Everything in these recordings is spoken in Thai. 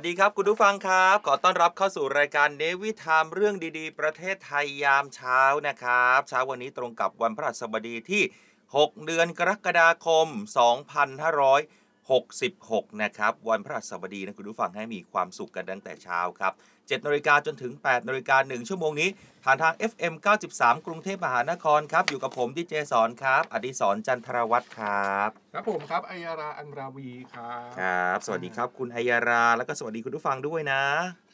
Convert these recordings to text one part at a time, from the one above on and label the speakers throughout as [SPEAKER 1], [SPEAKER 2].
[SPEAKER 1] วั
[SPEAKER 2] สดีครับคุณผู้ฟังครับ ขอต้อนรับเข้าสู่รายการเนวิทามเรื่องดีๆ ประเทศไทยยามเช้านะครับ เช้าวันนี้ตรงกับวันพฤหัสบดีที่ 6 เดือนกรกฎาคม 2566 นะครับ วันพฤหัสบดีนะคุณผู้ฟังให้มีความสุขกันตั้งแต่เช้าครับ7นาฬิกาจนถึง8นาฬิกา1ชั่วโมงนี้ ผ่านทาง FM 93 กรุงเทพมหานครครับ อยู่กับผมดิเจสอนครับ อดิศรจันทรวัตรครับ
[SPEAKER 3] ครับผมครับอัยราอันราวีครับ
[SPEAKER 2] ครับ สวัสดีครับคุณอัยยาราแล้วก็สวัสดีคุณผู้ฟังด้วยนะ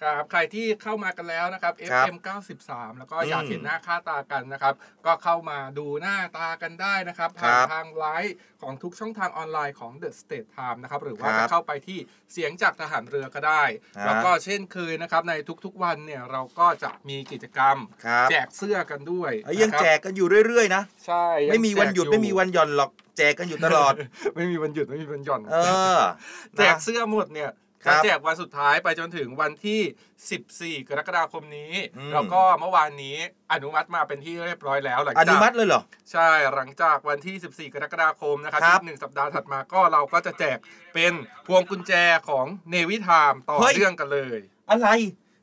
[SPEAKER 3] ครับ ใครที่เข้ามากันแล้วนะครับ
[SPEAKER 2] ครับ
[SPEAKER 3] FM 93 แล้วก็อยาก
[SPEAKER 2] อืม
[SPEAKER 3] เห็นหน้าค่าตากันนะครับ ก็เข้ามาดูหน้าตากันได้นะครับ
[SPEAKER 2] ครั
[SPEAKER 3] ผ่าน
[SPEAKER 2] บ
[SPEAKER 3] ทางไลฟ์ของทุกช่องทางออนไลน์ของ The State Time นะครับหรือว่า
[SPEAKER 2] ครับ
[SPEAKER 3] จะเข้าไปที่เสียงจากทหารเรือก็ได้
[SPEAKER 2] ฮะ
[SPEAKER 3] แล้วก็เช่นเคยนะครับในทุกๆวันเนี่ยเราก็จะมีกิจกรรม
[SPEAKER 2] ครับ
[SPEAKER 3] แจกเสื้อกันด้วย
[SPEAKER 2] เอ้ยยัง
[SPEAKER 3] นะครับ
[SPEAKER 2] แจกกันอยู่เรื่อยๆนะ
[SPEAKER 3] ใช่ยัง
[SPEAKER 2] ไม่มีวันหยุด
[SPEAKER 3] แจกอ
[SPEAKER 2] ไม่มีวันหย่อนหรอกแจกกันอยู่ตลอด
[SPEAKER 3] ไม่มีวันหยุดไม่มีวันหย่อน
[SPEAKER 2] เออ
[SPEAKER 3] แจก
[SPEAKER 2] นะ
[SPEAKER 3] เสื้อหมดเนี่ย
[SPEAKER 2] ครั
[SPEAKER 3] จะ
[SPEAKER 2] บ
[SPEAKER 3] แจกวันสุดท้ายไปจนถึงวันที่ 14 กรกฎาคมนี้
[SPEAKER 2] อืม
[SPEAKER 3] แล้วก็เมื่อวานนี้อนุมัติมาเป็นที่เรียบร้อยแล้วหลัง
[SPEAKER 2] อ
[SPEAKER 3] จาก
[SPEAKER 2] นุมัติเลยเหรอ
[SPEAKER 3] ใช่หลังจากวันที่ 14 กรกฎาคมนะครับ
[SPEAKER 2] ครับ
[SPEAKER 3] อีกหนึ่งสัปดาห์ถัดมาก็เราก็จะแจกเป็นพวงกุญแจของเนวิทามต่อ
[SPEAKER 2] เฮ้ย
[SPEAKER 3] เรื่องกันเลย
[SPEAKER 2] อะไร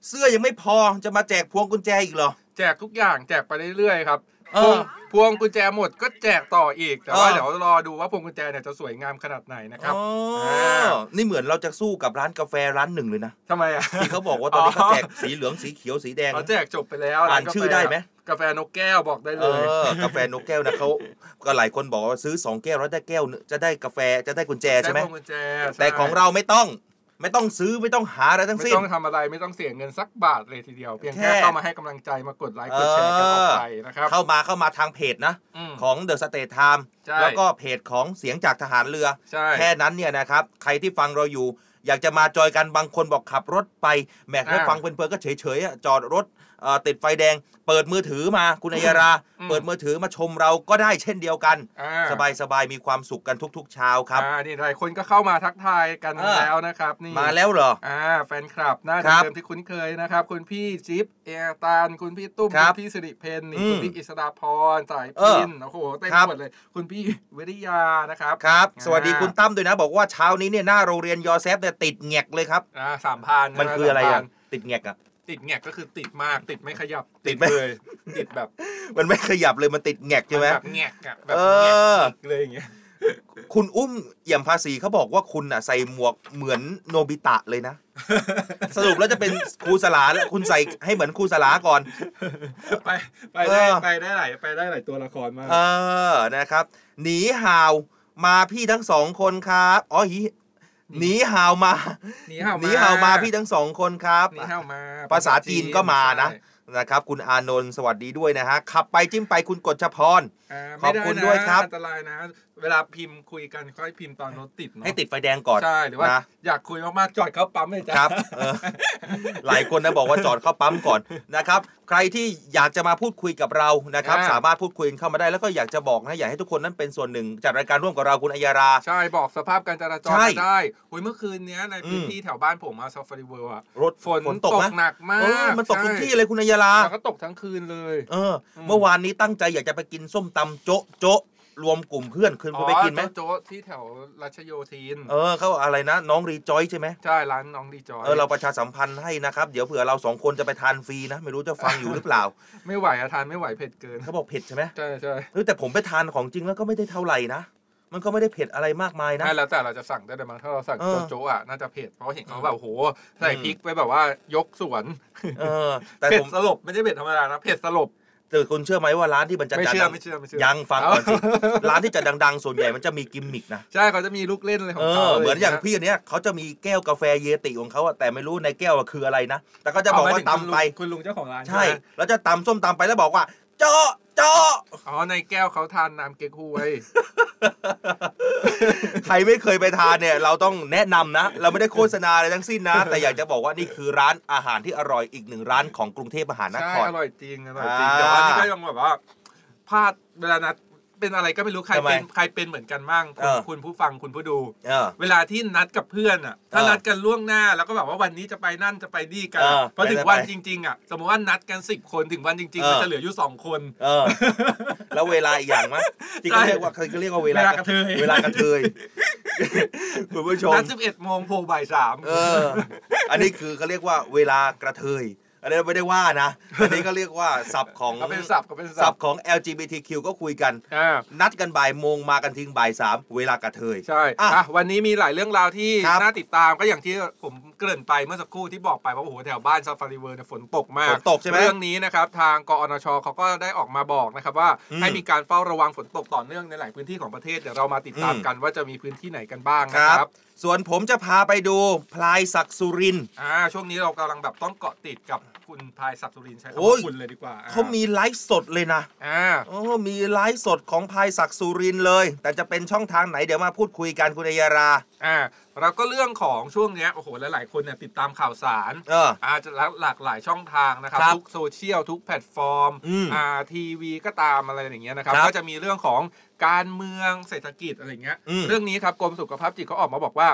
[SPEAKER 2] เสื้อยังไม่พอจะมาแจกพวงกุญแจอีกเหรอ
[SPEAKER 3] แจกทุกอย่างแจกไปเรื่อยๆครับ
[SPEAKER 2] เอ
[SPEAKER 3] พว
[SPEAKER 2] อง
[SPEAKER 3] พวงกุญแจหมดก็แจกต่ออีก แต่ว่า
[SPEAKER 2] เออ
[SPEAKER 3] เดี๋ยวรอดูว่าพวงกุญแจเนี่ยจะสวยงามขนาดไหนนะครับ
[SPEAKER 2] อ๋อ
[SPEAKER 3] อ่า
[SPEAKER 2] นี่เหมือนเราจะสู้กับร้านกาแฟร้านหนึ่งเลยนะ
[SPEAKER 3] ทำไมอะ
[SPEAKER 2] ที่เขาบอกว่าตอนนี้
[SPEAKER 3] อ๋อ
[SPEAKER 2] เขาแจกสีเหลืองสีเขียวสีแดง
[SPEAKER 3] เขาแจกจบไปแล้ว
[SPEAKER 2] อ่าน
[SPEAKER 3] ร้กาแฟ
[SPEAKER 2] ชื่อได้ไหม
[SPEAKER 3] กาแฟนกแก้วบอกได้
[SPEAKER 2] เอ
[SPEAKER 3] เลย
[SPEAKER 2] อกาแฟนกแก้วนะเขาก็หลายคนบอกว่าซื้อสองแก้วแล้วได้แก้วหนึ่งจะได้กาแฟจะได้กุญแจใช่ไหม
[SPEAKER 3] ด้พวงกุญแจ
[SPEAKER 2] แต่ของเราไม่ต้อง ไม่ต้องซื้อไม่ต้องหาอะไรทั้ง
[SPEAKER 3] ไม่
[SPEAKER 2] สิ้น
[SPEAKER 3] ต้องทำอะไรไม่ต้องเสียเงินสักบาทเลยทีเดียวเพียง
[SPEAKER 2] แค่
[SPEAKER 3] แค่เข้ามาให้กำลังใจมากดไลค์กดแชร์กันออกไปนะครับ
[SPEAKER 2] เข้ามาเข้ามาทางเพจนะ
[SPEAKER 3] ม
[SPEAKER 2] ของ The State Time
[SPEAKER 3] ใช่
[SPEAKER 2] แล้วก็เพจของเสียงจากทหารเรือ
[SPEAKER 3] ใช่
[SPEAKER 2] แค่นั้นเนี่ยนะครับใครที่ฟังเราอยู่ อยากจะมาจอยกันบางคนบอกขับรถไปแหมให้ฟังเพลินๆก็เฉยๆอะจอดรถเอ่อ ติดไฟแดง เปิดมือถือมาคุณอัยยารา เปิดมือถือมาชมเราก็ได้เช่นเดียวกัน
[SPEAKER 3] อ่า
[SPEAKER 2] สบายๆมีความสุขกันทุก ๆ เช้าครับ
[SPEAKER 3] อ่านี่หลายคนก็เข้ามาทักทายกัน
[SPEAKER 2] เออ
[SPEAKER 3] แล้วนะครับนี่
[SPEAKER 2] มาแล้วเหรอ
[SPEAKER 3] อ่าแฟนคลับหน้า
[SPEAKER 2] ครับ
[SPEAKER 3] เดิมๆที่คุ้นเคยนะครับคุณพี่จิ๊บเอร์ตานคุณพี่ตุ้ม
[SPEAKER 2] ครั
[SPEAKER 3] คุ
[SPEAKER 2] บ
[SPEAKER 3] ณพี่สิริเพนนี่
[SPEAKER 2] อืม
[SPEAKER 3] คุณพี่อิสดาพรสาย
[SPEAKER 2] เออ
[SPEAKER 3] พินโอ้โหเต็ม
[SPEAKER 2] ครับ
[SPEAKER 3] หมดเลย คุณพี่วิริยานะครับ
[SPEAKER 2] ครับ
[SPEAKER 3] อ่า
[SPEAKER 2] สวัสดีคุณตั้มด้วยนะ บอกว่าเช้านี้เนี่ยหน้าโรงเรียนยอแซฟเนี่ยติดแงกเลยครับ
[SPEAKER 3] อ่าสามพัน
[SPEAKER 2] มันคืออะไรอะติดแงกอะ
[SPEAKER 3] ติดแงกก็คือติดมากติดไม่ขยับ
[SPEAKER 2] ติดไม่
[SPEAKER 3] เลยติดแบบ
[SPEAKER 2] มันไม่ขยับเลยมันติดแงกใช่ไหม
[SPEAKER 3] แบบแงกอะแบบ
[SPEAKER 2] เอ
[SPEAKER 3] แง
[SPEAKER 2] อ
[SPEAKER 3] กเลยอย่างเงี้ย
[SPEAKER 2] คุณอุ้มเอี่ยมภาษีเขาบอกว่าคุณอะใส่หมวกเหมือนโนบิตะเลยนะ สรุปแล้วจะเป็นครูสลาแล้วคุณใส่ให้เหมือนครูสลาก่อน
[SPEAKER 3] ไปไปได้
[SPEAKER 2] เออ
[SPEAKER 3] ไปได้หลายไปได้หลายตัวละครมาก
[SPEAKER 2] เออนะครับ หนีห่าวมาพี่ทั้งสองคนครับ อ๋อ หนีหนีห่าวมา
[SPEAKER 3] หนีเห่า
[SPEAKER 2] หนีห่าวมาพี่ทั้งสองคนครับ
[SPEAKER 3] หนีเห่ามา
[SPEAKER 2] ภาษาจีนก็มานะ
[SPEAKER 3] ใช่
[SPEAKER 2] นะครับ คุณอานนท์สวัสดีด้วยนะฮะ ขับไปจิ้มไปคุณกฎชพราขอบคุณ
[SPEAKER 3] ไม่ไนะ
[SPEAKER 2] ด้วยครับ
[SPEAKER 3] อันตรายนะ เวลาพิมพ์คุยกันค่อยพิมพ์ตอนรถติดเนาะ
[SPEAKER 2] ให้ติดไฟแดงก่อน
[SPEAKER 3] ใช่หรือว่า
[SPEAKER 2] นะ
[SPEAKER 3] อยากคุยมากๆจอดเข้าปั๊มเลยจ้ะ
[SPEAKER 2] ครับเออหลายคนนะบอกว่าจอดเข้าปั๊มก่อนนะครับ ใครที่อยากจะมาพูดคุยกับเรานะครับ
[SPEAKER 3] อ่า
[SPEAKER 2] สามารถพูดคุยเข้ามาได้แล้วก็อยากจะบอกนะอยากให้ทุกคนนั้นเป็นส่วนหนึ่งจัดรายการร่วมกับเราคุณอัยยารา
[SPEAKER 3] ใช่บอกสภาพการจราจร
[SPEAKER 2] ใช่
[SPEAKER 3] มาได้อุยเมื่อคืนเนี้ยในพื้น
[SPEAKER 2] อืม
[SPEAKER 3] ที่แถวบ้านผมมาซาฟารีเวิลด์อะ
[SPEAKER 2] รถ
[SPEAKER 3] ฝน
[SPEAKER 2] ฝนตกนะ
[SPEAKER 3] หนักมา
[SPEAKER 2] เออกมันตกทุก
[SPEAKER 3] ใช่
[SPEAKER 2] ที่เลยคุณอัยยารา
[SPEAKER 3] แล้วก็ตกทั้งคืนเลย
[SPEAKER 2] เอออ
[SPEAKER 3] ม
[SPEAKER 2] เมื่อวานนี้ตั้งใจอยากจะไปกินส้มตำโจ๊ะโจ๊ะรวมกลุ่มเพื่อนคืนคุณไปกินไหม
[SPEAKER 3] อ๋อโจ๊ะที่แถวรัชโยธิน
[SPEAKER 2] เออเขาอะไรนะ น้องรีจอยใช่ไหม
[SPEAKER 3] ใช่ร้านน้องดีจอย
[SPEAKER 2] เออเราประชาสัมพันธ์ให้นะครับ เดี๋ยวเผื่อเราสองคนจะไปทานฟรีนะ ไม่รู้จะฟังอยู่หรือเปล่า
[SPEAKER 3] ไม่ไหวอะทานไม่ไหวเผ็ดเกิน
[SPEAKER 2] เขาบอกเผ็ดใช่ไหม
[SPEAKER 3] ใช่ใช่
[SPEAKER 2] เออแต่ผมไปทานของจริงแล้วก็ไม่ได้เท่าไหร่นะ มันก็ไม่ได้เผ็ดอะไรมากมายนะ
[SPEAKER 3] ไม่แล้วแต่เราจะสั่งได้แต่บางถ้าเราสั่ง
[SPEAKER 2] เออ
[SPEAKER 3] โจ๊ะๆอะน่าจะเผ็ดเพราะเห็นเขาแบบโหใส่พริกไปแบบว่ายกสวน
[SPEAKER 2] เออ แต่
[SPEAKER 3] เผ็ด
[SPEAKER 2] ผม
[SPEAKER 3] สลบไม่ใช่เผ็ดธรรมดานะเผ็ดสลบ
[SPEAKER 2] แต่คุณเชื่อไหมว่าร้านที่มันจะ
[SPEAKER 3] ไม่
[SPEAKER 2] ดั
[SPEAKER 3] เชื่องไม่เชื่อไม่เชื่อ
[SPEAKER 2] ยังฟังก่อนสิ
[SPEAKER 3] เา
[SPEAKER 2] ร้านที่จะดังๆ ส่วนใหญ่มันจะมีกิมมิกนะ
[SPEAKER 3] ใช่เขาจะมีลูกเล่นอะไรขอ
[SPEAKER 2] เอง
[SPEAKER 3] เขา
[SPEAKER 2] อเหมือนอย่างะพี่อันเนี้ยเขาจะมีแก้วกาแฟเยติของเขาอะแต่ไม่รู้ในแก้วอะคืออะไรนะแต่ก็จะบอกว่า
[SPEAKER 3] เหมยถึง
[SPEAKER 2] ตำไป
[SPEAKER 3] คุณลุงคุณลุงเจ้าของร้าน
[SPEAKER 2] ใช่
[SPEAKER 3] ไหม
[SPEAKER 2] แล้วจะตำส้มตำไปแล้วบอกว่า เจาะเจาะ
[SPEAKER 3] อ๋อในแก้วเขาทานน้ำเก๊กฮวย
[SPEAKER 2] ใครไม่เคยไปทานเนี่ย เราต้องแนะนำนะ เราไม่ได้โฆษณาอะไรทั้งสิ้นนะ แต่อยากจะบอกว่านี่คือร้านอาหารที่อร่อยอีกหนึ่งร้านของกรุงเทพมหาน
[SPEAKER 3] ใช่
[SPEAKER 2] คร
[SPEAKER 3] อร่อยจริงอร่อยจริง
[SPEAKER 2] อ่า
[SPEAKER 3] แต่ว่านี่ก็ยังแบบว่าพลาดเวลานัด เป็นอะไรก็ไม่รู้ใคร
[SPEAKER 2] ทำไม
[SPEAKER 3] เป็นใครเป็นเหมือนกันบ้างคุณ
[SPEAKER 2] เออ
[SPEAKER 3] คุณผู้ฟังคุณผู้ดู
[SPEAKER 2] เออ
[SPEAKER 3] เวลาที่นัดกับเพื่อนอะถ้า
[SPEAKER 2] เออ
[SPEAKER 3] นัดกันล่วงหน้าแล้วก็แบบว่าวันนี้จะไปนั่นจะไปนี่กัน
[SPEAKER 2] เออ
[SPEAKER 3] พอถึง
[SPEAKER 2] ไปไหน
[SPEAKER 3] วัน
[SPEAKER 2] ไป
[SPEAKER 3] จริงๆอะสมมติว่านัดกันสิบคนถึงวันจริง
[SPEAKER 2] เอ
[SPEAKER 3] ๆ
[SPEAKER 2] อ
[SPEAKER 3] มันจะเหลืออยู่สองคน
[SPEAKER 2] เออแล้วเวลาอีกอย่างมั้ยที่เขา
[SPEAKER 3] ใช่
[SPEAKER 2] เรียกว่าเขาเรียกว่าเวลา
[SPEAKER 3] เวลากระเทย
[SPEAKER 2] เวลากระเทยคุณผู้ชม
[SPEAKER 3] นัดสิบเอ็ดโมงโผล่บ่ายสาม
[SPEAKER 2] เออ อันนี้คือเขาเรียกว่าเวลากระเทย อันนี้ไม่ได้ว่านะ อันนี้ก็เรียกว่าศัพท์ของ
[SPEAKER 3] ก็เป็นศัพท์ก็เป็น
[SPEAKER 2] ศั
[SPEAKER 3] ศั
[SPEAKER 2] พ
[SPEAKER 3] พท์
[SPEAKER 2] ท์ของ LGBTQ ก็คุยกัน
[SPEAKER 3] อ่า
[SPEAKER 2] นัดกันบ่ายโมงมากันทิ้งบ่ายสามเวลากระเทย
[SPEAKER 3] ใช่
[SPEAKER 2] อะ
[SPEAKER 3] อะวันนี้มีหลายเรื่องราวที่
[SPEAKER 2] ครับ
[SPEAKER 3] น่าติดตามก็อย่างที่ผมเกริ่นไปเมื่อสักครู่ที่บอกไปว่าโอ้โหแถวบ้านซาฟารีเวิลด์เนี่ยฝนตกมา
[SPEAKER 2] ฝ
[SPEAKER 3] ก
[SPEAKER 2] นตกใช่ไหม
[SPEAKER 3] เรื่องนี้นะครับ ทางกอนชเขาก็ได้ออกมาบอกนะครับว่า
[SPEAKER 2] อืม
[SPEAKER 3] ให้มีการเฝ้าระวังฝนตกต่อเนื่องในหลายพื้นที่ของประเทศเดี๋ยวเรามาติดตาม
[SPEAKER 2] อืม
[SPEAKER 3] กันว่าจะมีพื้นที่ไหนกันบ้าง
[SPEAKER 2] ค
[SPEAKER 3] นะ
[SPEAKER 2] รั
[SPEAKER 3] ครับบ
[SPEAKER 2] ส่วนผมจะพาไปดูพลายศักดิ์สุรินทร์
[SPEAKER 3] อ่าช่วงนี้เรากำลังแบบต้องเกาะติดกับคุณพลายศักดิ์สุรินทร์ใช้คำ
[SPEAKER 2] โอ้
[SPEAKER 3] ว่ายคุณเลยดีกว่า
[SPEAKER 2] เขามีไลฟ์สดเลยนะ
[SPEAKER 3] อ่า
[SPEAKER 2] โอ้มีไลฟ์สดของพลายศักดิ์สุรินทร์เลย แต่จะเป็นช่องทางไหนเดี๋ยวมาพูดคุยกันคุณอัยยารา
[SPEAKER 3] อ่าแล้วก็เรื่องของช่วงเนี้ยโอ้โหหลายๆคนเนี่ยติดตามข่าวสาร
[SPEAKER 2] เออ
[SPEAKER 3] อาจจะหลากหลายช่องทางนะครับ
[SPEAKER 2] ครับ
[SPEAKER 3] ทุกโซเชียลทุกแพลตฟอร์ม
[SPEAKER 2] อืม
[SPEAKER 3] อ่าทีวีก็ตามอะไรอย่างเงี้ยนะครับ
[SPEAKER 2] ครับ
[SPEAKER 3] ก็จะมีเรื่องของ การเมืองเศรษฐกิจอะไรเงี้ย
[SPEAKER 2] อืม
[SPEAKER 3] เรื่องนี้ครับกรมสุขภาพจิตเขาออกมาบอกว่า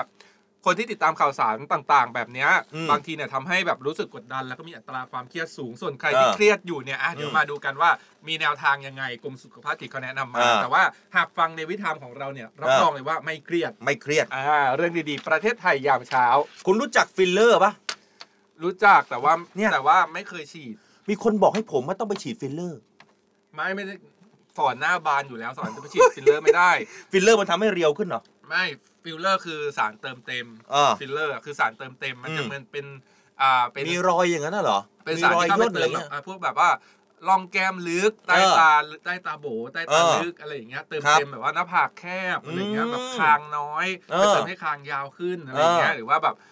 [SPEAKER 3] คนที่ติดตามข่าวสารต่างๆ แบบเนี้ย
[SPEAKER 2] อืม
[SPEAKER 3] บางทีเนี่ยทำให้แบบรู้สึกกดดัน แล้วก็มีอัตราความเครียดสูง ส่วนใคร
[SPEAKER 2] เออ
[SPEAKER 3] ที่เครียดอยู่เนี่ยอะเดี๋ยว
[SPEAKER 2] อืม
[SPEAKER 3] มาดูกันว่ามีแนวทางยังไงกรมสุขภาพจิตเขาแนะนำมา
[SPEAKER 2] เออ
[SPEAKER 3] แต่ว่าหากฟัง Navy Time ของเราเนี่ยรับ
[SPEAKER 2] เออ
[SPEAKER 3] รองเลยว่าไม่เครียด
[SPEAKER 2] ไม่เครียด
[SPEAKER 3] อ่าเรื่องดีๆ ประเทศไทยยามเช้า
[SPEAKER 2] คุณรู้จักฟิลเลอร์ปะ
[SPEAKER 3] รู้จักแต่ว่า
[SPEAKER 2] เนี่ย
[SPEAKER 3] แต่ว่าไม่เคยฉีด
[SPEAKER 2] มีคนบอกให้ผมว่าต้องไปฉีดฟิลเลอร์
[SPEAKER 3] ไม่ไม่ได้ สอนหน้าบานอยู่แล้วสอนจะไปฉีดฟิลเลอร์ไม่ได้
[SPEAKER 2] ฟิลเลอร์มันทำให้เรียวขึ้นเหรอ
[SPEAKER 3] ไม่ฟิลเลอร์คือสารเติมเต็ม
[SPEAKER 2] เออ
[SPEAKER 3] ฟิลเลอร์คือสารเติมเต็มมันจะ
[SPEAKER 2] อืม
[SPEAKER 3] เหมือนเป็นอ่าเป็น
[SPEAKER 2] มีรอยอย่างนั้นน่ะเหรอ
[SPEAKER 3] เป็น
[SPEAKER 2] มี
[SPEAKER 3] สาร
[SPEAKER 2] รอย
[SPEAKER 3] ที่เข้า
[SPEAKER 2] ย่
[SPEAKER 3] ไป
[SPEAKER 2] นอะ
[SPEAKER 3] เติ
[SPEAKER 2] ไร
[SPEAKER 3] มแบบ
[SPEAKER 2] เงี้ย
[SPEAKER 3] อ่าพวกแบบว่าล่องแก้มลึกใต้
[SPEAKER 2] เออ
[SPEAKER 3] ตาใต้ตาโบใต้ตา
[SPEAKER 2] เออ
[SPEAKER 3] ลึกอะไรอย่างเงี้ยเติม
[SPEAKER 2] ครับ
[SPEAKER 3] เต็มแบบว่าหน้าผากแคบอะไรอย่างเงี้ย
[SPEAKER 2] อืม
[SPEAKER 3] แบบคางน้อย
[SPEAKER 2] เออ
[SPEAKER 3] ไปเติมให้คางยาวขึ้นอะไรอย่างเงี้ย
[SPEAKER 2] เออ
[SPEAKER 3] หรือว่าแบบอ่า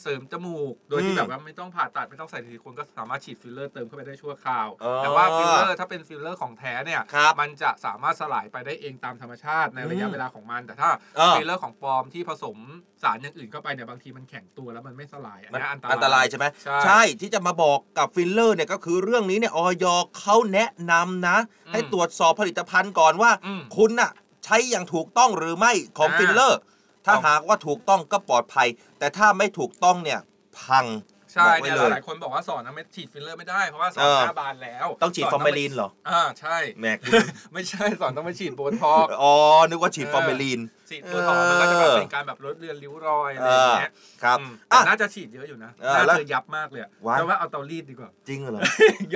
[SPEAKER 3] เสริมจมูก โดย
[SPEAKER 2] อื
[SPEAKER 3] ที่
[SPEAKER 2] ม
[SPEAKER 3] แบบว่าไม่ต้องผ่าตัดไม่ต้องใส่ซิลิโคนก็สามารถฉีดฟิลเลอร์เติมเข้าไปได้ชั่วคราว
[SPEAKER 2] เออ
[SPEAKER 3] แต่ว่าฟิลเลอร์ถ้าเป็นฟิลเลอร์ของแท้เนี่ย
[SPEAKER 2] ครับ
[SPEAKER 3] มันจะสามารถสลายไปได้เองตามธรรมชาติในระยะ
[SPEAKER 2] อืม
[SPEAKER 3] เวลาของมัน แต่ถ้า
[SPEAKER 2] เออ
[SPEAKER 3] ฟิลเลอร์ของปลอมที่ผสมสารอย่างอื่นเข้าไปเนี่ยบางทีมันแข็งตัวแล้วมันไม่สลายอัน
[SPEAKER 2] มัน
[SPEAKER 3] เนี้ยอันตราย
[SPEAKER 2] อันตรายใช่ไหม
[SPEAKER 3] ใช่
[SPEAKER 2] ที่จะมาบอกกับฟิลเลอร์เนี่ยก็คือเรื่องนี้เนี่ยอย.เขาแนะนำนะ
[SPEAKER 3] อืม
[SPEAKER 2] ให้ตรวจสอบผลิตภัณฑ์ก่อนว่า
[SPEAKER 3] อืม
[SPEAKER 2] คุณน่ะใช้อย่างถูกต้องหรือไม่ของ
[SPEAKER 3] อ่า
[SPEAKER 2] ฟิลเลอร์ ถ้า
[SPEAKER 3] ของ
[SPEAKER 2] หากว่าถูกต้องก็ปลอดภัย แต่ถ้าไม่ถูกต้องเนี่ยพัง
[SPEAKER 3] ใช่
[SPEAKER 2] บอกไว้
[SPEAKER 3] เนี่ย
[SPEAKER 2] เลย
[SPEAKER 3] หลายๆคนบอกว่าสอนนะไม่ฉีดฟิลเลอร์ไม่ได้เพราะว่าสอ
[SPEAKER 2] เอนอ
[SPEAKER 3] หน้าบานแล้ว
[SPEAKER 2] ต้องฉีด
[SPEAKER 3] ส
[SPEAKER 2] ฟอร์มาลีนเหรอ
[SPEAKER 3] อ่าใช่
[SPEAKER 2] แหม่คุณ
[SPEAKER 3] ไม่ใช่สอนต้องไปฉีดโบท็อกซ์
[SPEAKER 2] อ๋อนึกว่าฉีด
[SPEAKER 3] เออ
[SPEAKER 2] ฟอร์มาลีน
[SPEAKER 3] ฉีดโบท็อกซ์มันก็จะแบบเป็นการแบบลดเลือนริ้วรอยอะไรอย่างเงี้ย
[SPEAKER 2] ครับ
[SPEAKER 3] อืมแต่
[SPEAKER 2] อะ
[SPEAKER 3] น่าจะฉีดเยอะอยู่นะ
[SPEAKER 2] เออ
[SPEAKER 3] น่า
[SPEAKER 2] แล้ว
[SPEAKER 3] จะยับมากเลยอะ
[SPEAKER 2] ว้าย
[SPEAKER 3] แล้วว่าเอาเตารีดดีกว่า
[SPEAKER 2] จริงเหรอ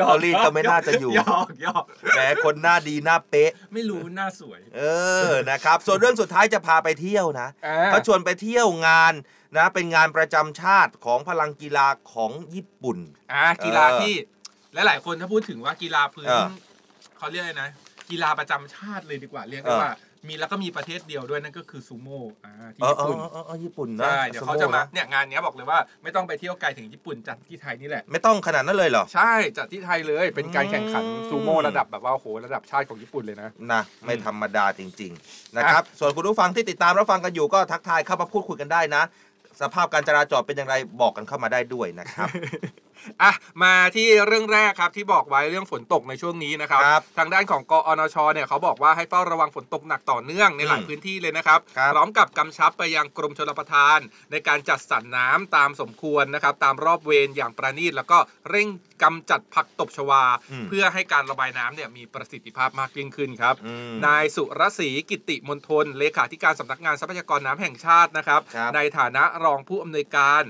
[SPEAKER 2] เตารีดก็ไม่น่าจะอยู่
[SPEAKER 3] หยอกหยอก
[SPEAKER 2] แหมคนหน้าดีหน้าเป๊ะ
[SPEAKER 3] ไม่รู้หน้าสวย
[SPEAKER 2] เออนะครับ ส่วนเรื่องสุดท้ายจะพาไปเที่ยวนะ
[SPEAKER 3] อ่า
[SPEAKER 2] เขาชวนไปเที่ยวงานนะ เป็นงานประจำชาติของพลังกีฬาของญี่ปุ่น
[SPEAKER 3] อ่ากีฬา
[SPEAKER 2] เออ
[SPEAKER 3] ที่หลายๆคนถ้าพูดถึงว่ากีฬาพื้น
[SPEAKER 2] เออ
[SPEAKER 3] เขาเรียกอะไรนะกีฬาประจำชาติเลยดีกว่าเรียกได้
[SPEAKER 2] เออ
[SPEAKER 3] ว่า มีแล้วก็มีประเทศเดียวด้วยนั่นก็คือซูโม่อ่าที่
[SPEAKER 2] เออ
[SPEAKER 3] ญี่
[SPEAKER 2] เออ
[SPEAKER 3] ปุ่น
[SPEAKER 2] เออเออญี่ปุ่นนะ
[SPEAKER 3] ใช่เดี๋ยวเขาจะมา
[SPEAKER 2] สโน
[SPEAKER 3] เนี่ยงานเนี้ยบอกเลยว่าไม่ต้องไปเที่ยวไกลถึงญี่ปุ่นจัดที่ไทยนี่แหละ
[SPEAKER 2] ไม่ต้องขนาดนั้นเลยเหรอ
[SPEAKER 3] ใช่จัดที่ไทยเลยเป็นการแข่งขัน
[SPEAKER 2] อืม
[SPEAKER 3] ซูโม่ระดับแบบว่าโอ้โหระดับชาติของญี่ปุ่นเลยนะ
[SPEAKER 2] นะไม่ธรรมดาจริง ๆ นะครับ ส่วนคุณผู้ฟังที่ติดตามรับฟังกันอยู่ก็ทักทายเข้ามาพูดคุยกันได้นะ สภาพการจราจรเป็นอย่างไรบอกกันเข้ามาได้ด้วยนะครับ
[SPEAKER 3] อะมาที่เรื่องแรกครับที่บอกไว้เรื่องฝนตกในช่วงนี้นะครับ
[SPEAKER 2] ครับ
[SPEAKER 3] ทางด้านของกอนชเนี่ยเขาบอกว่าให้เฝ้าระวังฝนตกหนักต่อเนื่องในหลาย
[SPEAKER 2] อืม
[SPEAKER 3] พื้นที่เลยนะครับ
[SPEAKER 2] ครับ
[SPEAKER 3] พร้อมกับกำชับไปยังกรมชลประทาน ในการจัดสรรน้ำตามสมควรนะครับตามรอบเวรอย่างประณีตแล้วก็เร่งกำจัดผักตบชวา
[SPEAKER 2] อืม
[SPEAKER 3] เพื่อให้การระบายน้ำเนี่ยมีประสิทธิภาพมากยิ่งขึ้นครับ
[SPEAKER 2] อืม
[SPEAKER 3] นายสุรศรีกิติมนทนเลขาธิการสำนักงานทรัพยากรน้ำแห่งชาตินะครับ
[SPEAKER 2] ครับ
[SPEAKER 3] ในฐานะรองผู้อำนวยการ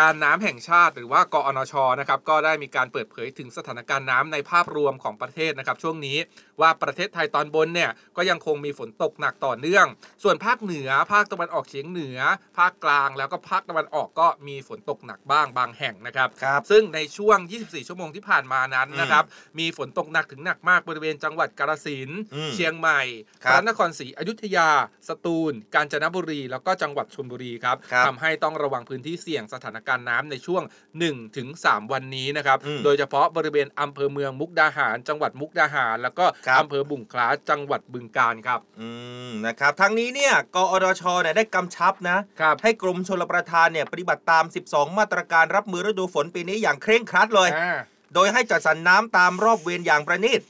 [SPEAKER 3] การน้ำแห่งชาติหรือว่ากอนชนะครับก็ได้มีการเปิดเผยถึงสถานการณ์น้ำในภาพรวมของประเทศนะครับ ช่วงนี้ว่าประเทศไทยตอนบนเนี่ยก็ยังคงมีฝนตกหนักต่อเนื่อง ส่วนภาคเหนือ ภาคตะวันออกเฉียงเหนือ ภาคกลางแล้วก็ภาคตะวันออกก็มีฝนตกหนักบ้างบางแห่งนะครับ
[SPEAKER 2] ครับ
[SPEAKER 3] ซึ่งในช่วง 24 ชั่วโมงที่ผ่านมานั้น
[SPEAKER 2] อืม
[SPEAKER 3] นะครับมีฝนตกหนักถึงหนักมากบริเวณจังหวัดกาฬสินธุ์
[SPEAKER 2] อืม
[SPEAKER 3] เชียงใหม่
[SPEAKER 2] ครั
[SPEAKER 3] พ
[SPEAKER 2] บ
[SPEAKER 3] ระนครศรีอยุธยา สตูล กาญจนบุรี แล้วก็จังหวัดชลบุรีครับ
[SPEAKER 2] ครับ
[SPEAKER 3] ทำให้ต้องระวังพื้นที่เสี่ยงสถานการณ์น้ำในช่วง1-3ถึง3วันนี้นะครับ
[SPEAKER 2] อืม
[SPEAKER 3] โดยเฉพาะบริเวณอำเภอเมืองมุกดาหาร จังหวัดมุกดาหาร แล้วก็
[SPEAKER 2] ครับ
[SPEAKER 3] อำเภอบุงคล้าจังหวัดบึงกาฬครับ
[SPEAKER 2] อืมนะครับทั้งนี้เนี่ยกอรชเนี่ยได้กำชับนะ
[SPEAKER 3] ครับ
[SPEAKER 2] ให้กรมชลประทานเนี่ยปฏิบัติตาม 12 มาตรการรับมือฤดูฝนปีนี้อย่างเคร่งครัดเลย
[SPEAKER 3] อ่า
[SPEAKER 2] โดยให้จัดสรรน้ำตามรอบเวรอย่างประณีต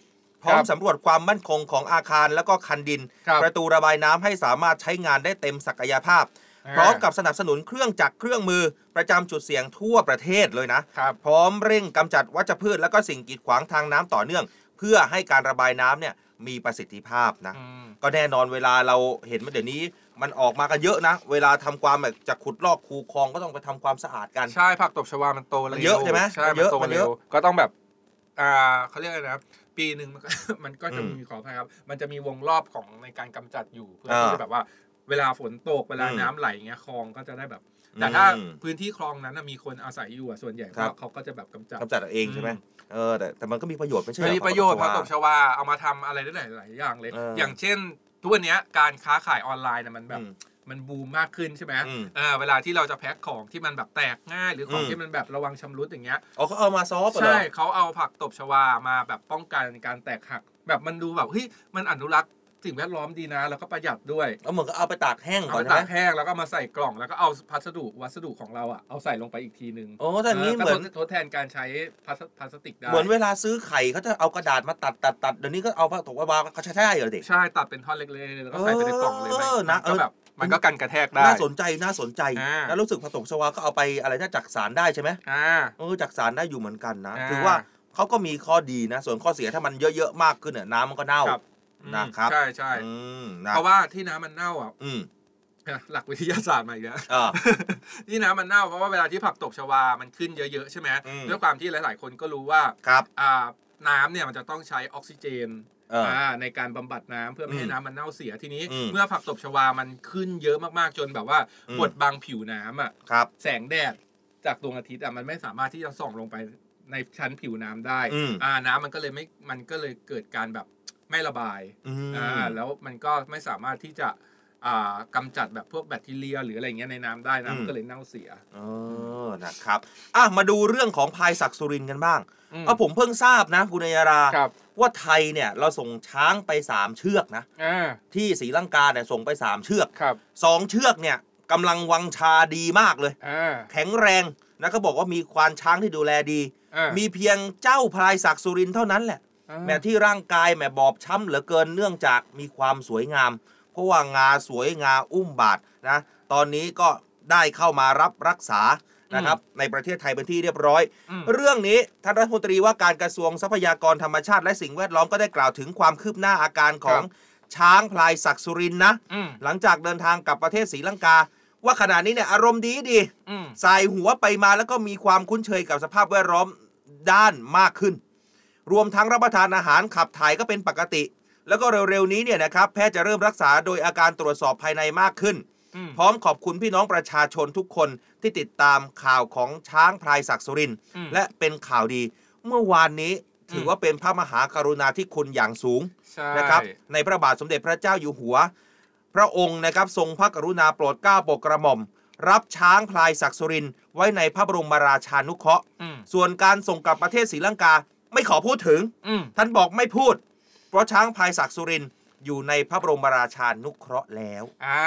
[SPEAKER 2] พร้อม
[SPEAKER 3] ครับ
[SPEAKER 2] สำรวจความมั่นคงของอาคารแล้วก็คันดิน
[SPEAKER 3] ครับ
[SPEAKER 2] ประตูระบายน้ำให้สามารถใช้งานได้เต็มศักยภาพ พร้อมกับสนับสนุนเครื่องจักรเครื่องมือประจำจุดเสี่ยงทั่วประเทศเลยนะ
[SPEAKER 3] ครับ
[SPEAKER 2] พร้อมเร่งกำจัดวัชพืชและก็สิ่งกีดขวางทางน้ำต่อเนื่อง เพื่อให้การระบายน้ำเนี่ยมีประสิทธิภาพนะ
[SPEAKER 3] อืม
[SPEAKER 2] ก็แน่นอนเวลาเราเห็นมันเดี๋ยวนี้มันออกมากันเยอะนะ เวลาทำความแบบจะขุดลอกคูคลองก็ต้องไปทำความสะอาดกัน
[SPEAKER 3] ใช่ผักตบชวา มันโต
[SPEAKER 2] มันเยอะใช่ไหม
[SPEAKER 3] ใช่
[SPEAKER 2] มันเยอะ
[SPEAKER 3] โต
[SPEAKER 2] มันเย
[SPEAKER 3] เร็
[SPEAKER 2] อะ
[SPEAKER 3] วก็ต้องแบบอ่าเขาเรียกอะไรนะปีหนึ่งมันก็มันก็จะ
[SPEAKER 2] อืม
[SPEAKER 3] มีขออภัยครับ มันจะมีวงรอบของในการกำจัดอยู่เพื่อ
[SPEAKER 2] อ่า
[SPEAKER 3] ที่จะแบบว่า เวลาฝนตกเวลา
[SPEAKER 2] อืม
[SPEAKER 3] น้ำไหลเงี้ยคลองก็จะได้แบบ แต่ถ้า
[SPEAKER 2] อืม
[SPEAKER 3] พื้นที่คลองนั้นนะมีคนอาศัยอยู่อะส่วนใหญ่
[SPEAKER 2] ครับ
[SPEAKER 3] ก็เขาก็จะแบบกำจัด
[SPEAKER 2] กำจัดเอาเองใช่ไหม
[SPEAKER 3] อืม
[SPEAKER 2] เออแต่แต่มันก็มีประโยชน์ไม่ใช่เห
[SPEAKER 3] มัน
[SPEAKER 2] อ
[SPEAKER 3] มีประโยชน์ผักตบ
[SPEAKER 2] ช
[SPEAKER 3] ชวาเอามาทำอะไรได้หลายหลายอย่างเลย
[SPEAKER 2] เอออ
[SPEAKER 3] อย่างเช่น ทุกวันเนี้ยการค้าขายออนไลน์น่ะมันแบบ
[SPEAKER 2] อืม
[SPEAKER 3] มันบูมมากขึ้นใช่ไหม
[SPEAKER 2] อืม
[SPEAKER 3] เออเวลาที่เราจะแพ็คของที่มันแบบแตกง่าย หรือของ
[SPEAKER 2] อืม
[SPEAKER 3] ที่มันแบบระวังชำรุดอย่างเงี้ย
[SPEAKER 2] อ๋อเขาเอามาซอฟต์เหรอ
[SPEAKER 3] ใช่เขาเอาผักตบชวามาแบบป้องกันการแตกหัก แบบมันดูแบบเฮ้ยมันอนุรักษ์ สิ่งแวดล้อมดีนะ แล้วก็ประหยัดด้วย
[SPEAKER 2] เอาเหมือนก็เอาไปตากแห้ง
[SPEAKER 3] เอา
[SPEAKER 2] ก่อ
[SPEAKER 3] ไป
[SPEAKER 2] นใช่
[SPEAKER 3] ตา
[SPEAKER 2] ไหม
[SPEAKER 3] กแห้งแล้วก็เอามาใส่กล่องแล้วก็เอาพัสดุวัสดุของเราอะเอาใส่ลงไปอีกทีนึง
[SPEAKER 2] โอ้ถ้าอย่างนี้เหมือน
[SPEAKER 3] ก็ทดแทนการใช้พลาสพลาสติกได้
[SPEAKER 2] เหมือนเวลาซื้อไข่เขาจะเอากระดาษมาตัดตัดตัดเดี๋ยวนี้ก็เอาผ้าถกวาเขาใช้ได้เหรอเด็ก
[SPEAKER 3] ใช่ตัดเป็นท่อนเล็กๆแล้วก็ใส่ไปในกล่องเลยไหม
[SPEAKER 2] เออนะ
[SPEAKER 3] มันก็แบบมันก็กันกระแทกได้
[SPEAKER 2] น่าสนใจน่าสนใจ
[SPEAKER 3] อ่า
[SPEAKER 2] แล้วรู้สึกผสมชวาก็เอาไปอะไรนะจักสารได้ใช่ไหม
[SPEAKER 3] อ่า
[SPEAKER 2] เออจักสารได้อยู่เหมือนกันนะ
[SPEAKER 3] อ่า
[SPEAKER 2] ถือว่าเขาก็มีข้อดีนะ ส่วนข้อเสียถ้ามันเยอะๆมากขึ้นเนี่ยน้ำมันก็เน่า
[SPEAKER 3] ครับ
[SPEAKER 2] นะครับ
[SPEAKER 3] ใช่ใช่
[SPEAKER 2] อืมนะ
[SPEAKER 3] เพราะว่าที่น้ำมันเน่าอะ
[SPEAKER 2] อืม
[SPEAKER 3] หลักวิทยาศาสตร์มาอีกแล้ว
[SPEAKER 2] อ่า
[SPEAKER 3] ที่น้ำมันเน่าเพราะว่าเวลาที่ผักตบชวา มันขึ้นเยอะๆใช่ไหม
[SPEAKER 2] อืม
[SPEAKER 3] ด้วยความที่หลายๆ คนก็รู้ว่า
[SPEAKER 2] ครับ
[SPEAKER 3] อ่าน้ำเนี่ยมันจะต้องใช้ออกซิเจน
[SPEAKER 2] เออ
[SPEAKER 3] อ่าในการบำบัดน้ำเพื่อไม่ให้
[SPEAKER 2] อืม
[SPEAKER 3] น้ำมันเน่าเสียทีนี้
[SPEAKER 2] อืม
[SPEAKER 3] เมื่อผักตบชวา มันขึ้นเยอะมากๆจนแบบว่า
[SPEAKER 2] อืม
[SPEAKER 3] บดบังผิวน้ำอะ
[SPEAKER 2] ครับ
[SPEAKER 3] แสงแดดจากดวงอาทิตย์อะมันไม่สามารถที่จะส่องลงไปในชั้นผิวน้ำได้
[SPEAKER 2] อืม
[SPEAKER 3] อ่าน้ำมันก็เลยไม่มันก็เลยเกิดการแบบ ไม่ระบาย
[SPEAKER 2] อืม
[SPEAKER 3] อ่าแล้วมันก็ไม่สามารถที่จะอ่ากำจัดแบบพวกแบคทีเรีย หรืออะไรเงี้ยในน้ำได้นะ
[SPEAKER 2] อืม
[SPEAKER 3] มันก็เลยเน่าเสีย
[SPEAKER 2] เออนะครับอะมาดูเรื่องของพายศักดิ์สุรินทร์กันบ้าง
[SPEAKER 3] อืม
[SPEAKER 2] เอาผมเพิ่งทราบนะ คุณนายรา
[SPEAKER 3] ครับ
[SPEAKER 2] ว่าไทยเนี่ยเราส่งช้างไป3เชือกนะ
[SPEAKER 3] อ่า
[SPEAKER 2] ที่ศรีลังกาเนี่ยส่งไป3เชือก
[SPEAKER 3] ครับ
[SPEAKER 2] 2เชือกเนี่ยกำลังวังชาดีมากเลย
[SPEAKER 3] อ่า
[SPEAKER 2] แข็งแรงนะเขาบอกว่ามีควานช้างที่ดูแลดี
[SPEAKER 3] อ่า
[SPEAKER 2] มีเพียงเจ้าพลายศักดิ์สุรินทร์เท่านั้นแหละ
[SPEAKER 3] อ่า
[SPEAKER 2] แม้ที่ร่างกายแม่บอบช้ำเหลือเกินเนื่องจากมีความสวยงาม เพราะว่างาสวยงาอุ้มบาทนะตอนนี้ก็ได้เข้ามารับรักษานะครับในประเทศไทยเป็นที่เรียบร้อย
[SPEAKER 3] อืม
[SPEAKER 2] เรื่องนี้ท่านรัฐมนตรีว่าการกระทรวงทรัพยากรธรรมชาติและสิ่งแวดล้อมก็ได้กล่าวถึงความคืบหน้าอาการของช้างพลายศักดิ์สุรินทร์นะ
[SPEAKER 3] อืม
[SPEAKER 2] หลังจากเดินทางกลับประเทศศรีลังกา ว่าขณะนี้เนี่ยอารมณ์ดีดี
[SPEAKER 3] อืม
[SPEAKER 2] สายหัวไปมาแล้วก็มีความคุ้นเคยกับสภาพแวดล้อมด้านมากขึ้น รวมทั้งรับประทานอาหารขับถ่ายก็เป็นปกติ แล้วก็เร็วๆนี้เนี่ยนะครับแพทย์จะเริ่มรักษาโดยอาการตรวจสอบภายในมากขึ้น
[SPEAKER 3] อืม
[SPEAKER 2] พร้อมขอบคุณพี่น้องประชาชนทุกคนที่ติดตามข่าวของช้างพลายศักดิ์สุรินทร์
[SPEAKER 3] อืม
[SPEAKER 2] และเป็นข่าวดี เมื่อวานนี้ถือว่าเป็นพระมหากรุณาธิคุณอย่างสูง
[SPEAKER 3] ใช่
[SPEAKER 2] นะครับในพระบาทสมเด็จพระเจ้าอยู่หัว พระองค์นะครับทรงพระกรุณาโปรดเกล้าโปรดกระหม่อม รับช้างพลายศักดิ์สุรินทร์ไว้ในพระบรมราชานุเคราะห์
[SPEAKER 3] อืม
[SPEAKER 2] ส่วนการส่งกลับประเทศศรีลังกา ไม่ขอพูดถึง
[SPEAKER 3] อืม
[SPEAKER 2] ท่านบอกไม่พูด เพราะช้างพลายศักดิ์สุรินทร์อยู่ในพระบรมราชานุเคราะห์แล้ว
[SPEAKER 3] อ่า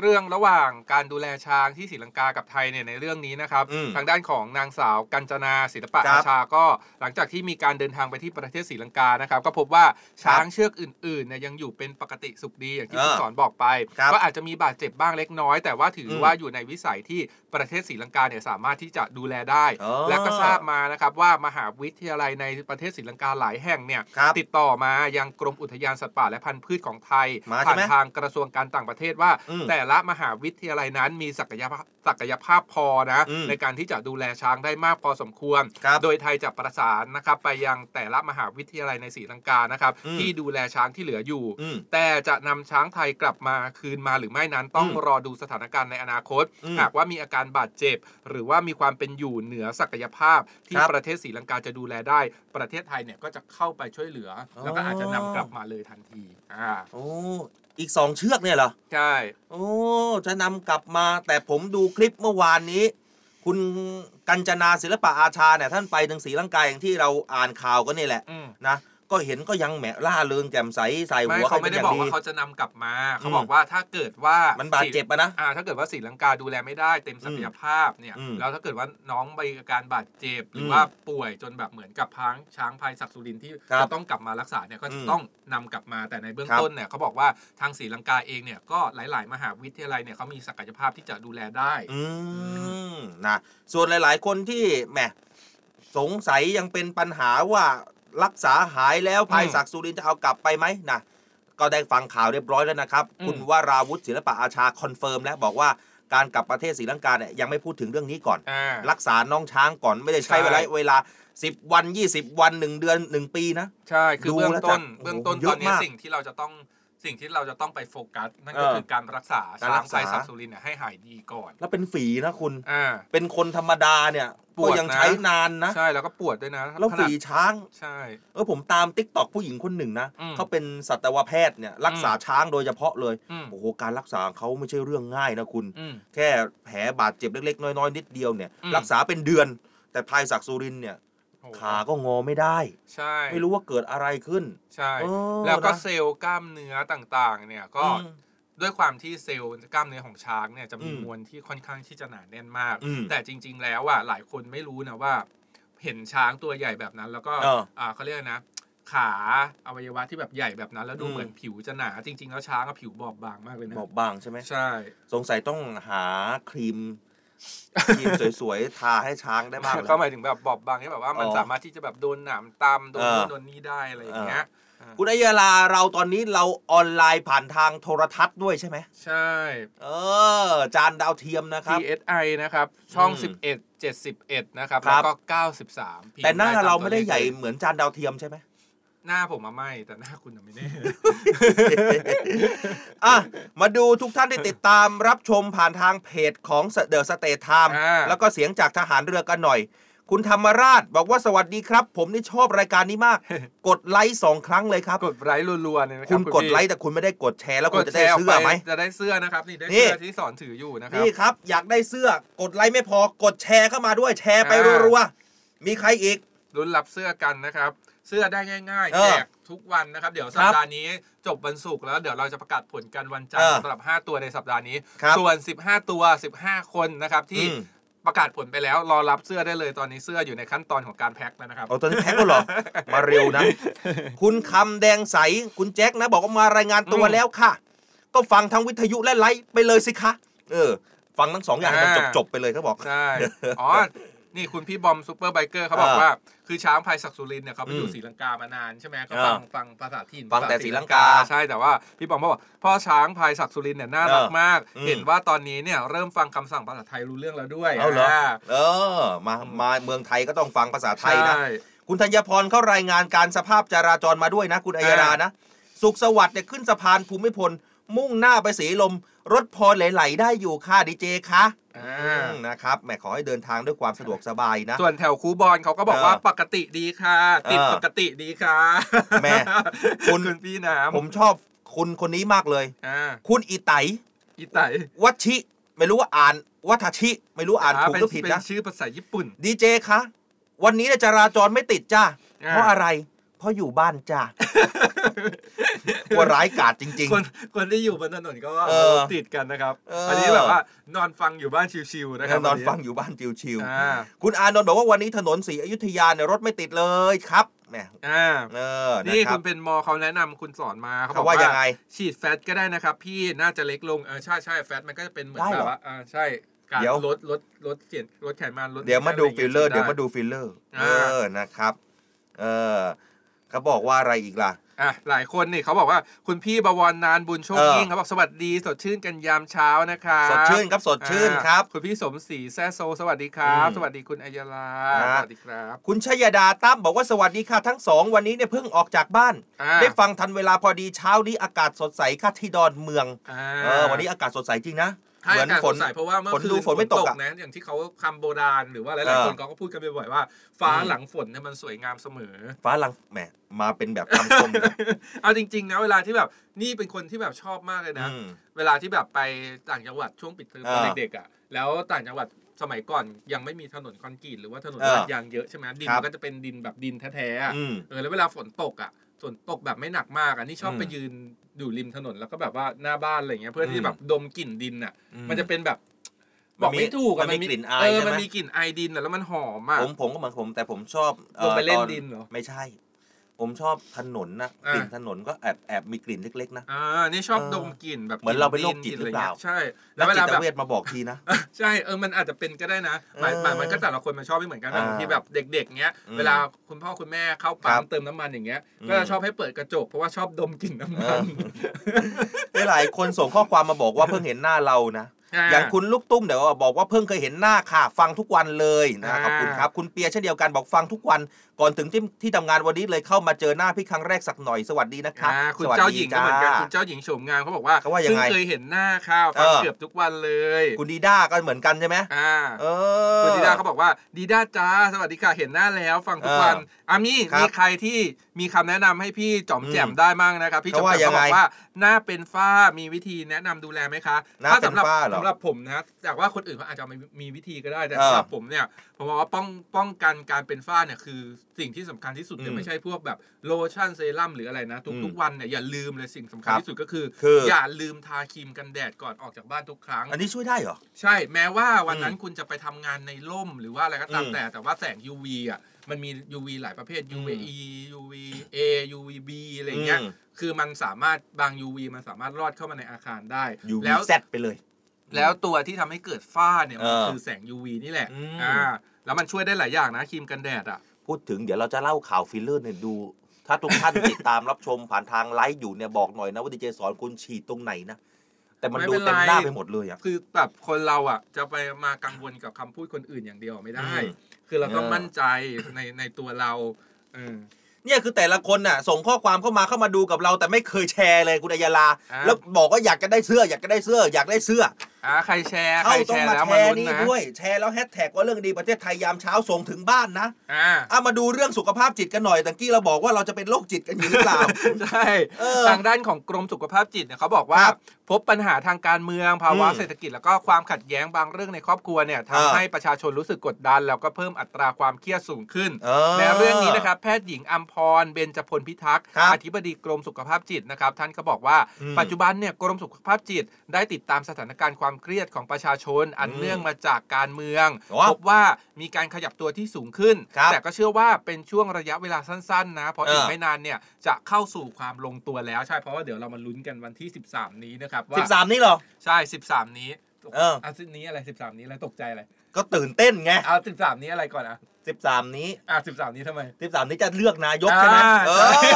[SPEAKER 3] เรื่องระหว่างการดูแลช้างที่ศรีลังกากับไทยเนี่ยในเรื่องนี้นะครับ
[SPEAKER 2] อืม
[SPEAKER 3] ทางด้านของนางสาวกัญจนาศิลปะ
[SPEAKER 2] ครับ
[SPEAKER 3] อาชาก็ หลังจากที่มีการเดินทางไปที่ประเทศศรีลังกานะครับ ก็พบว่าช้างเชือกอื่นๆเนี่ยยังอยู่เป็นปกติสุขดีอย่างที่
[SPEAKER 2] เออ
[SPEAKER 3] คุณสอนบอกไป
[SPEAKER 2] ครับ
[SPEAKER 3] ก็อาจจะมีบาดเจ็บบ้างเล็กน้อย แต่ว่าถืออ
[SPEAKER 2] ม
[SPEAKER 3] ว่าอยู่ในวิสัยที่ประเทศศรีลังกาเนี่ยสามารถที่จะดูแลได้
[SPEAKER 2] อ๋อ
[SPEAKER 3] และก็ทราบมานะครับว่ามหาวิทยาลัยในประเทศศรีลังกาหลายแห่งเนี่ย
[SPEAKER 2] ครับ
[SPEAKER 3] ติดต่อมายังกรมอุทยานสัตว์ป่าและพันธุ์พืชของไทย
[SPEAKER 2] มาใช่
[SPEAKER 3] ผ่าน
[SPEAKER 2] ไหม
[SPEAKER 3] ทางกระทรวงการต่างประเทศว่า
[SPEAKER 2] อืม
[SPEAKER 3] แต่ละมหาวิทยาลัยนั้นมีศักยภาพศักยภาพพอนะ
[SPEAKER 2] อืม
[SPEAKER 3] ในการที่จะดูแลช้างได้มากพอสมควร
[SPEAKER 2] ครับ
[SPEAKER 3] โดยไทยจะประสานนะครับไปยังแต่ละมหาวิทยาลัยในศรีลังกานะครับ
[SPEAKER 2] อืม
[SPEAKER 3] ที่ดูแลช้างที่เหลืออยู่
[SPEAKER 2] อืม
[SPEAKER 3] แต่จะนำช้างไทยกลับมาคืนมาหรือไม่นั้นต้อง
[SPEAKER 2] อืม
[SPEAKER 3] รอดูสถานการณ์ในอนาคต
[SPEAKER 2] อืม
[SPEAKER 3] หากว่ามีอาการบาดเจ็บ หรือว่ามีความเป็นอยู่เหนือศักยภาพ ที่
[SPEAKER 2] ครับ
[SPEAKER 3] ประเทศศรีลังกาจะดูแลได้ ประเทศไทยเนี่ยก็จะเข้าไปช่วยเหลือ แล้วก็อาจจะนำกลับมาเลยทันที อ่า
[SPEAKER 2] โอ้อีกสองเชือกเนี่ยเหรอ
[SPEAKER 3] ใช่
[SPEAKER 2] โอ้จะนำกลับมาแต่ผมดูคลิปเมื่อวานนี้ คุณกัญจนาศิลปะอาชาเนี่ยท่านไปถึงศรีลังกาอย่างที่เราอ่านข่าวกันนี่แหละ
[SPEAKER 3] อืม
[SPEAKER 2] นะ ก็เห็นก็ยังแหมล่าเริงแจ่มใสใส่
[SPEAKER 3] ไม่
[SPEAKER 2] หัว
[SPEAKER 3] เขาไม่ได้
[SPEAKER 2] ป็น
[SPEAKER 3] บอก
[SPEAKER 2] ย่ง
[SPEAKER 3] ว่าเขาจะนำกลับมา เขา
[SPEAKER 2] อืม
[SPEAKER 3] บอกว่าถ้าเกิดว่า
[SPEAKER 2] มันบาดเจ็บอะนะ
[SPEAKER 3] อ่าถ้าเกิดว่าศรีลังกาดูแลไม่ได้เต็มศักยภาพเนี่ย
[SPEAKER 2] อืม
[SPEAKER 3] แล้วถ้าเกิดว่าน้องมีอาการบาดเจ็บหรืออ
[SPEAKER 2] ม
[SPEAKER 3] ว่าป่วยจนแบบเหมือนกับพังช้างพลายศักดิ์สุรินทร์ที่
[SPEAKER 2] ครับ
[SPEAKER 3] จะต้องกลับมารักษาเนี่ยก็
[SPEAKER 2] อื
[SPEAKER 3] จะ
[SPEAKER 2] ม
[SPEAKER 3] ต้องนำกลับมาแต่ในเบื้อง
[SPEAKER 2] ครับ
[SPEAKER 3] ต้นเนี่ยเขาบอกว่าทางศรีลังกาเองเนี่ยก็หลาย ๆ มหาวิทยาลัยเนี่ยเขามีศักยภาพที่จะดูแลได้
[SPEAKER 2] อืมนะส่วนหลาย ๆ คนที่แหมสงสัยยังเป็นปัญหาว่า รักษาหายแล้วพลายศักดิ์สุรินทร์จะเอากลับไปไหมนะก็ได้ฟังข่าวเรียบร้อยแล้วนะครับ
[SPEAKER 3] อืม
[SPEAKER 2] คุณวราวุฒิศิลปอาชา confirm แล้วบอกว่าการกลับประเทศศรีลังกาเนี่ยยังไม่พูดถึงเรื่องนี้ก่อน
[SPEAKER 3] อ่า
[SPEAKER 2] รักษาน้องช้างก่อนไม่ได้ใช้
[SPEAKER 3] ใช่
[SPEAKER 2] เวลาเวลา 10 วัน 20 วัน 1 เดือน 1 ปีนะ
[SPEAKER 3] ใช่ คือ
[SPEAKER 2] ดู
[SPEAKER 3] เบื้อง
[SPEAKER 2] แล้ว
[SPEAKER 3] ต้น
[SPEAKER 2] จะ
[SPEAKER 3] เบื้องต้น
[SPEAKER 2] โอ้โหเย
[SPEAKER 3] ต
[SPEAKER 2] อะ
[SPEAKER 3] อนนี้
[SPEAKER 2] มาก
[SPEAKER 3] สิ่งที่เราจะต้อง สิ่งที่เราจะต้องไปโฟกัส นั่นก็
[SPEAKER 2] เออ
[SPEAKER 3] คือการรักษา
[SPEAKER 2] การ
[SPEAKER 3] ช้า
[SPEAKER 2] รั
[SPEAKER 3] ง
[SPEAKER 2] ก
[SPEAKER 3] พลาย
[SPEAKER 2] ษา
[SPEAKER 3] ศักดิ์สุรินทร์เนี่ยให้หายดีก่อน
[SPEAKER 2] แล้วเป็นฝีนะคุณ
[SPEAKER 3] อ่า
[SPEAKER 2] เป็นคนธรรมดาเนี่ย
[SPEAKER 3] ป
[SPEAKER 2] ก็
[SPEAKER 3] วด
[SPEAKER 2] ยัง
[SPEAKER 3] นะ
[SPEAKER 2] ใช้นานนะ
[SPEAKER 3] ใช่แล้วก็ปวดด้วยนะ
[SPEAKER 2] แล้ว
[SPEAKER 3] ขนา
[SPEAKER 2] ฝี
[SPEAKER 3] ด
[SPEAKER 2] ช้าง
[SPEAKER 3] ใช่
[SPEAKER 2] เออผมตามติ๊กตอกผู้หญิงคนหนึ่งนะ
[SPEAKER 3] อืม
[SPEAKER 2] เขาเป็นสัตวแพทย์เนี่ยรักษาช้างโดยเฉพาะเลย
[SPEAKER 3] อืม
[SPEAKER 2] โอ้โหการรักษาเขาไม่ใช่เรื่องง่ายนะคุณ
[SPEAKER 3] อืม
[SPEAKER 2] แค่แผลบาดเจ็บเล็กๆน้อยๆนิดเดียวเนี่ย
[SPEAKER 3] อืม
[SPEAKER 2] รักษาเป็นเดือน แต่พลายศักดิ์สุรินทร์เนี่ย
[SPEAKER 3] โอ้โห
[SPEAKER 2] ขาก็งอไม่ได้
[SPEAKER 3] ใช่
[SPEAKER 2] ไม่รู้ว่าเกิดอะไรขึ้น
[SPEAKER 3] ใช่
[SPEAKER 2] เออ
[SPEAKER 3] แล้วก็
[SPEAKER 2] นะ
[SPEAKER 3] เซลล์กล้ามเนื้อต่างๆ เนี่ยก็
[SPEAKER 2] อืม
[SPEAKER 3] ด้วยความที่เซลล์กล้ามเนื้อของช้างเนี่ยจะมี
[SPEAKER 2] อืม
[SPEAKER 3] มวลที่ค่อนข้างที่จะหนาแน่นมาก
[SPEAKER 2] อืม
[SPEAKER 3] แต่จริง ๆ แล้วอะหลายคนไม่รู้นะว่า เห็นช้างตัวใหญ่แบบนั้น แล้วก็
[SPEAKER 2] เออ
[SPEAKER 3] อ่าเขาเรียกอะไรนะขาอวัยวะที่แบบใหญ่แบบนั้น แล้วดู
[SPEAKER 2] อืม
[SPEAKER 3] เหมือนผิวจะหนาจริง ๆ แล้วช้างก็ผิวบอบบางมากเลยนะ
[SPEAKER 2] บอบบางใช่ไหม
[SPEAKER 3] ใช่
[SPEAKER 2] สงสัยต้องหาครีม ครีมสวยๆ ทาให้ช้างได้บ้าง
[SPEAKER 3] ก็
[SPEAKER 2] นะ
[SPEAKER 3] หมายถึงแบบบอบบางที่แบบว่ามัน
[SPEAKER 2] อ๋อ
[SPEAKER 3] สามารถที่จะแบบโดนหนามตำโดน
[SPEAKER 2] เออ
[SPEAKER 3] นู่นโดนนี่ได้อะไรอย่างเงี้ย
[SPEAKER 2] คุณอัยยาลาเราตอนนี้เราออนไลน์ผ่านทางโทรทัศน์ด้วยใช่ไหม
[SPEAKER 3] ใช่
[SPEAKER 2] เออ จานดาวเทียมนะครับ
[SPEAKER 3] TSI นะครับ ช่อง
[SPEAKER 2] อืม
[SPEAKER 3] 11 71 นะครับ
[SPEAKER 2] ครั
[SPEAKER 3] แล้
[SPEAKER 2] บ
[SPEAKER 3] วก็ 93พิมพ์
[SPEAKER 2] แต่หน้า
[SPEAKER 3] ต
[SPEAKER 2] เรา
[SPEAKER 3] ตัว
[SPEAKER 2] ไม่ได้
[SPEAKER 3] ลข
[SPEAKER 2] ใหญ่
[SPEAKER 3] เลย
[SPEAKER 2] เหมือนจานดาวเทียมใช่ไหม
[SPEAKER 3] หน้าผมมาไม่แต่หน้าคุณน่ะไม่แน่
[SPEAKER 2] อะ มาดูทุกท่านที่ติดตามรับชมผ่านทางเพจของ The States Times
[SPEAKER 3] อ่า
[SPEAKER 2] แล้วก็เสียงจากทหารเรือกันหน่อย คุณธรรมราชบอกว่าสวัสดีครับ ผมนี่ชอบรายการนี้มาก กดไลค์สองครั้งเลยครับ
[SPEAKER 3] กดไลค์รัวๆเลยนะครั
[SPEAKER 2] คุณกดไลค์แต่คุณไม่ได้กดแชร์แล้ว
[SPEAKER 3] กดแชร์ออก
[SPEAKER 2] เสื้อไหม
[SPEAKER 3] จะได้เสื้อนะครับ นี่ได้
[SPEAKER 2] นี่
[SPEAKER 3] เสื้อที่สอนถืออยู่นะครับ
[SPEAKER 2] นี่ครับ อยากได้เสื้อกดไลค์ไม่พอ กดแชร์เข้ามาด้วยแชร์ไป
[SPEAKER 3] อ่า
[SPEAKER 2] รัวๆมีใครอีก
[SPEAKER 3] ลุ้นรับเสื้อกันนะครับ เสื้อได้ง่าย
[SPEAKER 2] เอ
[SPEAKER 3] ๆ
[SPEAKER 2] อ
[SPEAKER 3] แจกทุกวันนะครับ เดี๋ยวสัปดาห์นี้จบวันศุกร์แล้วเดี๋ยวเราจะประกาศผลกันวันจันทร์
[SPEAKER 2] เออ
[SPEAKER 3] สำหรับ 5 ตัวในสัปดาห์นี้
[SPEAKER 2] ครับ
[SPEAKER 3] ส่วน 15 ตัว 15 คนนะครับที่
[SPEAKER 2] อืม
[SPEAKER 3] ประกาศผลไปแล้วรอรับเสื้อได้เลยตอนนี้เสื้ออยู่ในขั้นตอนของการแพ็คแล้วนะครับ
[SPEAKER 2] เอาตอนนี้แพ็คแล้วเหรอ มาเร็วนะ คุณคำแดงใส คุณแจ็คนะ บอกว่ามารายงานตัว
[SPEAKER 3] อืม
[SPEAKER 2] แล้วค่ะ ก็ฟังทางวิทยุและไลฟ์ไปเลยสิคะ เออ ฟังทั้งสองอย่างให้มัน
[SPEAKER 3] อ่า
[SPEAKER 2] จบๆไปเลยเขาบอก
[SPEAKER 3] ใช่ อ๋อ นี่คุณพี่บอมซูเปอร์ไบเกอร์เขาบอก
[SPEAKER 2] อ่า
[SPEAKER 3] ว่า คือช้างพลายศักดิ์สุรินทร์เนี่ยเขาไปอยู่
[SPEAKER 2] อืม
[SPEAKER 3] ศรีลังกามานานใช่ไหมก็
[SPEAKER 2] อ่า
[SPEAKER 3] ฟังฟังภาษาถิ่น
[SPEAKER 2] ฟังแต่
[SPEAKER 3] ภษ
[SPEAKER 2] ศรีลังกา
[SPEAKER 3] ใช่แต่ว่าพี่บอมบอกว่าพ่อช้างพลายศักดิ์สุรินทร์เนี่ยน่ารัก
[SPEAKER 2] เออ
[SPEAKER 3] มาก
[SPEAKER 2] อืม
[SPEAKER 3] เห็นว่าตอนนี้เนี่ยเริ่มฟังคำสั่งภาษาไทยรู้เรื่องแล้วด้วย
[SPEAKER 2] เอาเหรอาเออมามาเมืองไทยก็ต้องฟังภาษาไทยนะ
[SPEAKER 3] ใช่
[SPEAKER 2] คุณธัญพรเขารายงานการสภาพจราจรมาด้วยนะ คุณอัยรานะ สุขสวัสดิ์เนี่ยขึ้นสะพานภูมิพล มุ่งหน้าไปสีลม รถพอไหลๆได้อยู่ค่ะดีเจคะ
[SPEAKER 3] อ่า
[SPEAKER 2] อืมนะครับแหมขอให้เดินทางด้วยความสะดวกสบายนะ
[SPEAKER 3] ส่วนแถวคูบอลเขาก็บอกว่า
[SPEAKER 2] เออ
[SPEAKER 3] ปกติดีค่ะ ติด
[SPEAKER 2] เออ
[SPEAKER 3] ปกติดีค่ะ
[SPEAKER 2] แม่คุณ
[SPEAKER 3] คุณพี่น้ำ
[SPEAKER 2] ผมชอบคุณคนนี้มากเลย
[SPEAKER 3] อ่า
[SPEAKER 2] คุณอีไต
[SPEAKER 3] อีไต
[SPEAKER 2] วัชิ ไม่รู้ว่าอ่านวัทชิ ไม่รู้อ่านถูก
[SPEAKER 3] เป็
[SPEAKER 2] หรือผิด
[SPEAKER 3] เป็น
[SPEAKER 2] นะ
[SPEAKER 3] ชื่อภาษาญี่ปุ่น
[SPEAKER 2] ดีเจคะวันนี้เนี่ยจราจรไม่ติดจ้า
[SPEAKER 3] อ่า
[SPEAKER 2] เพราะอะไรเพราะอยู่บ้านจ้าว่าร้ายกาจจริง
[SPEAKER 3] คนคนที่อยู่บนถนนก็
[SPEAKER 2] เออ
[SPEAKER 3] ติดกันนะครับ
[SPEAKER 2] เอออั
[SPEAKER 3] อันนี้แบบว่านอนฟังอยู่บ้านชิวๆ
[SPEAKER 2] ๆ
[SPEAKER 3] นะครับ
[SPEAKER 2] นอน
[SPEAKER 3] วั
[SPEAKER 2] ฟังอยู่บ้านชิว
[SPEAKER 3] อ่า
[SPEAKER 2] ๆคุณอานนท์บอกว่าวันนี้ถนนศรีอยุธยาเนี่ยรถไม่ติดเลยครับแหม
[SPEAKER 3] อ่า
[SPEAKER 2] เออนะ
[SPEAKER 3] นี่
[SPEAKER 2] ครั
[SPEAKER 3] คุ
[SPEAKER 2] บ
[SPEAKER 3] ณเป็นมอเขาแนะนำคุณสอนมาเขาบ
[SPEAKER 2] เขา
[SPEAKER 3] อก
[SPEAKER 2] ว่า
[SPEAKER 3] ว่า
[SPEAKER 2] ยังไง
[SPEAKER 3] ฉีดแฟตก็ได้นะครับ พี่น่าจะเล็กลงเออใช่ใช่แฟตมันก็จะเป็นเหมือน
[SPEAKER 2] ได้
[SPEAKER 3] แบ
[SPEAKER 2] เหรอ
[SPEAKER 3] บว่าอ่าใช่การ
[SPEAKER 2] เดี๋ยว
[SPEAKER 3] ลดลดลดเสียนลดไขมันลด
[SPEAKER 2] เดี๋ยวมาดูะ
[SPEAKER 3] ไร
[SPEAKER 2] ฟิลเลอร์
[SPEAKER 3] ฉี
[SPEAKER 2] เดี๋ยวมา
[SPEAKER 3] ไดู
[SPEAKER 2] ฟิลเลอร์เอ
[SPEAKER 3] อ่า
[SPEAKER 2] อนะครับ เออ เขาบอกว่าอะไรอีกล่ะ
[SPEAKER 3] อะหลายคนนี่เขาบอกว่าคุณพี่บวรนานบุญโชค
[SPEAKER 2] เออ
[SPEAKER 3] ยิ่งเขาบอกสวัสดีสดชื่นกันยามเช้านะครับ
[SPEAKER 2] สดชื่นครับสดชื่นครับ
[SPEAKER 3] อ่าคุณพี่สมศรีแซ่โซ สวัสดีครับ
[SPEAKER 2] อืม
[SPEAKER 3] สวัสดีคุณอัยยาลา
[SPEAKER 2] นะ
[SPEAKER 3] สวัสดีครับ
[SPEAKER 2] คุณชยดาตั้มบอกว่าสวัสดีค่ะทั้งสองวันนี้เนี่ยเพิ่งออกจากบ้าน
[SPEAKER 3] อ่า
[SPEAKER 2] ได้ฟังทันเวลาพอดีเช้านี้อากาศสดใสค่ะที่ดอนเมือง
[SPEAKER 3] อ่า
[SPEAKER 2] เออวันนี้อากาศสดใสจริงนะ
[SPEAKER 3] ใช่
[SPEAKER 2] เหมือน
[SPEAKER 3] อากาศ
[SPEAKER 2] ฝ
[SPEAKER 3] ส
[SPEAKER 2] น
[SPEAKER 3] ดใสเพราะว่าเมื่อ
[SPEAKER 2] ฝน
[SPEAKER 3] คืน
[SPEAKER 2] ดูฝนไม่ตกอะ
[SPEAKER 3] นะอย่างที่เขาคำโบราณหรือว่าห
[SPEAKER 2] เอ
[SPEAKER 3] ลาย
[SPEAKER 2] อ
[SPEAKER 3] ๆคนเขาก็พูดกันบ่อยๆว่า ฟ้า
[SPEAKER 2] อืม
[SPEAKER 3] หลังฝนเนี่ยมันสวยงามเสมอ
[SPEAKER 2] ฟ้าหลังแหมมาเป็นแบบคำคมนะ
[SPEAKER 3] เอาจริง ๆ นะเวลาที่แบบนี่เป็นคนที่แบบชอบมากเลยนะ
[SPEAKER 2] อืม
[SPEAKER 3] เวลาที่แบบไปต่างจังหวัดช่วงปิดเทอมตอน
[SPEAKER 2] อ่า
[SPEAKER 3] เด็กๆอะแล้วต่างจังหวัดสมัยก่อนยังไม่มีถนนคอนกรีตหรือว่าถนน
[SPEAKER 2] เออ
[SPEAKER 3] ลาดยางเยอะใช่ไหมดิน
[SPEAKER 2] ครับ
[SPEAKER 3] มันก็จะเป็นดินแบบดินแท้ๆอะ
[SPEAKER 2] อืม
[SPEAKER 3] เออแล้วเวลาฝนตกอะ ฝนตกแบบไม่หนักมากอันนี้ชอบ
[SPEAKER 2] อืม
[SPEAKER 3] ไปยืนอยู่ริมถนนแล้วก็แบบว่าหน้าบ้านอะไรเงี้ยเพื่อ
[SPEAKER 2] อื
[SPEAKER 3] ที่
[SPEAKER 2] ม
[SPEAKER 3] แบบดมกลิ่นดินอะ
[SPEAKER 2] อืม
[SPEAKER 3] มันจะเป็นแบบ
[SPEAKER 2] มัน
[SPEAKER 3] บอกไม่ถูกอะ
[SPEAKER 2] มันมีกลิ่นอาย
[SPEAKER 3] เออ
[SPEAKER 2] ใช่ไหม
[SPEAKER 3] มันมีกลิ่นไอายดินอะแล้วมันหอมอะ
[SPEAKER 2] ผมผมก็เหมือนผมแต่ผมชอบ
[SPEAKER 3] ลงไปเล่น
[SPEAKER 2] ตอ
[SPEAKER 3] ดินเหรอ
[SPEAKER 2] ไม่ใช่ ผมชอบถนนนะ
[SPEAKER 3] อะ
[SPEAKER 2] กลิ่นถนนก็แอบแอบมีกลิ่นเล็กๆนะ
[SPEAKER 3] อ่านี่ชอบ
[SPEAKER 2] เออ
[SPEAKER 3] ดมกลิ่นแบบ
[SPEAKER 2] เหมือนเราเป็นโรค
[SPEAKER 3] ดิ
[SPEAKER 2] จิต
[SPEAKER 3] ก
[SPEAKER 2] หรือ
[SPEAKER 3] ลิ่น
[SPEAKER 2] เปล่าะ
[SPEAKER 3] ไงี้ยใช่
[SPEAKER 2] แล้
[SPEAKER 3] แล้ววเว
[SPEAKER 2] จิ
[SPEAKER 3] ลา
[SPEAKER 2] ต
[SPEAKER 3] แบบ
[SPEAKER 2] เวชมาบอกทีนะ
[SPEAKER 3] ใช่เออมันอาจจะเป็นก็ได้นะหมาย
[SPEAKER 2] เออ
[SPEAKER 3] หมายมันก็แต่ละคนมันชอบไม่เหมือนกัน
[SPEAKER 2] อ่า
[SPEAKER 3] บางทีแบบเด็ก ๆเงี้ย
[SPEAKER 2] อืม
[SPEAKER 3] เวลาคุณพ่อคุณแม่เข้า
[SPEAKER 2] ครั
[SPEAKER 3] ปั๊ม
[SPEAKER 2] บ
[SPEAKER 3] เติมน้ำมันอย่างเงี้ย
[SPEAKER 2] อืม
[SPEAKER 3] ก็จะชอบให้เปิดกระจกเพราะว่าชอบดมกลิ่นน้ำมัน
[SPEAKER 2] เออหลายคนส่งข้อความมาบอกว่าเพิ่งเห็นหน้าเรานะอย่างคุณลูกตุ้มเดี๋ยวบอกว่าเพิ่งเคยเห็นหน้าค่ะ ฟังทุกวันเลยนะ
[SPEAKER 3] อ่า
[SPEAKER 2] ขอบคุณครับ คุณเปียเช่นเดียวกันบอกฟังทุกวัน ก่อนถึงที่ที่ทำงานวันนี้เลยเข้ามาเจอหน้าพี่ครั้งแรกสักหน่อยสวัสดีนะครับ
[SPEAKER 3] อ่าคุณ
[SPEAKER 2] สวัส
[SPEAKER 3] เจ้า
[SPEAKER 2] ดี
[SPEAKER 3] หญิงก็เหมือนกัน
[SPEAKER 2] จ้า
[SPEAKER 3] คุณเจ้าหญิงโฉมงามเขาบอกว่า
[SPEAKER 2] เขาว่ายังไง
[SPEAKER 3] เพิ่เคยเห็นหน้าข้าวฟัง
[SPEAKER 2] เออ
[SPEAKER 3] เกือบทุกวันเลย
[SPEAKER 2] คุณดีด้าก็เหมือนกันใช่ไหม
[SPEAKER 3] อ่า
[SPEAKER 2] เออ
[SPEAKER 3] คุณดีด้าเขาบอกว่าดีด้าจ้าสวัสดีค่ะเห็นหน้าแล้วฟังทุกวัน
[SPEAKER 2] เออ
[SPEAKER 3] อะมี
[SPEAKER 2] ครับ
[SPEAKER 3] มีใครที่มีคำแนะนำให้พี่จอมแจ่ม
[SPEAKER 2] อืม
[SPEAKER 3] ได้มั่งนะครับพี่จอม
[SPEAKER 2] เขาว่า
[SPEAKER 3] แจ่ม
[SPEAKER 2] ยัง
[SPEAKER 3] เขา
[SPEAKER 2] ไง
[SPEAKER 3] บอกว่าหน้าเป็นฝ้ามีวิธีแนะนำดูแลไหมคะ
[SPEAKER 2] หน้า
[SPEAKER 3] ถ้
[SPEAKER 2] เป็น
[SPEAKER 3] สำหรั
[SPEAKER 2] ฝ้าเหรอ
[SPEAKER 3] สำหรับผมนะจากว่าคนอื่นเขาอาจจะไม่มีวิธีก็ได้แต่
[SPEAKER 2] เออ
[SPEAKER 3] สำหรับผมเนี่ยผมบอกว่าป้องป้องกันการเป็นฝ้าเนี่ยคือ สิ่งที่สำคัญที่สุด
[SPEAKER 2] อืม
[SPEAKER 3] เนี่ยไม่ใช่พวกแบบโลชั่นเซรั่มหรืออะไรนะ
[SPEAKER 2] อื
[SPEAKER 3] ทุก
[SPEAKER 2] ม
[SPEAKER 3] ๆวันเนี่ยอย่าลืมเลยสิ่งสำคัญ
[SPEAKER 2] ครับ
[SPEAKER 3] ที่สุดก็คือ
[SPEAKER 2] คือ
[SPEAKER 3] อย่าลืมทาครีมกันแดดก่อนออกจากบ้านทุกครั้ง
[SPEAKER 2] อันนี้ช่วยได้เหรอ
[SPEAKER 3] ใช่แม้ว่าวันนั้น
[SPEAKER 2] อืม
[SPEAKER 3] คุณจะไปทำงานในร่มหรือว่าอะไรก็ตาม
[SPEAKER 2] อืม
[SPEAKER 3] แต่แต่ว่าแสง UV อะมันมี UV หลายประเภท
[SPEAKER 2] อืม
[SPEAKER 3] UVE UVA UVB อะไรเงี้ย
[SPEAKER 2] อืม
[SPEAKER 3] คือมันสามารถบาง UV มันสามารถรอดเข้ามาในอาคารได้
[SPEAKER 2] U
[SPEAKER 3] แล้ว
[SPEAKER 2] Z ไปเลย
[SPEAKER 3] แล้วตัวที่ทำให้เกิดฝ้าเนี่ยมัน
[SPEAKER 2] เออ
[SPEAKER 3] คือแสง UV นี่แหละ
[SPEAKER 2] อืม
[SPEAKER 3] อ่าแล้วมันช่วยได้หลายอย่างนะครีมกันแดดอะ
[SPEAKER 2] พูดถึงเดี๋ยวเราจะเล่าข่าวฟิลเลอร์เนี่ยดู ถ้าทุกท่าน ติดตามรับชมผ่านทางไลฟ์อยู่เนี่ยบอกหน่อยนะว่าดีเจสอนคุณฉีดตรงไหนนะ แต่มัน
[SPEAKER 3] ไม่
[SPEAKER 2] ดู
[SPEAKER 3] เป็นไร
[SPEAKER 2] เต็มหน้าไปหมดเลยอะ
[SPEAKER 3] คือแบบคนเราอะ จะไปมากังวลกับคำพูดคนอื่นอย่างเดียวไม่ได้
[SPEAKER 2] อืม
[SPEAKER 3] คือเราต้อง
[SPEAKER 2] เออ
[SPEAKER 3] มั่นใจในในตัวเราเออ
[SPEAKER 2] เนี่ยคือแต่ละคนน่ะ ส่งข้อความเข้ามาเข้ามาดูกับเรา แต่ไม่เคยแชร์เลยคุณอัยยาลา
[SPEAKER 3] อ่า
[SPEAKER 2] แล้วบอกว่าอยากจะได้เสื้ออยากจะได้เสื้ออยากได้เสื้อ
[SPEAKER 3] อ่าใครแชร์ใค
[SPEAKER 2] เขา
[SPEAKER 3] ร
[SPEAKER 2] ต้
[SPEAKER 3] แช
[SPEAKER 2] อง
[SPEAKER 3] ร์
[SPEAKER 2] มา
[SPEAKER 3] แล้ว
[SPEAKER 2] แช
[SPEAKER 3] มา
[SPEAKER 2] ร์
[SPEAKER 3] ลุ้น
[SPEAKER 2] นี่
[SPEAKER 3] นะ
[SPEAKER 2] ด้วย แชร์แล้วแฮชแท็กว่าเรื่องดีประเทศไทยยามเช้าส่งถึงบ้านนะ
[SPEAKER 3] อ่า
[SPEAKER 2] เอามาดูเรื่องสุขภาพจิตกันหน่อยตะกี้เราบอกว่าเราจะเป็นโรคจิตกันอยู่หรือเปล่า
[SPEAKER 3] ใช่
[SPEAKER 2] เออ
[SPEAKER 3] ทางด้านของกรมสุขภาพจิตเนี่ยเขาบอกว่า
[SPEAKER 2] ครับ
[SPEAKER 3] พบปัญหาทางการเมืองภาวะ
[SPEAKER 2] อืม
[SPEAKER 3] เศรษฐกิจแล้วก็ความขัดแย้งบางเรื่องในครอบครัวเนี่ย
[SPEAKER 2] เออ
[SPEAKER 3] ทำให้ประชาชนรู้สึกกดดัน แล้วก็เพิ่มอัตราความเครียดสูงขึ้น
[SPEAKER 2] เออ
[SPEAKER 3] ในเรื่องนี้นะครับแพทย์หญิงอัมพรเบญจพลพิทักษ์
[SPEAKER 2] ครับ
[SPEAKER 3] อธิบดีกรมสุขภาพจิตนะครับท่านก็บอกว่า
[SPEAKER 2] อืม
[SPEAKER 3] ปัจจุบันเนี่ยกรมสุขภาพจิตได้ติดตามสถานการณ์ความเครียดของประชาชน อัน
[SPEAKER 2] อืม
[SPEAKER 3] เนื่องมาจากการเมือง
[SPEAKER 2] อ๋อ
[SPEAKER 3] พบว่ามีการขยับตัวที่สูงขึ้น
[SPEAKER 2] ครับ
[SPEAKER 3] แต่ก็เชื่อว่าเป็นช่วงระยะเวลาสั้นๆ นะ เพราะ
[SPEAKER 2] เอออี
[SPEAKER 3] อีกไม่นานเนี่ยจะเข้าสู่ความลงตัวแล้วใช่เพราะว่าเดี๋ยวเรามาลุ้นกันวันที่ 13 นี้นะครับว่า
[SPEAKER 2] สิบสามนี่เหรอ
[SPEAKER 3] ใช่ 13 นี้
[SPEAKER 2] เออ
[SPEAKER 3] อะสินี้อะไร 13 นี้อะไรตกใจอะไร
[SPEAKER 2] ก็ตื่นเต้นไง
[SPEAKER 3] เอา13 นี้อะไรก่อนอะ
[SPEAKER 2] สิบสามนี้
[SPEAKER 3] อะ13 นี้ทำไม
[SPEAKER 2] สิบสามนี้จะเลือกนายกใช่ไหม
[SPEAKER 3] อ่า
[SPEAKER 2] เอ
[SPEAKER 3] ใช่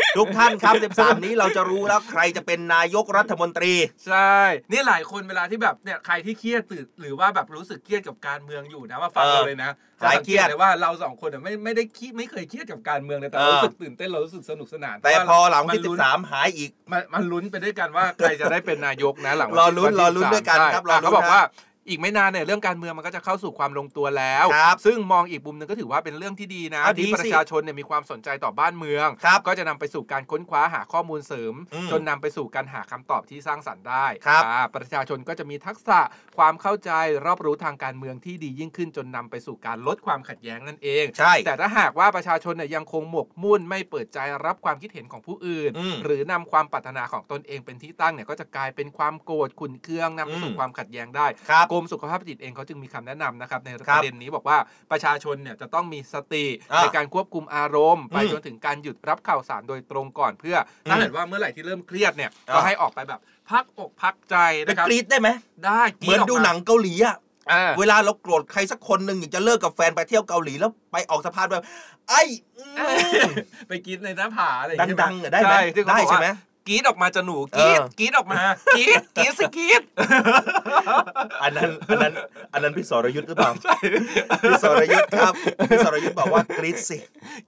[SPEAKER 2] อ ทุกท่านครับ 13 นี้เราจะรู้แล้วใครจะเป็นนายกรัฐมนตรี
[SPEAKER 3] ใช่ นี่หลายคนเวลาที่แบบเนี่ยใครที่เครียดตื่นหรือว่าแบบรู้สึกเครียดกับการเมืองอยู่นะว่าฟัง
[SPEAKER 2] เออ
[SPEAKER 3] เราเลยนะ
[SPEAKER 2] หายเครียด
[SPEAKER 3] จะสังกตเลยว่าเราสองคนเนี่ยไม่ไม่ได้คิดไม่เคยเครียดกับการเมืองเลยแต่เรา
[SPEAKER 2] เออ
[SPEAKER 3] รู้สึกตื่นเต้นเรารู้สึกสนุกสนาน
[SPEAKER 2] แต่
[SPEAKER 3] เพราะว่า
[SPEAKER 2] พอหลังที่
[SPEAKER 3] มันลุ้น
[SPEAKER 2] 13 หายอีก
[SPEAKER 3] มันมันลุ้นไปด้วยกันว่าใครจะได้เป็นนายกนะหลังวัน
[SPEAKER 2] รอ
[SPEAKER 3] ที่
[SPEAKER 2] ลุ้น
[SPEAKER 3] วัที่
[SPEAKER 2] รอลุ้น
[SPEAKER 3] 13
[SPEAKER 2] ด้วยกัน
[SPEAKER 3] ใช่
[SPEAKER 2] ครับรอลุ้น
[SPEAKER 3] เขาบอก
[SPEAKER 2] นะ
[SPEAKER 3] ว่า อีกไม่นานเนี่ยเรื่องการเมืองมันก็จะเข้าสู่ความลงตัวแล้ว
[SPEAKER 2] ครับ
[SPEAKER 3] ซึ่งมองอีกมุมหนึงก็ถือว่าเป็นเรื่องที่ดีนะ
[SPEAKER 2] อะ
[SPEAKER 3] ที่
[SPEAKER 2] ดีสิ
[SPEAKER 3] ประชาชนเนี่ยมีความสนใจต่อบ้านเมือง
[SPEAKER 2] ครับ
[SPEAKER 3] ก็จะนำไปสู่การค้นคว้าหาข้อมูลเสริม
[SPEAKER 2] อืม
[SPEAKER 3] จนนำไปสู่การหาคำตอบที่สร้างสรรค์ได้
[SPEAKER 2] ครับ
[SPEAKER 3] อ่าประชาชนก็จะมีทักษะความเข้าใจรอบรู้ทางการเมืองที่ดียิ่งขึ้นจนนำไปสู่การลดความขัดแย้งนั่นเอง
[SPEAKER 2] ใช่
[SPEAKER 3] แต่ถ้าหากว่าประชาชนเนี่ยยังคงหมกมุ่นไม่เปิดใจรับความคิดเห็นของผู้อื่น
[SPEAKER 2] อืม
[SPEAKER 3] หรือนำความปรารถนาของตนเองเป็นที่ตั้งเนี่ยก็จะกลายเป็นความโกรธขุนเคืองนำไปสู่
[SPEAKER 2] อืม
[SPEAKER 3] ความขัดแย้งได้
[SPEAKER 2] ครับ
[SPEAKER 3] กรมสุขภาพจิตเองเขาจึงมีคำแนะนำนะครับใน
[SPEAKER 2] ค
[SPEAKER 3] ป
[SPEAKER 2] รับ
[SPEAKER 3] ระเด็นนี้บอกว่าประชาชนเนี่ยจะต้องมีสติ
[SPEAKER 2] อะ
[SPEAKER 3] ในการควบคุมอารมณ์ ไป
[SPEAKER 2] อืม
[SPEAKER 3] จนถึงการหยุดรับข่าวสารโดยตรงก่อนเพื่ออ
[SPEAKER 2] ม
[SPEAKER 3] ถ้าเกิดว่าเมื่อไหร่ที่เริ่มเครียดเนี่ย
[SPEAKER 2] อะ
[SPEAKER 3] ก็ให้ออกไปแบบพักอกพักใจ
[SPEAKER 2] เป็น
[SPEAKER 3] นะครับ
[SPEAKER 2] กรีดได้ไหม
[SPEAKER 3] ได้ก
[SPEAKER 2] เหมือน
[SPEAKER 3] รี๊ก
[SPEAKER 2] ดู
[SPEAKER 3] มา
[SPEAKER 2] หนังเกาหลีอะ
[SPEAKER 3] อ่า
[SPEAKER 2] เวลาเราโกรธใครสักคนหนึ่งอยากจะเลิกกับแฟนไปเที่ยวเกาหลีแล้วไปออกสะพานแบบไอ้อืม
[SPEAKER 3] ไปกินในหน้าผาอะไรอย่างเงี้ย
[SPEAKER 2] ดังๆอะได้ไหม
[SPEAKER 3] ใช่ที่เขา
[SPEAKER 2] ได้
[SPEAKER 3] บอก
[SPEAKER 2] ใช่
[SPEAKER 3] ว่า
[SPEAKER 2] ไหม
[SPEAKER 3] กรีดออกมาจะหนูกรีด
[SPEAKER 2] เออ
[SPEAKER 3] กรีดออกมากรีดกรีดสิกรีด
[SPEAKER 2] อันนั้นอันนั้นอันนั้นพี่สรยุทธ์หรือเปล่าพี่สรยุทธ์ครับพี่สรยุทธ์บอกว่ากรีดสิ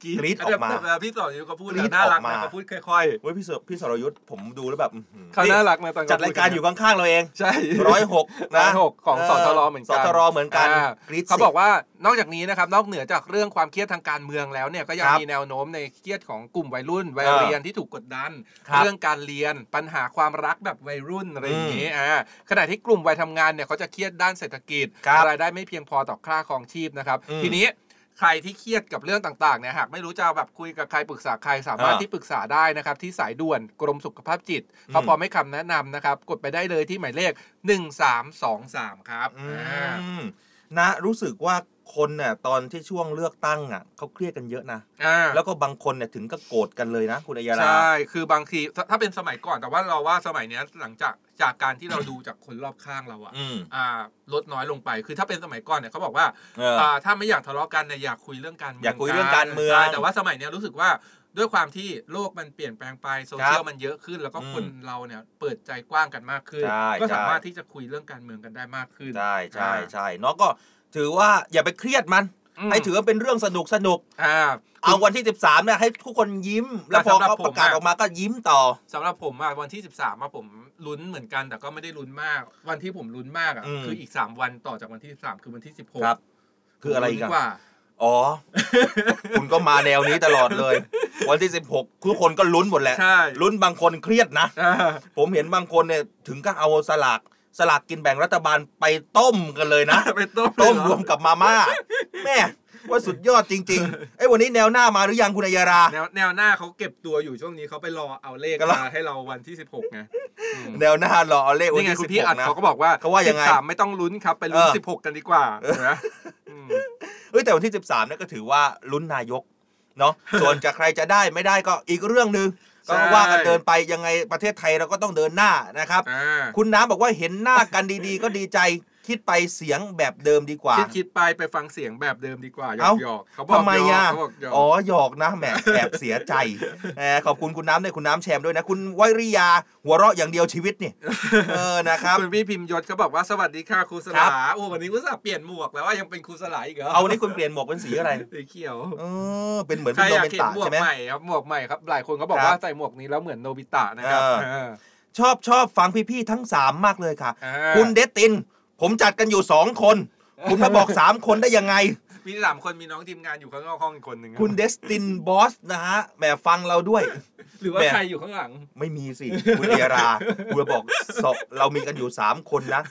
[SPEAKER 2] กรี๊ดออกมา
[SPEAKER 3] แต่แต่พี่ต่ออยู่เขาพูด
[SPEAKER 2] กรี๊ด
[SPEAKER 3] น่ารัก
[SPEAKER 2] ออกมา
[SPEAKER 3] นะเขาพูดค่อย
[SPEAKER 2] เว้ยพี่สพี่สรยุทธ์ผมดูแล้วแบบอื้อหือ
[SPEAKER 3] ๆเขาน่ารักนะตอนเข
[SPEAKER 2] จัดรายการอยู่ข้างๆเราเอง
[SPEAKER 3] ใช่
[SPEAKER 2] ร้อยหก
[SPEAKER 3] ร้
[SPEAKER 2] นะ
[SPEAKER 3] อยหกของสทรเหมือนกัน
[SPEAKER 2] สทรเหมือนกัน
[SPEAKER 3] อ่าก
[SPEAKER 2] รี๊ดสิ
[SPEAKER 3] เขาบอกว่านอกจากนี้นะครับนอกเหนือจากเรื่องความเครียดทางการเมืองแล้วเนี่ยก็ยัง
[SPEAKER 2] ครับ
[SPEAKER 3] มีแนวโน้มในเครียดของกลุ่มวัยรุ่นวัย
[SPEAKER 2] เออ
[SPEAKER 3] เรียนที่ถูกกดดัน
[SPEAKER 2] ครับ
[SPEAKER 3] เรื่องการเรียนปัญหาความรักแบบวัยรุ่นอะไรอย่าง
[SPEAKER 2] อื
[SPEAKER 3] นี้อ่าขณะที่กลุ่มวัยทำงานเนี่ยเขาจะเครียดด้านเศรษฐกิจ
[SPEAKER 2] ครับ
[SPEAKER 3] รายได้ไม่เพียงพอต่อค่าครองชีพนะครับ
[SPEAKER 2] อืม
[SPEAKER 3] ทีนี้ใครที่เครียดกับเรื่องต่างๆเนี่ยหากไม่รู้จะแบบคุยกับใครปรึกษาใครสามารถ
[SPEAKER 2] อ่า
[SPEAKER 3] ที่ปรึกษาได้นะครับ ที่สายด่วนกรมสุขภาพจิตเขา
[SPEAKER 2] อืม
[SPEAKER 3] พร้อมให้คำแนะนำนะครับ กดไปได้เลยที่หมายเลข 1323 ครับ
[SPEAKER 2] อื
[SPEAKER 3] อ่าม
[SPEAKER 2] นะรู้สึกว่า คนเนี่ยตอนที่ช่วงเลือกตั้งอะเขาเครียดกันเยอะนะ
[SPEAKER 3] อ่า
[SPEAKER 2] แล้วก็บางคนเนี่ยถึงก็โกรธกันเลยนะ คุณอัยยารา
[SPEAKER 3] ใช่คือบางทีถ้าถ้าเป็นสมัยก่อนแต่ว่าเราว่าสมัยเนี้ยหลังจากจากการที่เราดูจากคนรอบข้างเราอะ
[SPEAKER 2] อืม
[SPEAKER 3] อ่าลดน้อยลงไปคือถ้าเป็นสมัยก่อนเนี่ยเขาบอกว่า
[SPEAKER 2] เออ
[SPEAKER 3] อ่าถ้าไม่อยากทะเลาะกันเนี่ยอยากคุยเรื่องการเมือง
[SPEAKER 2] อยากคุยเรื่องการเมือง
[SPEAKER 3] ใช่แต่ว่าสมัยเนี้ยรู้สึกว่าด้วยความที่โลกมันเปลี่ยนแปลงไปโซเชีย
[SPEAKER 2] ครั
[SPEAKER 3] ล
[SPEAKER 2] บ
[SPEAKER 3] มันเยอะขึ้น แล้วก็
[SPEAKER 2] อืม
[SPEAKER 3] คนเราเนี่ยเปิดใจกว้างกันมากขึ้น
[SPEAKER 2] ใช่
[SPEAKER 3] ก็สามารถ
[SPEAKER 2] ใช่
[SPEAKER 3] ที่จะคุยเรื่องการเมืองกันได้มากขึ้น
[SPEAKER 2] ใช่ใช่
[SPEAKER 3] อ่า
[SPEAKER 2] ใช่เนาะก็ ถือว่าอย่าไปเครียดมัน
[SPEAKER 3] ม
[SPEAKER 2] ให้ถือว่าเป็นเรื่องสนุกสนุก
[SPEAKER 3] อ่า
[SPEAKER 2] เอาวันที่ 13เนี่ยให้ทุกคนยิ้ม แล้วพอ
[SPEAKER 3] สำหรับ
[SPEAKER 2] เขา
[SPEAKER 3] ผม
[SPEAKER 2] ประกาศ
[SPEAKER 3] อะ
[SPEAKER 2] ออกมาก็ยิ้มต่อ
[SPEAKER 3] สำหรับผมอะวันที่ 13มาผมลุ้นเหมือนกันแต่ก็ไม่ได้ลุ้นมาก วันที่ผมลุ้นมากอะ
[SPEAKER 2] อืม
[SPEAKER 3] คืออีก 3 วันต่อจากวันที่ 13 คือวันที่ 16
[SPEAKER 2] ครับคืออะไร
[SPEAKER 3] ผม
[SPEAKER 2] กัน
[SPEAKER 3] ลุ้นกว่า
[SPEAKER 2] อ๋อ คุณก็มาแนวนี้ตลอดเลย วันที่ 16 ทุกคนก็ลุ้นหมดแหละ
[SPEAKER 3] ใช่
[SPEAKER 2] ลุ้นบางคนเครียดนะ
[SPEAKER 3] อ่า
[SPEAKER 2] ผมเห็นบางคนเนี่ยถึงก็เอาสลาก สลากกินแบ่งรัฐบาลไปต้มกันเลยนะ
[SPEAKER 3] เป็นต้ม
[SPEAKER 2] ต้ม
[SPEAKER 3] เลยเห
[SPEAKER 2] รวมกับมาม่าแม่ว่าสุดยอดจริงๆไอ้ยวันนี้แนวหน้ามาหรือยังคุณอัยยารา
[SPEAKER 3] แนวแนวหน้าเขาเก็บตัวอยู่ช่วงนี้เขาไปรอเอาเลข
[SPEAKER 2] ก็รอ
[SPEAKER 3] มาให้เราวันที่ 16ไงอืม
[SPEAKER 2] แนวหน้ารอเอาเลขวัน
[SPEAKER 3] นี่ไง
[SPEAKER 2] ที่
[SPEAKER 3] คุ
[SPEAKER 2] สิ
[SPEAKER 3] ณ
[SPEAKER 2] บ
[SPEAKER 3] พี่
[SPEAKER 2] ห
[SPEAKER 3] อัด
[SPEAKER 2] กนะ
[SPEAKER 3] เขาก็บอกว่า
[SPEAKER 2] เขาว่ายังไง
[SPEAKER 3] 13ไม่ต้องลุ้นครับไปลุ้น
[SPEAKER 2] เออ
[SPEAKER 3] 16 กันดีกว่านะอืม
[SPEAKER 2] เอ้ยแต่วันที่ 13เนี่ยก็ถือว่าลุ้นนายกเนาะส่วนจะใครจะได้ไม่ได้ก็อีกเรื่องหนึ่ง ก็
[SPEAKER 3] ใช่
[SPEAKER 2] ว่ากันเดินไปยังไงประเทศไทยเราก็ต้องเดินหน้านะครับ
[SPEAKER 3] อ่า
[SPEAKER 2] คุณน้ำบอกว่าเห็นหน้ากันดีๆ ก็ดีใจ คิดไปเสียงแบบเดิมดีกว่า
[SPEAKER 3] คิดคิดไปไปฟังเสียงแบบเดิมดีกว่าหยอ
[SPEAKER 2] เอ้า
[SPEAKER 3] กหยอกเขาบอก
[SPEAKER 2] ทำไม
[SPEAKER 3] หยอ
[SPEAKER 2] อะ
[SPEAKER 3] กเขาบอกหยอก
[SPEAKER 2] อ๋อหยอกนะแหมแอบเสียใจแหมขอบคุณคุณน้ำด้วยคุณน้ำแชมด้วยนะ คุณวริยาหัวเราะอย่างเดียวชีวิตนี่เออนะครับ
[SPEAKER 3] คุณพี่พิมพ์ยศเขาบอกว่าสวัสดีค่ะครูส
[SPEAKER 2] ครั
[SPEAKER 3] ลา
[SPEAKER 2] บ
[SPEAKER 3] โอ้วันนี้ครูสลาเปลี่ยนหมวกแล้วว่ายังเป็นครูสลาอีกเหรอ
[SPEAKER 2] เอาวันนี้คุณเปลี่ยนหมวกเป็นสีอะไร
[SPEAKER 3] สีเขียว
[SPEAKER 2] เออเป็นเหมือน
[SPEAKER 3] ใคร
[SPEAKER 2] พี่โน
[SPEAKER 3] อยาก
[SPEAKER 2] เบน
[SPEAKER 3] เห็น
[SPEAKER 2] ตะ
[SPEAKER 3] หมวก
[SPEAKER 2] ใช่ไหม
[SPEAKER 3] ใหม่ครับหมวกใหม่ครับหลายคนเขาบอก
[SPEAKER 2] ครับ
[SPEAKER 3] ว่าใส่หมวกนี้แล้วเหมือนโนบิตะนะครับ
[SPEAKER 2] เออ
[SPEAKER 3] เออ
[SPEAKER 2] ชอบชอบฟังพี่ๆทั้งสามมากเลยค่ะ
[SPEAKER 3] อ่า
[SPEAKER 2] คุณเดสติน ผมจัดกันอยู่สองคน คุณมาบอกสามคนได้ยังไง
[SPEAKER 3] มีสามคนมีน้องทีมงานอยู่ข้างนอกห้องอีกคนหนึ่งรับ
[SPEAKER 2] คุณเดสตินบอสนะฮะแหมฟังเราด้วย
[SPEAKER 3] หรือว่า
[SPEAKER 2] แม่
[SPEAKER 3] ใครอยู่ข้างหลัง
[SPEAKER 2] ไม่มีสิ คุณเอราคุณบอกสเรามีกันอยู่สามคนนะ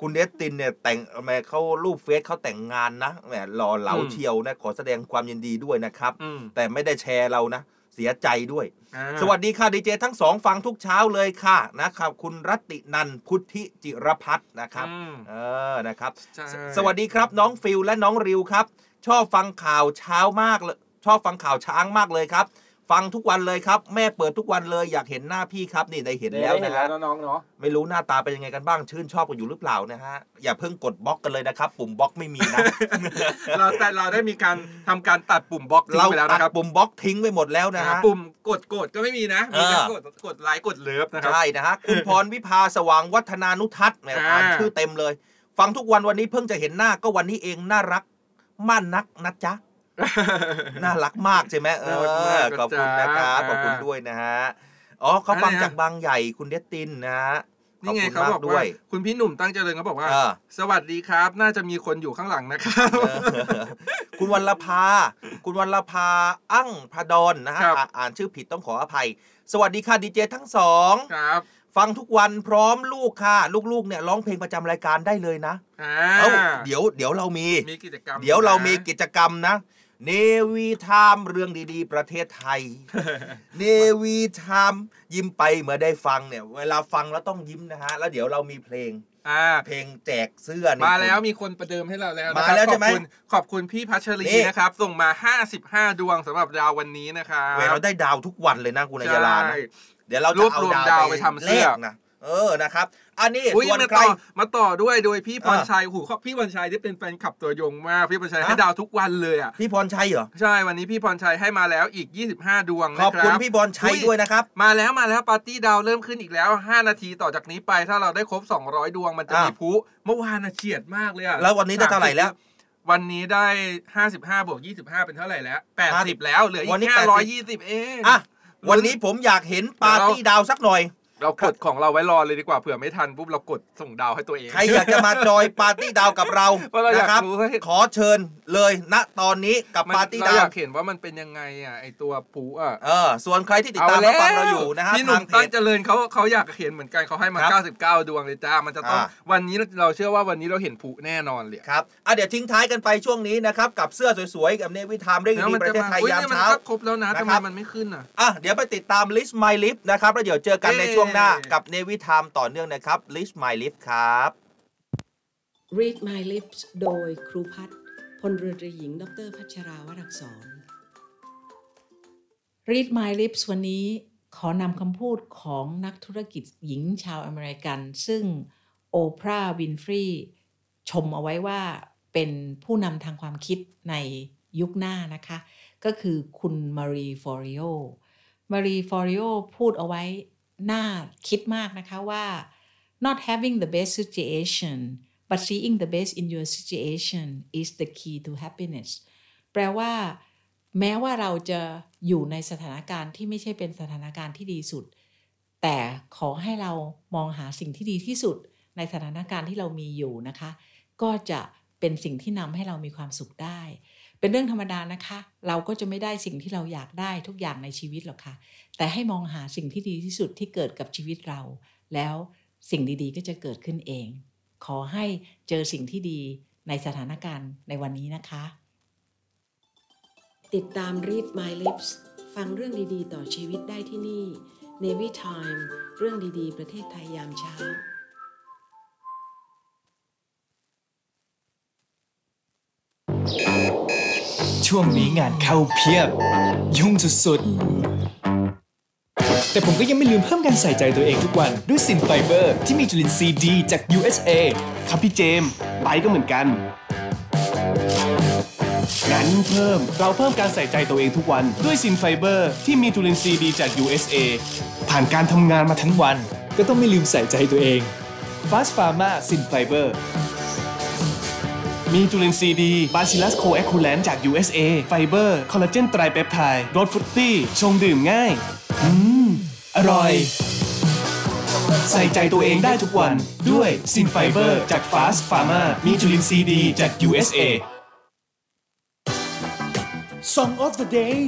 [SPEAKER 2] คุณเดสตินเนี่ยแต่งแหมเขารูปเฟซเขาแต่งงานนะแหมหล่อเหลา
[SPEAKER 3] อืม
[SPEAKER 2] เชียวนะขอแสดงความยินดีด้วยนะครับ
[SPEAKER 3] อืม
[SPEAKER 2] แต่ไม่ได้แชร์เรานะ เสียใจด้วย
[SPEAKER 3] อ่า
[SPEAKER 2] สวัสดีค่ะดีเจทั้งสองฟังทุกเช้าเลยค่ะนะครับ คุณรัตตินันพุทธิจิรพัฒน์นะครับ
[SPEAKER 3] อืม
[SPEAKER 2] เออนะครับ
[SPEAKER 3] ใช่
[SPEAKER 2] สสวัสดีครับน้องฟิลและน้องริวครับ ชอบฟังข่าวเช้ามากเลยชอบฟังข่าวช้างมากเลยครับ ฟังทุกวันเลยครับ แม่เปิดทุกวันเลยอยากเห็นหน้าพี่ครับนี่ได้เห็นแล้ว
[SPEAKER 3] เห็
[SPEAKER 2] นะ
[SPEAKER 3] นแล้
[SPEAKER 2] ฮะ
[SPEAKER 3] วน้องๆเนาะ
[SPEAKER 2] ไม่รู้หน้าตาเป็นยังไงกันบ้างชื่นชอบกันอยู่หรือเปล่านะฮะอย่าเพิ่งกดบล็อกกันเลยนะครับ ปุ่มบล็อกไม่มีนะ
[SPEAKER 3] เราแต่เราได้มีการทำการตัดปุ่มบล็อกทิ้ง
[SPEAKER 2] เรา
[SPEAKER 3] ไปแล้ว
[SPEAKER 2] ตัด
[SPEAKER 3] นะครับ
[SPEAKER 2] ปุ่มบล็อกทิ้งไปหมดแล้วนะ
[SPEAKER 3] นะ
[SPEAKER 2] ฮะ
[SPEAKER 3] ปุ่มกดกดก็ไม่มีนะมีแต่
[SPEAKER 2] เออ
[SPEAKER 3] กดกดไลค์กดเลิฟนะครับ
[SPEAKER 2] ใช่นะฮะคุณพรวิภาสว่างวัฒนานุทัศน์แหม
[SPEAKER 3] อ่า
[SPEAKER 2] อ่านชื่อเต็มเลย ฟังทุกวันวันนี้เพิ่งจะเห็นหน้าก็วันนี้เองน่ารัก มั่นนักนะจ๊ะ น่ารักมากใช่ไหมเอ
[SPEAKER 3] น่ารักมา
[SPEAKER 2] อกขอบคุณนะครับ
[SPEAKER 3] จ้า
[SPEAKER 2] ขอบคุณด้วยนะฮะอ๋อเขาฟัง
[SPEAKER 3] อะไรนะ
[SPEAKER 2] จากบางใหญ่คุณเดสตินนะฮะ
[SPEAKER 3] นี่ไง
[SPEAKER 2] ข
[SPEAKER 3] เขา
[SPEAKER 2] ณม
[SPEAKER 3] บอก
[SPEAKER 2] ด้
[SPEAKER 3] ว่า
[SPEAKER 2] วย
[SPEAKER 3] คุณพี่หนุ่มตั้งเจริญเขาบอกว่า
[SPEAKER 2] เออ
[SPEAKER 3] สวัสดีครับ น่าจะมีคนอยู่ข้างหลังนะครับ
[SPEAKER 2] เออคุณวันละพาคุณวันละพาอั้งพดอนนะฮะ
[SPEAKER 3] ครับ
[SPEAKER 2] อ่าอ่านชื่อผิดต้องขออภัย สวัสดีค่ะดีเจทั้งสอง
[SPEAKER 3] ครับ
[SPEAKER 2] ฟังทุกวันพร้อมลูกค่ะ ลูกๆเนี่ยร้องเพลงประจำรายการได้เลยนะ
[SPEAKER 3] อ่า
[SPEAKER 2] เอ้าเดี๋ยวเดี๋ยวเรามี
[SPEAKER 3] มีกิจกรรม
[SPEAKER 2] เดี๋ยวเรามี
[SPEAKER 3] นะ
[SPEAKER 2] กิจกรรมนะ Navy Time เรื่องดีๆ ประเทศไทย Navy Time ยิ้มไปเมื่อได้ฟังเนี่ย เวลาฟังแล้วต้องยิ้มนะฮะ แล้วเดี๋ยวเรามีเพลง
[SPEAKER 3] อ่า
[SPEAKER 2] เพลงแจกเสื้อนี่
[SPEAKER 3] มาแล้ว
[SPEAKER 2] คุณ
[SPEAKER 3] มีคนประเดิมให้เราแล้ว
[SPEAKER 2] มา
[SPEAKER 3] นะครับ
[SPEAKER 2] แล้วใช่ไหม
[SPEAKER 3] ขอบคุณขอบคุณพี่พัชรี
[SPEAKER 2] นี่
[SPEAKER 3] นะครับ ส่งมา 55 ดวงสำหรับดาววันนี้นะครับ
[SPEAKER 2] เวลาเราได้ดาวทุกวันเลยนะคุณอัยยาลานะ
[SPEAKER 3] ใช่
[SPEAKER 2] เดี๋ยวเรา
[SPEAKER 3] ร
[SPEAKER 2] จะ
[SPEAKER 3] วบ
[SPEAKER 2] เอา
[SPEAKER 3] รวม
[SPEAKER 2] ดาว
[SPEAKER 3] ดาว
[SPEAKER 2] ไป
[SPEAKER 3] ไปทำเสื้อ
[SPEAKER 2] แลกนะเออนะครับ อันนี้
[SPEAKER 3] อุ้ย
[SPEAKER 2] ส่วน
[SPEAKER 3] มา
[SPEAKER 2] ใคร
[SPEAKER 3] ต่อมาต่อด้วยโดยพี่พร
[SPEAKER 2] อ่า
[SPEAKER 3] ชัยหูเขาพี่พรชัยที่เป็นแฟนคลับตัวยงมากพี่พรชัย
[SPEAKER 2] ฮะ
[SPEAKER 3] ให้ดาวทุกวันเลยอะ
[SPEAKER 2] พี่พรชัยเหรอ
[SPEAKER 3] ใช่วันนี้พี่พรชัยให้มาแล้วอีก 25 ดวง
[SPEAKER 2] ข
[SPEAKER 3] นะ
[SPEAKER 2] อบ
[SPEAKER 3] ครั
[SPEAKER 2] คุณพี่พรชัยด้วยนะครับ
[SPEAKER 3] มาแล้วมาแล้วปาร์ตี้ดาวเริ่มขึ้นอีกแล้ว 5 นาทีต่อจากนี้ไปถ้าเราได้ครบ 200 ดวงมันจะ
[SPEAKER 2] อะ
[SPEAKER 3] มีพลุเมื่อวานน่ะเฉียดมากเลยอะ
[SPEAKER 2] แล้ววันนี้ได้เท่าไหร่แล้ว
[SPEAKER 3] วันนี้ได้ 55บวก25 เป็นเท่าไหร่แล้ว 80 แล้ว เหลืออี
[SPEAKER 2] วัน
[SPEAKER 3] ก
[SPEAKER 2] นี้
[SPEAKER 3] แค่
[SPEAKER 2] 80
[SPEAKER 3] 120 เอง
[SPEAKER 2] อะวันนี้ผมอยากเห็นปาร์ตี้ดาวสักหน่อย
[SPEAKER 3] เรากดของเราไว้รอเลยดีกว่าเผื่อไม่ทันปุ๊บเรากดส่งดาวให้ตัวเอง
[SPEAKER 2] ใครอยากจะมาจอยปาร์ตี้ดาวกับเรา
[SPEAKER 3] เพราะเราอยาก
[SPEAKER 2] นะครับ
[SPEAKER 3] รู้ให้
[SPEAKER 2] ขอเชิญเลยณตอนนี้กับ
[SPEAKER 3] มัน
[SPEAKER 2] ปาร์ตี้
[SPEAKER 3] เรา
[SPEAKER 2] ดา
[SPEAKER 3] อ
[SPEAKER 2] ว
[SPEAKER 3] ยากเห็นว่ามันเป็นยังไงอะไอตัวผูอะ
[SPEAKER 2] เออส่วนใครที่ติดตามรับฟังเราอยู่นะฮะ
[SPEAKER 3] พี่หนุ่
[SPEAKER 2] ทามงเพ
[SPEAKER 3] ตั้ง
[SPEAKER 2] จ
[SPEAKER 3] เจริญเขาเขาอยากเห็นเหมือนกันเขาให้มา
[SPEAKER 2] ครับ
[SPEAKER 3] 99 ดวงเลยจ้า มันจะต้อง
[SPEAKER 2] อ่า
[SPEAKER 3] วันนี้เราเชื่อว่าวันนี้เราเห็นผูแน่นอนเลย
[SPEAKER 2] ครับอะเดี๋ยวทิ้งท้ายกันไปช่วงนี้นะครับ กับเสื้อสวยๆ กับเนวิทามเรื่อง
[SPEAKER 3] แล้ว
[SPEAKER 2] ดี
[SPEAKER 3] มัน
[SPEAKER 2] ประ
[SPEAKER 3] จะ
[SPEAKER 2] เทศ
[SPEAKER 3] มา
[SPEAKER 2] ไทย
[SPEAKER 3] อุ้ย
[SPEAKER 2] ยาม
[SPEAKER 3] เนี่ยมัน
[SPEAKER 2] เช้า
[SPEAKER 3] ก็ครบแล้วนะ
[SPEAKER 2] นะ
[SPEAKER 3] ทำ
[SPEAKER 2] ค
[SPEAKER 3] ไม
[SPEAKER 2] รับ
[SPEAKER 3] มันไม่ขึ้นอะ
[SPEAKER 2] อะเดี๋ยวไปติดตาม list my list นะครับ แล้วเดี๋ยวเจอกัน
[SPEAKER 3] เย้
[SPEAKER 2] ในช่วงหน้ากับเนวิทามต่อเนื่องนะครับ list my Lips ครับ
[SPEAKER 4] Read My Lips โดยครูพัฒน์พลเรือตรีหญิง ดรพัชราวรักษร Read My Lips วันนี้ขอนำคำพูดของนักธุรกิจหญิงชาวอเมริกัน ซึ่งโอปราห์วินฟรีชมเอาไว้ว่าเป็นผู้นำทางความคิดในยุคหน้านะคะ ก็คือคุณมารีฟอร์เลโอมารีฟอร์เลโอพูดเอาไว้ น่าคิดมากนะคะว่า not having the best situation but seeing the best in your situation is the key to happiness แปลว่า แม้ว่าเราจะอยู่ในสถานการณ์ที่ไม่ใช่เป็นสถานการณ์ที่ดีสุด แต่ขอให้เรามองหาสิ่งที่ดีที่สุด ในสถานการณ์ที่เรามีอยู่นะคะ ก็จะเป็นสิ่งที่นำให้เรามีความสุขได้ เป็นเรื่องธรรมดานะคะ เราก็จะไม่ได้สิ่งที่เราอยากได้ทุกอย่างในชีวิตหรอกค่ะ แต่ให้มองหาสิ่งที่ดีที่สุดที่เกิดกับชีวิตเรา แล้วสิ่งดีๆ ก็จะเกิดขึ้นเอง ขอให้เจอสิ่งที่ดีในสถานการณ์ในวันนี้นะคะ ติดตาม Read My Lips ฟังเรื่องดีๆ ต่อชีวิตได้ที่นี่ Navy Time เรื่องดีๆ ประเทศไทยยามเช้า
[SPEAKER 1] ช่วงนี้งานเข้าเพียบ ยุ่งสุดๆ แต่ผมก็ยังไม่ลืมเพิ่มการใส่ใจตัวเองทุกวัน ด้วย Sin Fiber ที่มีจุลินทรีย์ดีจาก USA
[SPEAKER 5] ครับพี่เจมส์ไบรท์ก็เหมือนกัน งั้นเพิ่มเราเพิ่มการใส่ใจตัวเองทุกวัน ด้วย Sin Fiber ที่มีจุลินทรีย์ดีจาก USA ผ่านการทำงานมาทั้งวัน
[SPEAKER 1] ก็ต้องไม่ลืมใส่ใจตัวเอง Fast Pharma Sin Fiber
[SPEAKER 5] มี มีจุลินทรีย์ดี Bacillus coagulans จาก USA ไฟเบอร์ คอลลาเจนไตรเปปไทด์รส fruity ชงดื่มง่าย อืม อร่อย ใส่ใจตัวเองได้ทุกวันด้วย Sin Fiber จาก Fast Pharma มีจุลินทรีย์ดีจาก USA
[SPEAKER 6] Song of the Day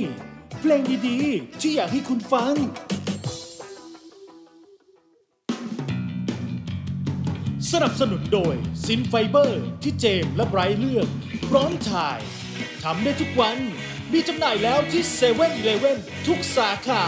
[SPEAKER 6] เพลงดีๆ ที่อยากให้คุณฟัง สนับสนุนโดยซินไฟเบอร์ที่เจมส์และไบรท์เลือกพร้อมถ่ายทำได้ทุกวัน มีจำหน่ายแล้วที่เซเว่นอีเลเว่นทุกสาขา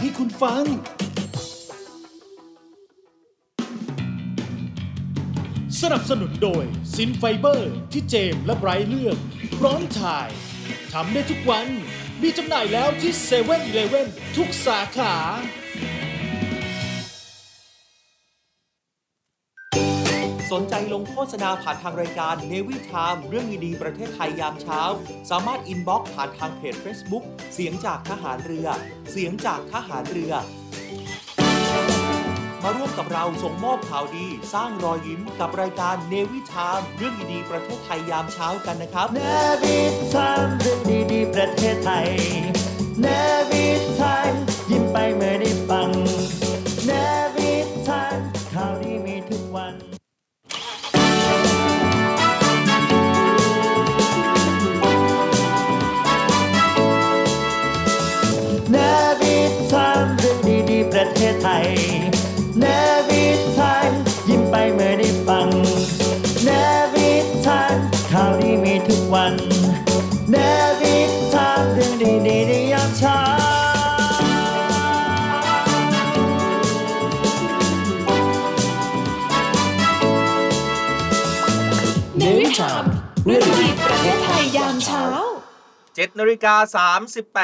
[SPEAKER 7] ให้คุ
[SPEAKER 6] ณฟัง สนับสนุนโดย Sin Fiber ที่เจมส์และไบรท์เลือก พร้อมถ่ายทำได้ทุกวัน มีจำหน่ายแล้วที่เซเว่นอีเลเวนทุกสาขา
[SPEAKER 1] สนใจลงโฆษณาผ่านทางรายการ n นวิทามเรื่องดีๆประเทศไทยยามเช้า สามารถ inbox ผ่านทางเพจ Facebook เสียงจากทหารเรือ เสียงจากทหารเรือ มาร่วมกับเราส่งมอบข่าวดี สร้างรอยยิ้มกับรายการ Navy Time เรื่องดีๆประเทศไทยยามเช้ากันนะครับเนวิทามเรื่องดีๆประเทศไทยเนวิทามยิ้มไปเมื่อได้ฟังเชา
[SPEAKER 4] มเรื่องดีๆประเทศไทยยามเช้า
[SPEAKER 2] 7นาฬิกา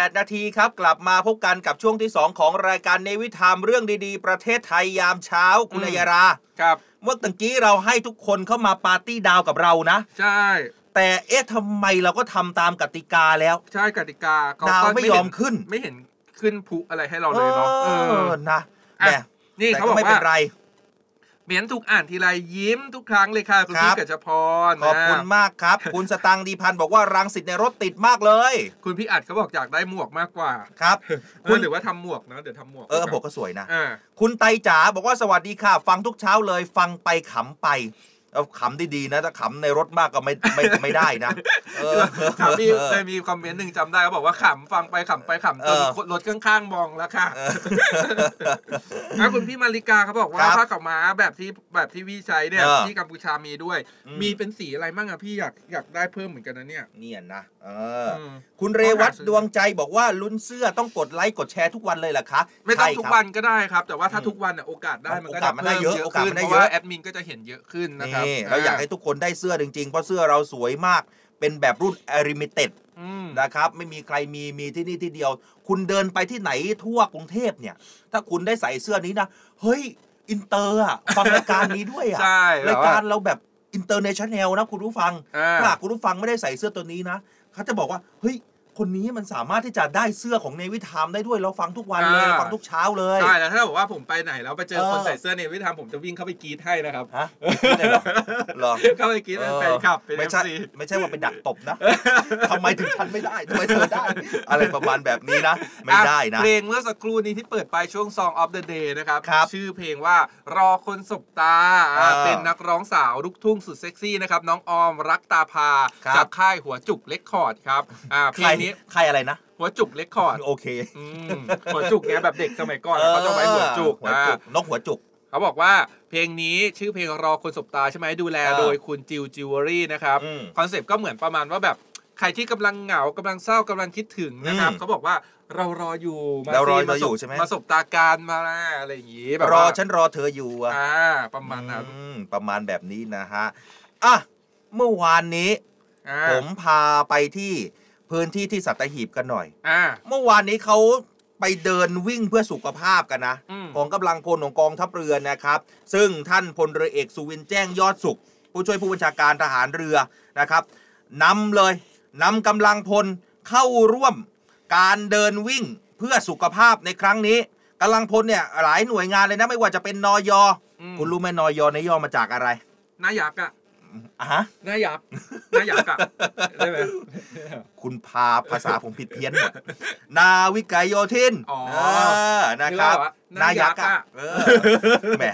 [SPEAKER 2] 38 นาทีครับ กลับมาพบกันกับช่วงที่ 2 ของรายการเนวิทามเรื่องดีๆ ประเทศไทยยามเช้าคุณ
[SPEAKER 3] อืม
[SPEAKER 2] อัยรา
[SPEAKER 3] ครับ
[SPEAKER 2] เมื่อตะกี้เราให้ทุกคนเข้ามาปาร์ตี้ดาวกับเรานะ
[SPEAKER 3] ใช่
[SPEAKER 2] แต่เอ๊ะทำไมเราก็ทำตามกติกาแล้ว
[SPEAKER 3] ใช่กติกาเขา
[SPEAKER 2] ดาว
[SPEAKER 3] ก็
[SPEAKER 2] ไม่
[SPEAKER 3] เห็
[SPEAKER 2] ยอมขึ้น
[SPEAKER 3] ไม่เห็นขึ้นพุอะไรให้เราเลยเนาะ
[SPEAKER 2] เอ
[SPEAKER 3] เอ
[SPEAKER 2] อ
[SPEAKER 3] อ
[SPEAKER 2] นะ
[SPEAKER 3] อะ
[SPEAKER 2] แต่
[SPEAKER 3] นี่
[SPEAKER 2] แต่
[SPEAKER 3] เขา
[SPEAKER 2] ก็
[SPEAKER 3] บอก
[SPEAKER 2] ไม่เป็
[SPEAKER 3] ว่า น
[SPEAKER 2] ไร
[SPEAKER 3] เมียนถูกอ่านทีไรยิ้มทุกครั้งเลยค่ะคุณ
[SPEAKER 2] ครั
[SPEAKER 3] พี่
[SPEAKER 2] บ
[SPEAKER 3] กัจจพร
[SPEAKER 2] ขอบคุณ
[SPEAKER 3] นะ
[SPEAKER 2] มากครับ คุณสตังค์ดีพันธ์บอกว่ารังสิตในรถติดมากเลย
[SPEAKER 3] คุณพี่อัดเขาบอกอยากได้หมวกมากกว่า
[SPEAKER 2] ครับ
[SPEAKER 3] เอ
[SPEAKER 2] คุ
[SPEAKER 3] อ
[SPEAKER 2] ณ
[SPEAKER 3] หรือว่าทำหมวกนะเดี๋ยวทำหมวก
[SPEAKER 2] เออบอกก็สวยนะ
[SPEAKER 3] อ่า
[SPEAKER 2] คุณไตจ๋าบอกว่าสวัสดีค่ะ ฟังทุกเช้าเลย ฟังไปขำไป เอาขำดีๆนะ ถ้าขำในรถมากก็ไม่ไม่ไม่ได้นะเออ
[SPEAKER 3] ครับมีเคยมีคอมเมนต์หนึ่งจำได้เขาบอกว่าขำฟังไปขำไปขำจน
[SPEAKER 2] เออ
[SPEAKER 3] รถข้างๆมองแล้วค่ะ
[SPEAKER 2] เออ
[SPEAKER 3] อะคุณพี่มาริกาเขาบอกว่า
[SPEAKER 2] ครับ
[SPEAKER 3] ผ้าขาวม้าแบบที่แบบที่พี่ใช้เนี่ย
[SPEAKER 2] เออ
[SPEAKER 3] ที่กัมพูชามีด้วย
[SPEAKER 2] อืม
[SPEAKER 3] มีเป็นสีอะไรมั่งอะพี่อยากอยากได้เพิ่มเหมือนกันนะเนี่ย
[SPEAKER 2] เนี่ยนะเอออ
[SPEAKER 3] ม
[SPEAKER 2] คุณเรวัตดวงใจบอกว่าลุ้นเสื้อต้องกดไลค์กดแชร์ทุกวันเลยเหรอคะ
[SPEAKER 3] ไม่ต้อง
[SPEAKER 2] ใช่
[SPEAKER 3] ทุก
[SPEAKER 2] ครับ
[SPEAKER 3] วันก็ได้ครับ แต่ว่าถ้า
[SPEAKER 2] อืม
[SPEAKER 3] ทุกวันเนี่ยโอกาสได้มันก็
[SPEAKER 2] โอกาสมันได้เยอะ
[SPEAKER 3] พิ่
[SPEAKER 2] โอกาส
[SPEAKER 3] ขึ้
[SPEAKER 2] มันนได้
[SPEAKER 3] เพราะว่า
[SPEAKER 2] เยอะ
[SPEAKER 3] แอดมินก็จะเห็นเยอะขึ้นนะครับ
[SPEAKER 2] นี่เราอยากให้ทุกคนได้เสื้อจริงๆ เพราะเสื้อเราสวยมากเป็นแบบรุ่น Limited
[SPEAKER 3] อืม
[SPEAKER 2] นะครับไม่มีใครมีมีที่นี่ที่เดียว คุณเดินไปที่ไหนทั่วกรุงเทพเนี่ย ถ้าคุณได้ใส่เสื้อนี้นะเฮ้ยอินเตอร์อะฟังรายการนี้ด้วยอะ
[SPEAKER 3] ใช่แบบว่า
[SPEAKER 2] การเราแบบ international นะคุณผู้ฟัง
[SPEAKER 3] อ่า
[SPEAKER 2] ถ้าหากคุณผู้ฟังไม่ได้ใส่เสื้อตัวนี้นะ เขาจะบอกว่าเฮ้ย คนนี้มันสามารถที่จะได้เสื้อของ Navy Time ได้ด้วยเราฟังทุกวันเลย
[SPEAKER 3] อ่า
[SPEAKER 2] เราฟังทุกเช้าเลย
[SPEAKER 3] ใช่แล้วถ้าบอกว่าผมไปไหนแล้วไปเจอ
[SPEAKER 2] เออ
[SPEAKER 3] คนใส่เสื้อ Navy Time ผมจะวิ่งเข้าไปกรี๊ดให้นะครับ
[SPEAKER 2] ฮะไม่ได้หรอเหรอ
[SPEAKER 3] เข้าไปกรี๊ดเป็นแฟนคลับเป็น FC
[SPEAKER 2] ไม่ใช่ไม่ใช่ว่าไปดักตบนะทำไมถึงฉันไม่ได้ทำไมเธอได้ อะไรประมาณแบบนี้นะ ไม่ได้นะ
[SPEAKER 3] เพลงเมื่อสักครู่นี้ที่เปิดไปช่วง Song of the Day นะครับ
[SPEAKER 2] ครับ
[SPEAKER 3] ชื่อเพลงว่ารอคนสบตาอ่า
[SPEAKER 2] อ่า
[SPEAKER 3] เป็นนักร้องสาวลูกทุ่งสุดเซ็กซี่นะครับน้องออมรักตาพา
[SPEAKER 2] ครับ
[SPEAKER 3] จากค่ายหัวจุก Record ครับอ่าเพ
[SPEAKER 2] ใค
[SPEAKER 3] ล
[SPEAKER 2] รง
[SPEAKER 3] นี้
[SPEAKER 2] ใครอะไรนะ
[SPEAKER 3] หัวจุก Record
[SPEAKER 2] โอเค
[SPEAKER 3] อืมหัวจุกเนี้ยแบบเด็กสมัยก่อนเขาจะไว้หัวจุก
[SPEAKER 2] หัวจุก
[SPEAKER 3] อ่า
[SPEAKER 2] นกหัวจุก
[SPEAKER 3] เขาบอกว่าเพลงนี้ชื่อเพลงรอคนสบตาใช่ไหมดูแล
[SPEAKER 2] เออ
[SPEAKER 3] โดยคุณจิวจิวเวอรี่นะครับ
[SPEAKER 2] อืม
[SPEAKER 3] คอนเซปต์ก็เหมือนประมาณว่าแบบใครที่กำลังเหงากำลังเศร้ากำลังคิดถึงนะครับ
[SPEAKER 2] อืม
[SPEAKER 3] เขาบอกว่าเรารออยู่มา
[SPEAKER 2] เรารอ
[SPEAKER 3] สิ
[SPEAKER 2] เราอยู่
[SPEAKER 3] สบ
[SPEAKER 2] ใช่ไหม
[SPEAKER 3] มาสบตาการมาอะไรอย่างงี้แบบ
[SPEAKER 2] รอ
[SPEAKER 3] ว่า
[SPEAKER 2] ฉันรอเธออยู่อะ
[SPEAKER 3] อ่าประมาณนั้น
[SPEAKER 2] อืมประมาณแบบนี้นะฮะอะเมื่อวานนี้
[SPEAKER 3] อ่า
[SPEAKER 2] ผมพาไปที่ พื้นที่ที่สัตหีบกันหน่อย
[SPEAKER 3] อ่า
[SPEAKER 2] เมื่อวานนี้เขาไปเดินวิ่งเพื่อสุขภาพกันนะ
[SPEAKER 3] อืม
[SPEAKER 2] ของกำลังพลของกองทัพเรือนะครับ ซึ่งท่านพลเรือเอกสุวินแจ้งยอดสุข ผู้ช่วยผู้บัญชาการทหารเรือนะครับนำเลยนำกำลังพลเข้าร่วมการเดินวิ่งเพื่อสุขภาพในครั้งนี้กำลังพลเนี่ยหลายหน่วยงานเลยนะไม่ว่าจะเป็นนอย
[SPEAKER 3] อืม
[SPEAKER 2] คุณรู้ไหมนอยในยย่อมาจากอะไร
[SPEAKER 3] หน้ายักษ์อะ
[SPEAKER 2] อะฮะ
[SPEAKER 3] หน้ายักษ์หน้ายักษ์อะได้ไหม
[SPEAKER 2] คุณพาภาษาผมผิดเพี้ยนหมดนาวิกโยธิน
[SPEAKER 3] อ๋อ
[SPEAKER 2] เออนะครับ
[SPEAKER 3] นึกว่า
[SPEAKER 2] นา
[SPEAKER 3] นายั
[SPEAKER 2] ยัก
[SPEAKER 3] กษ์
[SPEAKER 2] ษ์อะ
[SPEAKER 3] อะ
[SPEAKER 2] เออแหม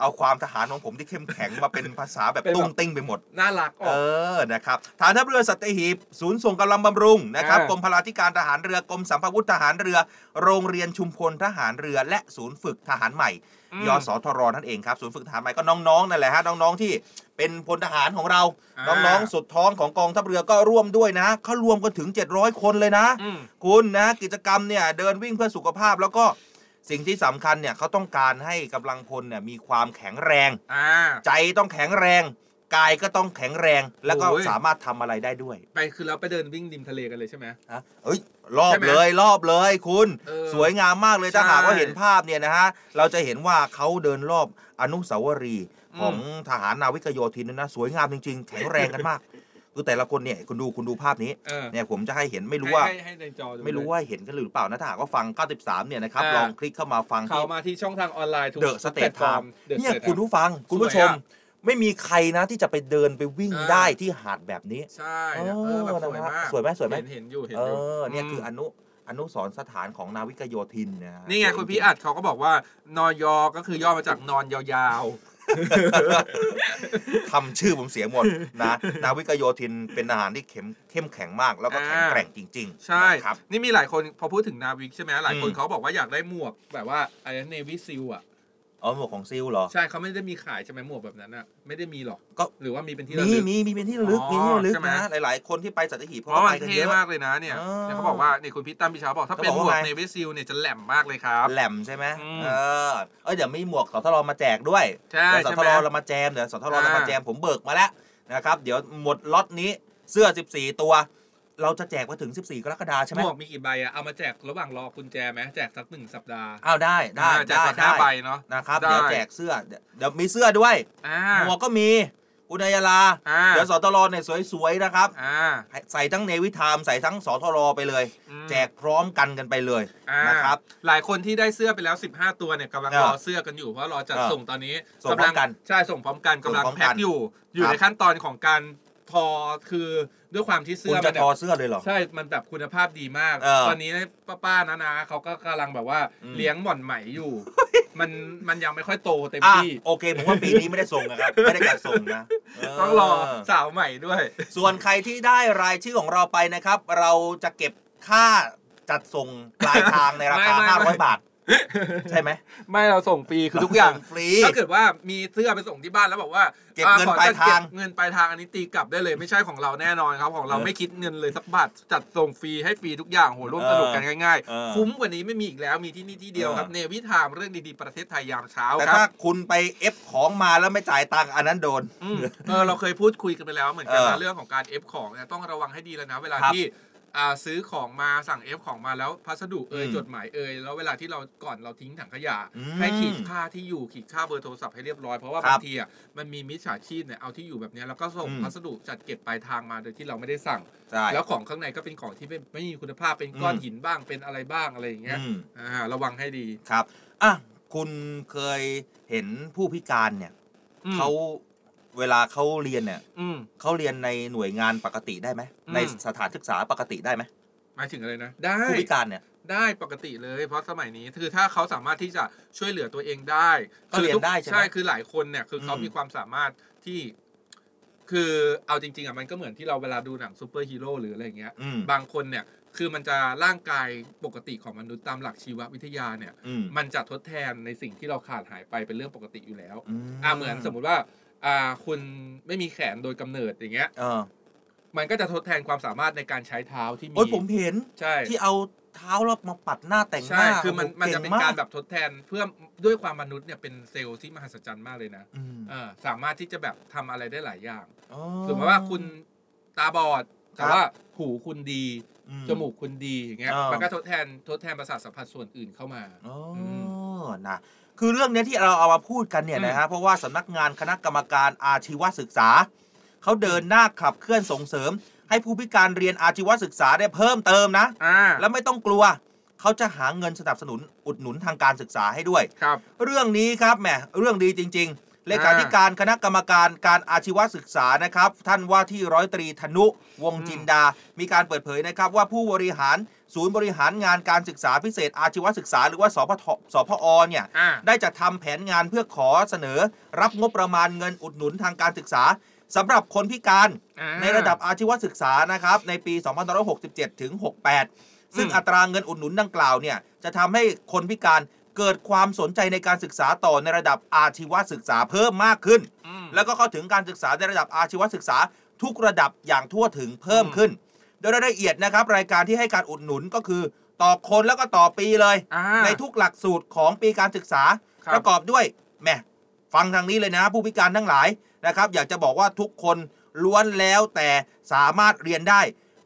[SPEAKER 2] เอาความทหารของผมที่เข้มแข็งมาเป็นภาษาแบบ
[SPEAKER 3] เป็นแบบ
[SPEAKER 2] ตุ้งติ้งไปหมด
[SPEAKER 3] น่ารักอ
[SPEAKER 2] เอ
[SPEAKER 3] อก
[SPEAKER 2] อนะครับฐานทัพเรือสัตหีบ ศูนย์ส่งกำลังบำรุงนะครับ
[SPEAKER 3] อ่าก
[SPEAKER 2] รมพลาธิการทหารเรือกรมสัมภวุธทหารเรือ โรงเรียนชุมพลทหารเรือ และศูนย์ฝึกทหารใหม่
[SPEAKER 3] อืม
[SPEAKER 2] ยสทรนั่นเองครับศูนย์ฝึกทหารใหม่ก็น้องๆนั่นแหละฮะน้องๆที่เป็นพลทหารของเรา
[SPEAKER 3] อ่า
[SPEAKER 2] น้องๆ สุดท้องของกองทัพเรือก็ร่วมด้วยนะเขารวมกันถึง 700 คนเลยนะ
[SPEAKER 3] อืม
[SPEAKER 2] คุณนะกิจกรรมเนี่ยเดินวิ่งเพื่อสุขภาพแล้วก็ สิ่งที่สำคัญเนี่ยเขาต้องการให้กำลังพลเนี่ยมีความแข็งแรง
[SPEAKER 3] อ่า
[SPEAKER 2] ใจต้องแข็งแรง กายก็ต้องแข็งแรงแล้วก็
[SPEAKER 3] โอ้ย
[SPEAKER 2] สามารถทำอะไรได้ด้วย
[SPEAKER 3] ไปคือเราไปเดินวิ่งริมทะเลกันเลยใช่ไหม
[SPEAKER 2] นะเอ้ยรอบ
[SPEAKER 3] ใช่ไหม
[SPEAKER 2] เลยรอบเลยคุณ
[SPEAKER 3] เออ
[SPEAKER 2] สวยงามมากเลยถ้า
[SPEAKER 3] ใช่
[SPEAKER 2] หากว่าเห็นภาพเนี่ยนะฮะเราจะเห็นว่าเขาเดินรอบอนุสาวรีย์
[SPEAKER 3] อืม
[SPEAKER 2] ของทหารนาวิกโยธินนะนะสวยงามจริง ๆ แข็งแรงกันมาก คือแต่ละคนเนี่ยคุณดูคุณดูภาพนี้
[SPEAKER 3] เออ
[SPEAKER 2] เนี่ยผมจะให้เห็นไม่รู้ว่า
[SPEAKER 3] ให้ให้ให้ในจอดู
[SPEAKER 2] ไม่รู้ว่าเห็นกันหรือเปล่านะถ้าหากว่าฟัง 93 เนี่ยนะครับ
[SPEAKER 3] อ่า
[SPEAKER 2] ลองคลิกเข้ามาฟัง
[SPEAKER 3] เขา
[SPEAKER 2] ที่
[SPEAKER 3] มาที่ช่องทางออนไลน์ทุก
[SPEAKER 2] เดอะสเต
[SPEAKER 3] แพล
[SPEAKER 2] ท
[SPEAKER 3] ต
[SPEAKER 2] ไท
[SPEAKER 3] ฟอร์ม
[SPEAKER 2] ม์
[SPEAKER 3] The
[SPEAKER 2] เนี่ย
[SPEAKER 3] State
[SPEAKER 2] คุณผู้ฟังคุณผู้ชม
[SPEAKER 3] สวยอะ
[SPEAKER 2] ไม่มีใครนะที่จะไปเดินไปวิ่ง
[SPEAKER 3] อ่า
[SPEAKER 2] ได้ที่หาดแบบนี้
[SPEAKER 3] ใช่
[SPEAKER 2] เอ
[SPEAKER 3] เออแบบสวย
[SPEAKER 2] นะ
[SPEAKER 3] มา
[SPEAKER 2] ฮะ
[SPEAKER 3] ก
[SPEAKER 2] สวยไหมสวยไหม
[SPEAKER 3] เห็นเห็นอยู่เห็น
[SPEAKER 2] เอ
[SPEAKER 3] อยู่
[SPEAKER 2] อเนี่ยคืออ
[SPEAKER 3] ม
[SPEAKER 2] นุอนุสรณ์สถานของนาวิกโยธินนะฮะ
[SPEAKER 3] นี่ไง
[SPEAKER 2] สวย
[SPEAKER 3] คุณ
[SPEAKER 2] จริ
[SPEAKER 3] พี่อัดเขาก็บอกว่านอยอก็คือย่อมาจากนอนยาว
[SPEAKER 2] ทำชื่อผมเสียหมดนะนาวิกโยธินเป็นทหารที่เข้มเข้มแข็งมากแล้วก็แข็งแกร่งจริง
[SPEAKER 3] ๆใช่
[SPEAKER 2] นะครับ
[SPEAKER 3] นี่มีหลายคนพอพูดถึงนาวิกใช่ไหมหลายคน
[SPEAKER 2] อืม
[SPEAKER 3] เขาบอกว่าอยากได้หมวกแบบว่าไอ้เนวิซิลอะ
[SPEAKER 2] อ๋อหมวกของซิลเหรอ
[SPEAKER 3] ใช่เขาไม่ได้มีขายใช่ไหมหมวกแบบนั้นอะไม่ได้มีหรอก
[SPEAKER 2] ก็
[SPEAKER 3] หรือว่ามีเป็นที่ระ
[SPEAKER 2] มี
[SPEAKER 3] ลึก
[SPEAKER 2] มีมีเป็นที่ระลึก
[SPEAKER 3] อ๋อ
[SPEAKER 2] มีที่ระลึก
[SPEAKER 3] ใช่ไหม
[SPEAKER 2] นะหลายๆ คนที่ไปสัตหีบ
[SPEAKER 3] เพ
[SPEAKER 2] เขา
[SPEAKER 3] ราะ
[SPEAKER 2] ก็
[SPEAKER 3] มัน
[SPEAKER 2] ไปกัน
[SPEAKER 3] เท่
[SPEAKER 2] เยอะ
[SPEAKER 3] มากเลยนะเนี่ย
[SPEAKER 2] อ๋อ
[SPEAKER 3] เนี่ยเขาบอกว่าเนี่ยคุณพี่ตั้มพี่เช้าบอกถ้าเป็น
[SPEAKER 2] เขา
[SPEAKER 3] ห
[SPEAKER 2] บอก
[SPEAKER 3] มว
[SPEAKER 2] ว่ากไง
[SPEAKER 3] เนวิซิลเนี่ยจะแหลมมากเลยครับ
[SPEAKER 2] แหลมใช่ไหม
[SPEAKER 3] อืม
[SPEAKER 2] เออเอยเดี๋ยวมีหมวกสทรมาแจกด้วย
[SPEAKER 3] ใช่
[SPEAKER 2] เดี๋ยวส
[SPEAKER 3] ใช่
[SPEAKER 2] ท
[SPEAKER 3] ไหม
[SPEAKER 2] รเรามาแจมเดี๋ยวสทรเรามา
[SPEAKER 3] อ่า
[SPEAKER 2] แจมผมเบิกมาแล้วนะครับ เดี๋ยวหมดล็อตนี้เสื้อ 14 ตัว เราจะแจกมาถึง 14 กรกฎาคมใช่ไหม
[SPEAKER 3] หมวกมีกี่ใบอะเอามาแจกระหว่างรอกุญแจไหมแจกสักหนึ่งสัปดาห์
[SPEAKER 2] อ้าวได้ได้
[SPEAKER 3] อ่าแจก
[SPEAKER 2] ได้
[SPEAKER 3] สักห้า
[SPEAKER 2] ได้
[SPEAKER 3] ใบเนาะ
[SPEAKER 2] นะครับ
[SPEAKER 3] ได้
[SPEAKER 2] เดี๋ยวแจกเสื้อเดี๋ยวเดี๋ยวมีเสื้อด้วย
[SPEAKER 3] อ่า
[SPEAKER 2] หมวกก็มีคุณนายาลา
[SPEAKER 3] อ่า
[SPEAKER 2] เดี๋ยวสทรเนี่ยสวยๆนะครับ
[SPEAKER 3] อ่า
[SPEAKER 2] ใส่ทั้งเนวิทามใส่ทั้งสทรไปเลย
[SPEAKER 3] อืม
[SPEAKER 2] แจกพร้อมกันกันไปเลย
[SPEAKER 3] อ่า
[SPEAKER 2] นะครับ
[SPEAKER 3] หลายคนที่ได้เสื้อไปแล้ว 15 ตัวเนี่ยกำลัง
[SPEAKER 2] เออ
[SPEAKER 3] รอเสื้อกันอยู่เพราะรอจัด
[SPEAKER 2] เออ
[SPEAKER 3] ส่งตอนนี้
[SPEAKER 2] ส่งพร้อมกัน
[SPEAKER 3] ใช่ส่งพร้อมกันกำลัง
[SPEAKER 2] ส่งพร้อมกัน
[SPEAKER 3] แพ็คอยู่ อยู่
[SPEAKER 2] ครับ
[SPEAKER 3] ในขั้นตอนของการ ทอคือด้วยความที่เสื้
[SPEAKER 2] คุณ
[SPEAKER 3] อ
[SPEAKER 2] จะ
[SPEAKER 3] มันแบ
[SPEAKER 2] ทอบเสื้อเลยเหรอ
[SPEAKER 3] ใช่มันแบบคุณภาพดีมาก
[SPEAKER 2] เออ
[SPEAKER 3] ตอนนี้ป้าๆนะนะเขาก็กำลังแบบว่า
[SPEAKER 2] อืม
[SPEAKER 3] เลี้ยงหม่อนไหมอยู่ มันมันยังไม่ค่อยโตเต็ม
[SPEAKER 2] อะ
[SPEAKER 3] ที่
[SPEAKER 2] โอเคผมว่าปีนี้ไม่ได้ส่งนะครับ ไม่ได้จัดส่งนะเต้
[SPEAKER 3] องรอสาวใหม่ด้วย
[SPEAKER 2] ส่วนใครที่ได้รายชื่อของเราไปนะครับ เราจะเก็บค่าจัดส่งปลายทางในราคา
[SPEAKER 3] ไม่ไม่ไม่
[SPEAKER 2] 500 บาท ใช่ไหม
[SPEAKER 3] ไม่เราส่งฟรีคือทุกอย่าง
[SPEAKER 2] ส่ฟรี
[SPEAKER 3] ถ้าเกิดว่ามีเสื้อไปส่งที่บ้านแล้วบอกว่า
[SPEAKER 2] เก็บ
[SPEAKER 3] อ่
[SPEAKER 2] เงิน
[SPEAKER 3] ขอ
[SPEAKER 2] ปลายทาง
[SPEAKER 3] เก็บเงินปลายทางอันนี้ตีกลับได้เลยไม่ใช่ของเราแน่นอนครับ ของเรา
[SPEAKER 2] เออ
[SPEAKER 3] ไม่คิดเงินเลยสักบาทจัดส่งฟรีให้ฟรีทุกอย่างโหร่วมสนุกกันง่าย
[SPEAKER 2] เออ
[SPEAKER 3] ๆคุ้มกว่านี้ไม่มีอีกแล้วมีที่นี่ที่เดียวครับ
[SPEAKER 2] เออ
[SPEAKER 3] เนวิทามเรื่องดีๆประเทศไทยยามเช้า
[SPEAKER 2] แต่
[SPEAKER 3] ครั
[SPEAKER 2] ถ้า
[SPEAKER 3] บ
[SPEAKER 2] คุณไปF ของมาแล้วไม่จ่ายตังค์อันนั้นโดน
[SPEAKER 3] อืมเออเราเคยพูดคุยกันไปแล้วเหมือนกัน
[SPEAKER 2] เอ
[SPEAKER 3] นะ
[SPEAKER 2] อ
[SPEAKER 3] เรื่องของการ F ของเนี่ยต้องระวังให้ดีแล้วนะเวลา
[SPEAKER 2] ครับ
[SPEAKER 3] ที่อ่า ซื้อของมาสั่ง F ของมาแล้วพัสดุเอ่ย
[SPEAKER 2] อืม
[SPEAKER 3] จดหมายเอ่ยแล้วเวลาที่เราก่อนเราทิ้งถังขยะ
[SPEAKER 2] อืม
[SPEAKER 3] ให้ขีดค่าที่อยู่ขีดค่าเบอร์โทรศัพท์ให้เรียบร้อยเพราะว่า
[SPEAKER 2] ครับ
[SPEAKER 3] บางทีอะมันมีมิจฉาชีพเนี่ยเอาที่อยู่แบบเนี้ยแล้วก็ส่ง
[SPEAKER 2] อืม
[SPEAKER 3] พัสดุจัดเก็บปลายทางมาโดยที่เราไม่ได้สั่ง
[SPEAKER 2] ใช่
[SPEAKER 3] แล้วของข้างในก็เป็นของที่ไม่ไม่มีคุณภาพเป็นก้อน
[SPEAKER 2] อืม
[SPEAKER 3] หินบ้างเป็นอะไรบ้างอะไรอย่างเงี้ย
[SPEAKER 2] อืม
[SPEAKER 3] อ่าระวังให้ดี
[SPEAKER 2] ครับอะคุณเคยเห็นผู้พิการเนี่ย
[SPEAKER 3] อืม
[SPEAKER 2] เขา เวลาเขาเรียนเนี่ย
[SPEAKER 3] อืม
[SPEAKER 2] เขาเรียนในหน่วยงานปกติได้ไหม
[SPEAKER 3] อืม
[SPEAKER 2] ในสถานศึกษาปกติได้ไหม
[SPEAKER 3] หมายถึงอะไรนะ ได้
[SPEAKER 2] ผู้พิการเนี่ย
[SPEAKER 3] ได้ปกติเลย เพราะสมัยนี้คือถ้าเขาสามารถที่จะช่วยเหลือตัวเองได้
[SPEAKER 2] ก็เรียน
[SPEAKER 3] คือทุก
[SPEAKER 2] ได้ใช่ไหม
[SPEAKER 3] ใช่คือหลายคนเนี่ยคือเขา
[SPEAKER 2] อืม
[SPEAKER 3] มีความสามารถที่ คือเอาจริงๆอะมันก็เหมือนที่เราเวลาดูหนังซูเปอร์ฮีโร่หรืออะไรอย่างเงี้ย
[SPEAKER 2] อืม
[SPEAKER 3] บางคนเนี่ย คือมันจะร่างกายปกติของมนุษย์ตามหลักชีววิทยาเนี่ย
[SPEAKER 2] อืม
[SPEAKER 3] มันจะทดแทนในสิ่งที่เราขาดหายไปเป็นเรื่องปกติอยู่แล้ว
[SPEAKER 2] อืม
[SPEAKER 3] อ่าเหมือนสมมุติว่า อ่าคุณไม่มีแขนโดยกำเนิดอย่างเงี้ย
[SPEAKER 2] เออ
[SPEAKER 3] มันก็จะทดแทนความสามารถในการใช้เท้าที่มี
[SPEAKER 2] โอ้ยผมเห็น
[SPEAKER 3] ใช่
[SPEAKER 2] ที่เอาเท้าแล้วมาปัดหน้าแต่งห
[SPEAKER 3] ใช่
[SPEAKER 2] น้า
[SPEAKER 3] คือมัน
[SPEAKER 2] โโห
[SPEAKER 3] มันจะเป็น
[SPEAKER 2] ง
[SPEAKER 3] การแบบทดแทนเพื่อด้วยความมนุษย์เนี่ยเป็นเซลล์ที่มหัศจรรย์มากเลยนะ
[SPEAKER 2] อืม
[SPEAKER 3] เออสามารถที่จะแบบทำอะไรได้หลายอย่าง
[SPEAKER 2] อ๋อ
[SPEAKER 3] สมมติว่าคุณตาบอดแต่
[SPEAKER 2] ครับ
[SPEAKER 3] ว่าหูคุณดี
[SPEAKER 2] อื
[SPEAKER 3] จมูกคุณดีอย่างเงี้ย
[SPEAKER 2] อ่ามั
[SPEAKER 3] มันก็ทดแทนทดแทนประสาทสัมผัสส่วนอื่นเข้ามา
[SPEAKER 2] อ๋ออ
[SPEAKER 3] ม
[SPEAKER 2] นะ คือเรื่องเนี้ยที่เราเอามาพูดกันเนี่ย
[SPEAKER 3] อืม
[SPEAKER 2] นะฮะเพราะว่าสำนักงานคณะกรรมการอาชีวศึกษาเขาเดินหน้าขับเคลื่อนส่งเสริม ให้ผู้พิการเรียนอาชีวศึกษาได้เพิ่มเติมนะ
[SPEAKER 3] อ่า
[SPEAKER 2] แล้วไม่ต้องกลัวเขาจะหาเงินสนับสนุนอุดหนุนทางการศึกษาให้ด้วย
[SPEAKER 3] ครับ
[SPEAKER 2] เรื่องนี้ครับแหมเรื่องดีจริง ๆ เลขาธิการคณะกรรมการการอาชีวศึกษานะครับ ท่านว่าที่ร้อยตรีธนุวงศ์จินดา มีการเปิดเผยนะครับว่าผู้บริหารศูนย์บริหารงานการศึกษาพิเศษอาชีวศึกษา หรือว่าสพทสพอเนี่ย
[SPEAKER 3] อ่า
[SPEAKER 2] ได้จัดทำแผนงานเพื่อขอเสนอ รับงบประมาณเงินอุดหนุนทางการศึกษาสำหรับคนพิการ
[SPEAKER 3] อ่า
[SPEAKER 2] ในระดับอาชีวศึกษานะครับในปี 2567 ถึง 68 ซึ่ง
[SPEAKER 3] อืม
[SPEAKER 2] อัตราเงินอุดหนุนดังกล่าวเนี่ยจะทำให้คนพิการ เกิดความสนใจในการศึกษาต่อในระดับอาชีวศึกษาเพิ่มมากขึ้น
[SPEAKER 3] อืม
[SPEAKER 2] แล้วก็เข้าถึงการศึกษาในระดับอาชีวศึกษา ทุกระดับอย่างทั่วถึงเพิ่มขึ้น โดยรายละเอียดนะครับรายการที่ให้การอุดหนุนก็คือ ต่อคนแล้วก็ต่อปีเลย
[SPEAKER 3] อ่า
[SPEAKER 2] ในทุกหลักสูตรของปีการศึกษา
[SPEAKER 3] ครับ
[SPEAKER 2] ประกอบด้วยแหมฟังทางนี้เลยนะ ผู้พิการทั้งหลายนะครับ อยากจะบอกว่าทุกคนล้วนแล้วแต่สามารถเรียนได้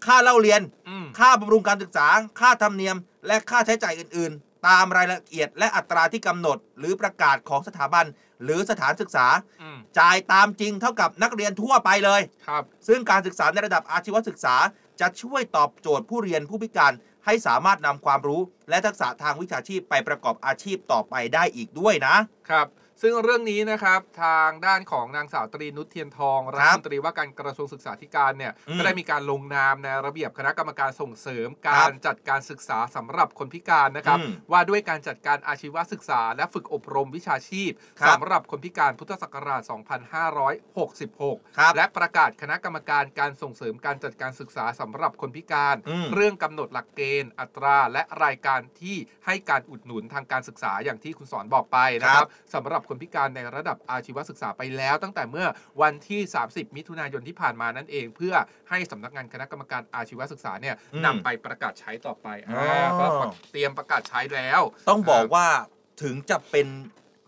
[SPEAKER 2] ค่าเล่าเรียน
[SPEAKER 3] อืม
[SPEAKER 2] ค่าบำรุงการศึกษา ค่าธรรมเนียม และค่าใช้จ่ายอื่นๆ ตามรายละเอียดและอัตราที่กำหนด หรือประกาศของสถาบัน หรือสถานศึกษา
[SPEAKER 3] อืม
[SPEAKER 2] จ่ายตามจริงเท่ากับนักเรียนทั่วไปเลย
[SPEAKER 3] ครับ
[SPEAKER 2] ซึ่งการศึกษาในระดับอาชีวศึกษา จะช่วยตอบโจทย์ผู้เรียนผู้พิการ ให้สามารถนำความรู้ และทักษะทางวิชาชีพไปประกอบอาชีพต่อไปได้อีกด้วยนะ
[SPEAKER 3] ครับ ซึ่งเรื่องนี้นะครับทางด้านของนางสาวตรีนุชเทียนทองรัฐมนตรีว่าการกระทรวงศึกษาธิการเนี่ย
[SPEAKER 2] อืม
[SPEAKER 3] ก็ได้มีการลงนามในระเบียบคณะกรรมการส่งเสริม
[SPEAKER 2] ครั
[SPEAKER 3] การ
[SPEAKER 2] บ
[SPEAKER 3] จัดการศึกษาสำหรับคนพิการนะครับ
[SPEAKER 2] อืม
[SPEAKER 3] ว่าด้วยการจัดการอาชีวศึกษา และฝึกอบรมวิชาชีพ
[SPEAKER 2] ครับ
[SPEAKER 3] สำหรับคนพิการพุทธศักราช 2566
[SPEAKER 2] ครับ
[SPEAKER 3] และประกาศคณะกรรมการการส่งเสริมการจัดการศึกษาสำหรับคนพิการ
[SPEAKER 2] อืม
[SPEAKER 3] เรื่องกำหนดหลักเกณฑ์อัตราและรายการที่ให้การอุดหนุนทางการศึกษาอย่างที่คุณสอนบอกไปนะค
[SPEAKER 2] ครั
[SPEAKER 3] รับบสำหรับคนพิการในระดับอาชีวศึกษาไปแล้ว ตั้งแต่เมื่อวันที่ 30 มิถุนายนที่ผ่านมานั่นเอง เพื่อให้สำนักงานคณะกรรมการอาชีวศึกษาเนี่ย
[SPEAKER 2] อืม
[SPEAKER 3] นำไปประกาศใช้ต่อไป
[SPEAKER 2] อ๋ออ่า
[SPEAKER 3] ก็เตรียมประกาศใช้แล้ว
[SPEAKER 2] ต้องบอก
[SPEAKER 3] ครับ
[SPEAKER 2] ว่าถึงจะเป็น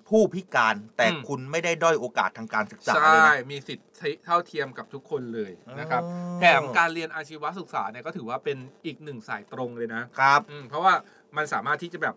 [SPEAKER 2] ผู้พิการแต่
[SPEAKER 3] อืม
[SPEAKER 2] คุณไม่ได้ด้อยโอกาสทางการศึกษา
[SPEAKER 3] ใช
[SPEAKER 2] เลย่นะ
[SPEAKER 3] มีสิทธิ์เท่าเทียมกับทุกคนเลยนะครับ
[SPEAKER 2] อ๋อ
[SPEAKER 3] แถมการเรียนอาชีวศึกษาเนี่ยก็ถือว่าเป็นอีกหนึ่งสายตรงเลยนะ
[SPEAKER 2] ครับ
[SPEAKER 3] อืมเพราะว่ามันสามารถที่จะแบบ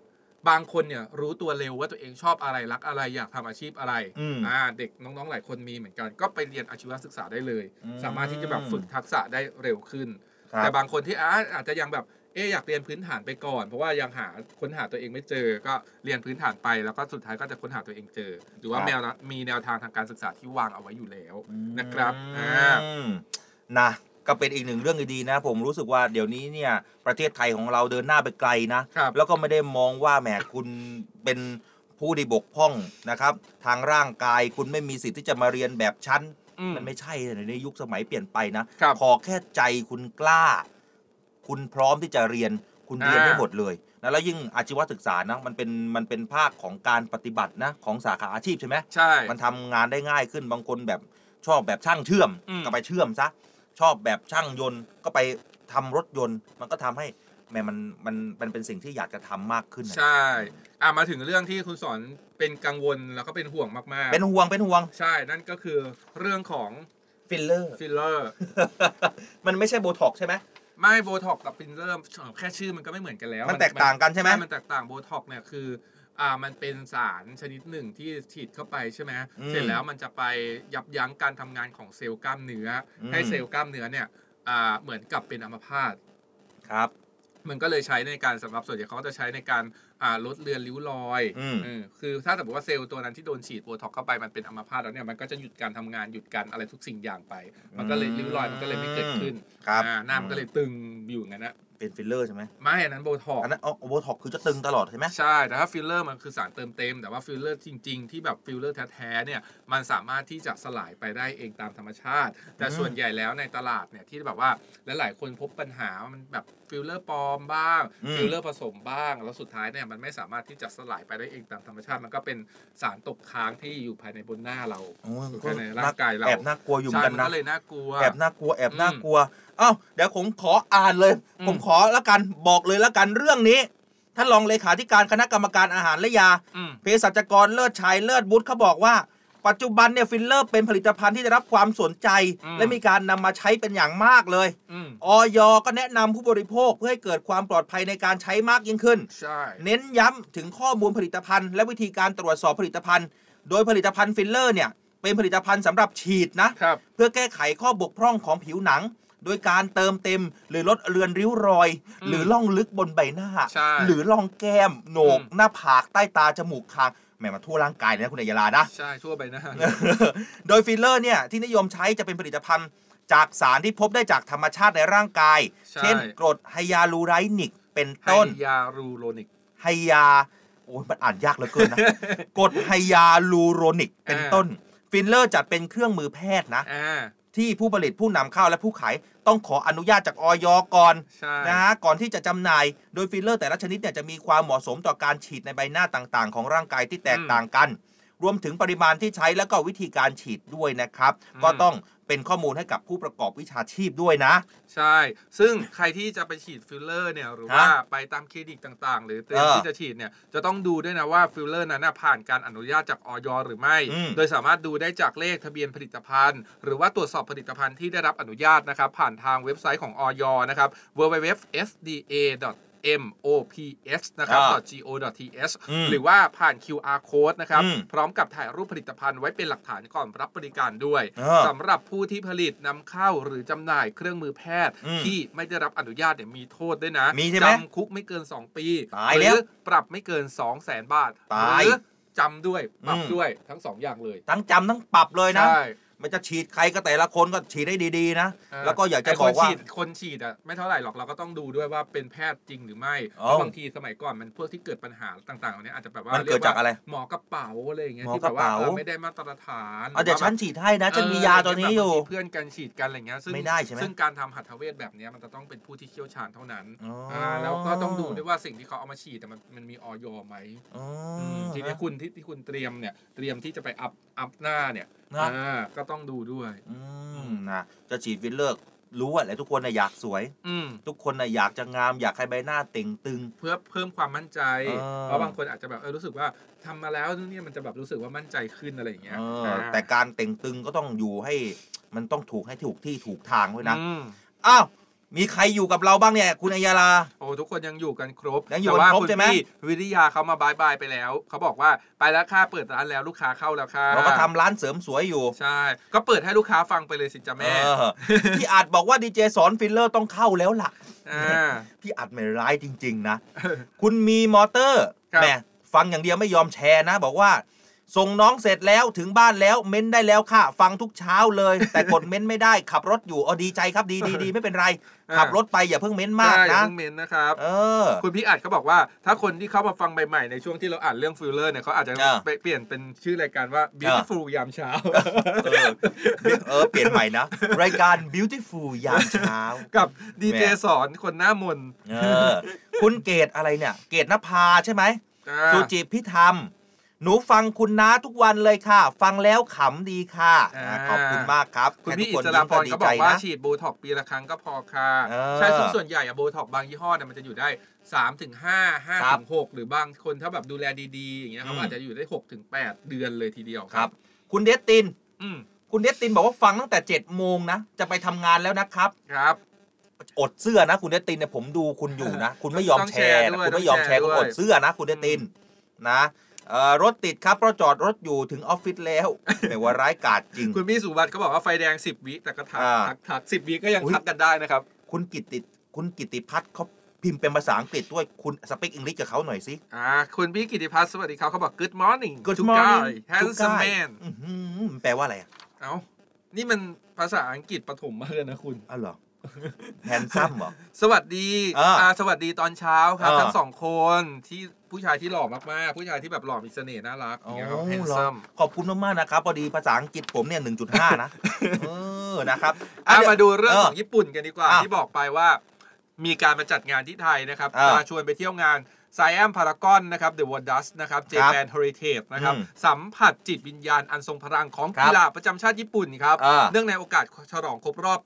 [SPEAKER 3] บางคนเนี่ยรู้ตัวเร็วว่าตัวเองชอบอะไรรักอะไรอยากทำอาชีพอะไร
[SPEAKER 2] อืม
[SPEAKER 3] อ่าเด็กน้องๆหลายคนมีเหมือนกัน ก็ไปเรียนอาชีวศึกษาได้เลย
[SPEAKER 2] อืม
[SPEAKER 3] สามารถที่จะแบบฝึกทักษะได้เร็วขึ้น
[SPEAKER 2] ครับ
[SPEAKER 3] แต่บางคนที่อาอาจจะยังแบบเอออยากเรียนพื้นฐานไปก่อน เพราะว่ายังหาค้นหาตัวเองไม่เจอ ก็เรียนพื้นฐานไปแล้วก็สุดท้ายก็จะค้นหาตัวเองเจอ หรือว่าแนวนะมีแนวทางทางการศึกษาที่วางเอาไว้อยู่แล้วนะครับอ่า
[SPEAKER 2] อืมนะ ก็เป็นอีกหนึ่งเรื่องดีๆนะ ผมรู้สึกว่าเดี๋ยวนี้เนี่ยประเทศไทยของเราเดินหน้าไปไกลนะ
[SPEAKER 3] ครับ
[SPEAKER 2] แล้วก็ไม่ได้มองว่าแหมคุณเป็นผู้ที่บกพร่องนะครับ ทางร่างกายคุณไม่มีสิทธิ์ที่จะมาเรียนแบบชั้น
[SPEAKER 3] อืม
[SPEAKER 2] มันไม่ใช่เลยในยุคสมัยเปลี่ยนไปนะ
[SPEAKER 3] ครับ
[SPEAKER 2] ขอแค่ใจคุณกล้า คุณพร้อมที่จะเรียนคุณเรียน
[SPEAKER 3] อ่า
[SPEAKER 2] ได้หมดเลยนะแล้วยิ่งอาชีวศึกษานะมันเป็นมันเป็นภาคของการปฏิบัตินะของสาขาอาชีพใช่ไหม
[SPEAKER 3] ใช่
[SPEAKER 2] มันทำงานได้ง่ายขึ้นบางคนแบบชอบแบบช่างเชื่อม
[SPEAKER 3] อืม
[SPEAKER 2] ก็ไปเชื่อมซะ ชอบแบบช่างยนต์ก็ไปทำรถยนต์ มันก็ทำให้แหม่มันมันมันเป็นสิ่งที่อยากจะทำมากขึ้นนะ
[SPEAKER 3] ใช่อะมาถึงเรื่องที่คุณสอนเป็นกังวลแล้วก็เป็นห่วงมากๆ
[SPEAKER 2] เป็นห่วงเป็นห่วง
[SPEAKER 3] ใช่นั่นก็คือเรื่องของ
[SPEAKER 2] ฟิลเลอร์
[SPEAKER 3] ฟิลเลอร์
[SPEAKER 2] มันไม่ใช่โบท็อกซ์ใช่ไหม
[SPEAKER 3] ไม่โบท็อกกับฟิลเลอร์แค่ชื่อมันก็ไม่เหมือนกันแล้ว
[SPEAKER 2] มันแตกต่างกันใช่ไหม
[SPEAKER 3] มันแตกต่างโบท็อกเนี่ยคือ อ่ามันเป็นสารชนิดหนึ่งที่ฉีดเข้าไปใช่ไหม
[SPEAKER 2] อืม
[SPEAKER 3] เสร็จแล้วมันจะไปยับยั้งการทำงานของเซลล์กล้ามเนื้ออ
[SPEAKER 2] ม
[SPEAKER 3] ให้เซลล์กล้ามเนื้อเนี่ยอ่าเหมือนกับเป็นอัมพาต
[SPEAKER 2] ครับ
[SPEAKER 3] มันก็เลยใช้ในการสำหรับส่วนใหญ่เขาก็จะใช้ในการอ่าลดเลือนริ้วรอย
[SPEAKER 2] อืม
[SPEAKER 3] เออคือถ้าสมมติว่าเซลล์ตัวนั้นที่โดนฉีดโบท็อกเข้าไปมันเป็นอัมพาตแล้วเนี่ยมันก็จะหยุดการทำงานหยุดการอะไรทุกสิ่งอย่างไป มันก็เลยริ้วรอยมันก็เลยไม่เกิดขึ้น
[SPEAKER 2] ครับ
[SPEAKER 3] อ่าหน้ามันก็เลยตึงอยู่อย่างนั้นนะ
[SPEAKER 2] เป็นฟิลเลอร์ใช่ไหม
[SPEAKER 3] ไม่อันนั้นโบท็อก
[SPEAKER 2] อันนั้นอ๋อโบท็อกคือจะตึงตลอดใช่ไหม
[SPEAKER 3] ใช่ แต่ถ้าฟิลเลอร์มันคือสารเติมเต็ม แต่ว่าฟิลเลอร์จริง ๆ ที่แบบฟิลเลอร์แท้ๆเนี่ยมันสามารถที่จะสลายไปได้เองตามธรรมชาติ แต่
[SPEAKER 2] อืม
[SPEAKER 3] ส่วนใหญ่แล้วในตลาดเนี่ยที่แบบว่าหลายๆคนพบปัญหามันแบบฟิลเลอร์ปลอมบ้างฟิลเลอร์ผสมบ้าง แล้วสุดท้ายเนี่ยมันไม่สามารถที่จะสลายไปได้เองตามธรรมชาติ มันก็เป็นสารตกค้างที่อยู่ภายในบนหน้าเรา
[SPEAKER 2] โอ้ย
[SPEAKER 3] อยู่ภายในร่างกายเรา
[SPEAKER 2] แอบน่ากลัวอยู่เหมือนกัน
[SPEAKER 3] นะ
[SPEAKER 2] ใช่มัน
[SPEAKER 3] ก็เลยน่ากลัว
[SPEAKER 2] แอบน่ากลัวแอบ
[SPEAKER 3] อืม
[SPEAKER 2] น่ากลัวเอ้าเดี๋ยวผมขออ่านเลย
[SPEAKER 3] อืม
[SPEAKER 2] ผมขอแล้วกันบอกเลยแล้วกันเรื่องนี้ท่านรองเลขาธิการคณะกรรมการอาหารและยา
[SPEAKER 3] อืม
[SPEAKER 2] เภสัชกรเลิศชัยเลิศบุตรเขาบอกว่า ปัจจุบันเนี่ยฟิลเลอร์เป็นผลิตภัณฑ์ที่ได้รับความสนใจ
[SPEAKER 3] อืม
[SPEAKER 2] และมีการนำมาใช้เป็นอย่างมากเลย
[SPEAKER 3] อืม
[SPEAKER 2] อย. ก็แนะนำผู้บริโภคเพื่อให้เกิดความปลอดภัยในการใช้มากยิ่งขึ้น
[SPEAKER 3] ใช่
[SPEAKER 2] เน้นย้ำถึงข้อมูลผลิตภัณฑ์ และวิธีการตรวจสอบผลิตภัณฑ์ โดยผลิตภัณฑ์ฟิลเลอร์เนี่ยเป็นผลิตภัณฑ์สำหรับฉีดนะ
[SPEAKER 3] ครับ
[SPEAKER 2] เพื่อแก้ไขข้อบกพร่องของผิวหนัง โดยการเติมเต็ม หรือลดเลือนริ้วรอย
[SPEAKER 3] อืม
[SPEAKER 2] หรือร่องลึกบนใบหน้า
[SPEAKER 3] ใช่
[SPEAKER 2] หรือร่องแก้มโหนก
[SPEAKER 3] อืม
[SPEAKER 2] หน้าผากใต้ตาจมูกคางแหมมาทั่วร่างกายเลยนะคุณเอยาลานะ
[SPEAKER 3] ใช่ทั่วไปหนะ
[SPEAKER 2] โดยฟิลเลอร์เนี่ยที่นิยมใช้จะเป็นผลิตภัณฑ์ จากสารที่พบได้จากธรรมชาติในร่างกาย
[SPEAKER 3] ใช่
[SPEAKER 2] เช่นกรดไฮยาลูไรนิกเป็นต้นไฮ
[SPEAKER 3] ยารูโรนิก
[SPEAKER 2] ไฮยาโอ้ยมันอ่านยากเหลือเกินนะ กรดไฮยาลูโรนิกเป็น
[SPEAKER 3] อ่า
[SPEAKER 2] ต้น ฟิลเลอร์จัดเป็นเครื่องมือแพทย์นะ
[SPEAKER 3] อ่า
[SPEAKER 2] ที่ผู้ผลิตผู้นำเข้าและผู้ขายต้องขออนุญาตจากอย. ก่อน
[SPEAKER 3] ใช่
[SPEAKER 2] นะฮะก่อนที่จะจำหน่าย โดยฟิลเลอร์แต่ละชนิดเนี่ยจะมีความเหมาะสมต่อการฉีดในใบหน้าต่างๆ ของร่างกายที่แตกต่างกัน รวมถึงปริมาณที่ใช้แล้วก็วิธีการฉีดด้วยนะครับ ก็ต้อง เป็นข้อมูลให้กับผู้ประกอบวิชาชีพด้วยนะ
[SPEAKER 3] ใช่ ซึ่งใครที่จะไปฉีดฟิลเลอร์เนี่ยหรือว่าไปตามคลินิกต่างๆ หรือเตรียม
[SPEAKER 2] เออ
[SPEAKER 3] ที่จะฉีดเนี่ยจะต้องดูด้วยนะว่าฟิลเลอร์นั้นนะผ่านการอนุญาตจากอย. หรือไม่
[SPEAKER 2] อืม
[SPEAKER 3] โดยสามารถดูได้จากเลขทะเบียนผลิตภัณฑ์ หรือว่าตรวจสอบผลิตภัณฑ์ที่ได้รับอนุญาตนะครับผ่านทางเว็บไซต์ของอย.นะครับ www.sda mops นะครับ
[SPEAKER 2] อ่า
[SPEAKER 3] .go.th
[SPEAKER 2] อืม
[SPEAKER 3] หรือว่าผ่าน QR code นะครับ
[SPEAKER 2] อืม
[SPEAKER 3] พร้อมกับถ่ายรูปผลิตภัณฑ์ไว้เป็นหลักฐานก่อนรับบริการด้วย
[SPEAKER 2] เออ
[SPEAKER 3] สำหรับผู้ที่ผลิตนำเข้าหรือจำหน่ายเครื่องมือแพทย์
[SPEAKER 2] อืม
[SPEAKER 3] ที่ไม่ได้รับอนุญาตเนี่ยมีโทษด้วยนะ
[SPEAKER 2] มีใช่ไหม
[SPEAKER 3] จำคุกไม่เกิน 2 ปี
[SPEAKER 2] ตาย
[SPEAKER 3] ห
[SPEAKER 2] แล้
[SPEAKER 3] รื
[SPEAKER 2] ว
[SPEAKER 3] ปรับไม่เกิน 2 0 0แสนบาท
[SPEAKER 2] ตาย
[SPEAKER 3] หรือจำด้วย ปรับ
[SPEAKER 2] อืม
[SPEAKER 3] ด้วยทั้ง2อย่างเลย
[SPEAKER 2] ทั้งจำทั้งปรับเลยนะ
[SPEAKER 3] ใช่
[SPEAKER 2] มันจะฉีดใครก็แต่ละคนก็ฉีดได้ดีๆนะ
[SPEAKER 3] เออ
[SPEAKER 2] แล้วก็อยากจะ
[SPEAKER 3] ไบ
[SPEAKER 2] อกว่า
[SPEAKER 3] คนฉีดคนฉีดอะไม่เท่าไหร่หรอกเราก็ต้องดูด้วยว่าเป็นแพทย์จริงหรือไม่
[SPEAKER 2] อ๋อ
[SPEAKER 3] เพราะบางทีสมัยก่อนมันพวกที่เกิดปัญหาต่างๆเหล่านี้อาจจะแบบว่า
[SPEAKER 2] มันเกิดจากอะไร
[SPEAKER 3] ยว่หมอกระเป๋าอะไรอย่างเงี้ย
[SPEAKER 2] หมอ
[SPEAKER 3] ที่แบบว่า
[SPEAKER 2] กระเป๋า
[SPEAKER 3] เออไม่ได้มาตรฐาน
[SPEAKER 2] เอาเดี๋ยว
[SPEAKER 3] หรือ
[SPEAKER 2] ฉั
[SPEAKER 3] ว่าน
[SPEAKER 2] ฉีดให้นะฉันมียาตัวนี้อยู่
[SPEAKER 3] แบบบางทีเพื่อนกันฉีดกันอะไรเงี้ยซึ่ง
[SPEAKER 2] ไม่ได้ใช่ไหม
[SPEAKER 3] ซึ่งการทำหัตถเวชแบบเนี้ยมันจะต้องเป็นผู้ที่เชี่ยวชาญเท่านั้น
[SPEAKER 2] อ๋ออ่า
[SPEAKER 3] แล้วก็ต้องดูด้วยว่าสิ่งที่เขาเอามาฉีดแต่มันมันมีออยไหม
[SPEAKER 2] อ๋อ
[SPEAKER 3] มทีนี้คุณที่ที่คุณเตรียมเนี่ยเตรียมที่จะไปอัพอัพหน้าเนี่ย
[SPEAKER 2] นะ
[SPEAKER 3] อ่าก็ต้องดูด้วย
[SPEAKER 2] อืมนะจะฉีดฟิลเลอร์รู้ว่าแหละทุกคนน่ะอยากสวย
[SPEAKER 3] อืม
[SPEAKER 2] ทุกคนน่ะอยากจะงามอยากให้ใบหน้าเต่งตึง
[SPEAKER 3] เพื่อเพิ่มความมั่นใจ
[SPEAKER 2] เออ
[SPEAKER 3] เพราะบางคนอาจจะแบบเออรู้สึกว่าทำมาแล้วเนี่ยมันจะแบบรู้สึกว่ามั่นใจขึ้นอะไรอย่างเงี้ย
[SPEAKER 2] เอออาแต่การเต่งตึงก็ต้องอยู่ให้มันต้องถูกให้ถูกที่ถูกทางด้วยนะ
[SPEAKER 3] อืม
[SPEAKER 2] อ้าว มีใครอยู่กับเราบ้างเนี่ย คุณอัยยาลา
[SPEAKER 3] โอ้ทุกคนยังอยู่กันครบ
[SPEAKER 2] ยังอยู่
[SPEAKER 3] แต่ว่า
[SPEAKER 2] กันครบ
[SPEAKER 3] คุณ
[SPEAKER 2] ใช่ไหม
[SPEAKER 3] พี่วิริยาเขามา bye bye ไปแล้ว เขาบอกว่าไปแล้วค่ะเปิดร้านแล้วลูกค้าเข้าแล้วค่ะ
[SPEAKER 2] เราก็ทำร้านเสริมสวยอยู่
[SPEAKER 3] ใช่ ก็เปิดให้ลูกค้าฟังไปเลยสิจ้ะแม่
[SPEAKER 2] เออพี่อาจบอกว่าดีเจสอนฟิลเลอร์ต้องเข้าแล้วล่ะ
[SPEAKER 3] อ่า
[SPEAKER 2] พี่อัดไม่ร้ายจริง ๆ นะ คุณมีมอเตอร์
[SPEAKER 3] ครับ
[SPEAKER 2] แหมฟังอย่างเดียวไม่ยอมแชร์นะ บอกว่า ส่งน้องเสร็จแล้วถึงบ้านแล้วเม้นได้แล้วค่ะ ฟังทุกเช้าเลย แต่กดเม้นไม่ได้ขับรถอยู่อ๋อดีใจครับดีดีดีไม่เป็นไร ขับรถไปอย่าเพิ่งเม้นมาก
[SPEAKER 3] ใช่อย่า
[SPEAKER 2] นะ
[SPEAKER 3] เพิ่งเมนนะครับ
[SPEAKER 2] เออ
[SPEAKER 3] คุณพี่อัดเขาบอกว่า ถ้าคนที่เข้ามาฟังใหม่ๆในช่วงที่เราอ่านเรื่องฟิลเลอร์เนี่ยเขาอาจจะ
[SPEAKER 2] เออ
[SPEAKER 3] ไปเปลี่ยนเป็นชื่อรายการว่า beautiful ยามเช้า
[SPEAKER 2] เออเออเปลี่ยนใหม่นะ รายการ beautiful ยามเช้า
[SPEAKER 3] กับดีเจ
[SPEAKER 2] แหม่
[SPEAKER 3] สอนคนหน้ามน
[SPEAKER 2] เออคุณเกตอะไรเนี่ย เกตนภาใช่ไหม
[SPEAKER 3] อ่า
[SPEAKER 2] สุจิพิธรรม หนูฟังคุณน้าทุกวันเลยค่ะ ฟังแล้วขำดีค่ะอ่าขอบคุณมากครับ
[SPEAKER 3] คุณ
[SPEAKER 2] แทุ
[SPEAKER 3] พี่
[SPEAKER 2] ก
[SPEAKER 3] อิ
[SPEAKER 2] น
[SPEAKER 3] สราพร
[SPEAKER 2] ยิ้
[SPEAKER 3] ก็
[SPEAKER 2] ม
[SPEAKER 3] บอกว่า
[SPEAKER 2] ดีใจนะ
[SPEAKER 3] ฉีดโบท็อกซ์ปีละครั้งก็พอค่ะ
[SPEAKER 2] เออ
[SPEAKER 3] ใช่ซึ่งส่วนใหญ่อะโบท็อกซ์บางยี่ห้อเนี่ยมันจะอยู่ได้3ถึง5 5
[SPEAKER 2] ครั
[SPEAKER 3] ถึ
[SPEAKER 2] บ
[SPEAKER 3] ง6หรือบางคนถ้าแบบดูแลดีๆ อย่างเงี้ยเขา
[SPEAKER 2] อืม
[SPEAKER 3] อาจจะอยู่ได้6ถึง8เดือนเลยทีเดียว
[SPEAKER 2] ครับ คุณเดสติน
[SPEAKER 3] อืม
[SPEAKER 2] คุณเดสตินบอกว่าฟังตั้งแต่7จ็ดโมงนะจะไปทำงานแล้วนะครับ
[SPEAKER 3] ครับ
[SPEAKER 2] อดเสื้อนะ คุณเดสตินเนี่ยผมดูคุณอยู่นะ คุณไม่ยอม
[SPEAKER 3] ต้อง
[SPEAKER 2] แช
[SPEAKER 3] แชร์
[SPEAKER 2] ร์นะ
[SPEAKER 3] ด้วย
[SPEAKER 2] คุณไม่ยอมแชร์
[SPEAKER 3] ต้
[SPEAKER 2] คุ
[SPEAKER 3] อง
[SPEAKER 2] ณ
[SPEAKER 3] แชร์
[SPEAKER 2] อด
[SPEAKER 3] ด้วย
[SPEAKER 2] เสื้อนะ คุณเดสตินนะเอ่อ รถติดครับเพราะจอดรถอยู่ถึงออฟฟิศแล้วแต่ว่าร้ายกาจจริง
[SPEAKER 3] คุณพี่สุวัสดิ์ก็บอกว่าไฟแดง 10 วิแต่ก็ทัก
[SPEAKER 2] อ่า
[SPEAKER 3] ทักทักสิบวิก็ยัง
[SPEAKER 2] อุ๊ย
[SPEAKER 3] ทักกันได้นะครับ
[SPEAKER 2] คุณกิตติคุณกิตติพัฒน์เขาพิมพ์เป็นภาษาอังกฤษด้วยคุณสปีกอังกฤษกับเขาหน่อยสิ
[SPEAKER 3] อ่าคุณพี่กิติพัฒน์สวัสดีครับเขาบอก good morning
[SPEAKER 2] Good
[SPEAKER 3] to
[SPEAKER 2] morning
[SPEAKER 3] guy
[SPEAKER 2] to
[SPEAKER 3] handsome
[SPEAKER 2] guy
[SPEAKER 3] man
[SPEAKER 2] อื้อหือแปลว่าอะไรอะ
[SPEAKER 3] เอ้านี่มันภาษาอังกฤษปฐมมากเลยนะคุณ
[SPEAKER 2] อ้าวเหรอ แฮนซัมเหรอ
[SPEAKER 3] สวัสดี
[SPEAKER 2] อ่า
[SPEAKER 3] อ่าสวัสดีตอนเช้าครับ
[SPEAKER 2] อ่า
[SPEAKER 3] ทั้งสองคนที่ผู้ชายที่หล่อมากๆ ผู้ชายที่แบบหล่อมีเสน่ห์น่ารักอย่างเงี้ยครับ
[SPEAKER 2] อ๋อ
[SPEAKER 3] แฮน
[SPEAKER 2] เหรอ
[SPEAKER 3] ซัม
[SPEAKER 2] ขอบคุณมากๆนะครับพอดีภาษาอังกฤษผมเนี่ย 1.5 นะ เออ นะครับ
[SPEAKER 3] อะ
[SPEAKER 2] เยว
[SPEAKER 3] มาดูเรื่อง
[SPEAKER 2] เออ
[SPEAKER 3] ของญี่ปุ่นกันดีกว่า
[SPEAKER 2] อะ
[SPEAKER 3] ที่บอกไปว่า มีการมาจัดงานที่ไทยนะครับ
[SPEAKER 2] อ่า
[SPEAKER 3] มาชวนไปเที่ยวงาน Siam Paragon นะครับ The Wonders นะครับ Japan Heritage นะครับ
[SPEAKER 2] อืม
[SPEAKER 3] สัมผัสจิตวิญญาณอันทรงพลังของ
[SPEAKER 2] ครับ
[SPEAKER 3] กีฬาประจำชาติญี่ปุ่นครับ
[SPEAKER 2] อ่า
[SPEAKER 3] เนื่องในโอกาสฉลองครบรอบ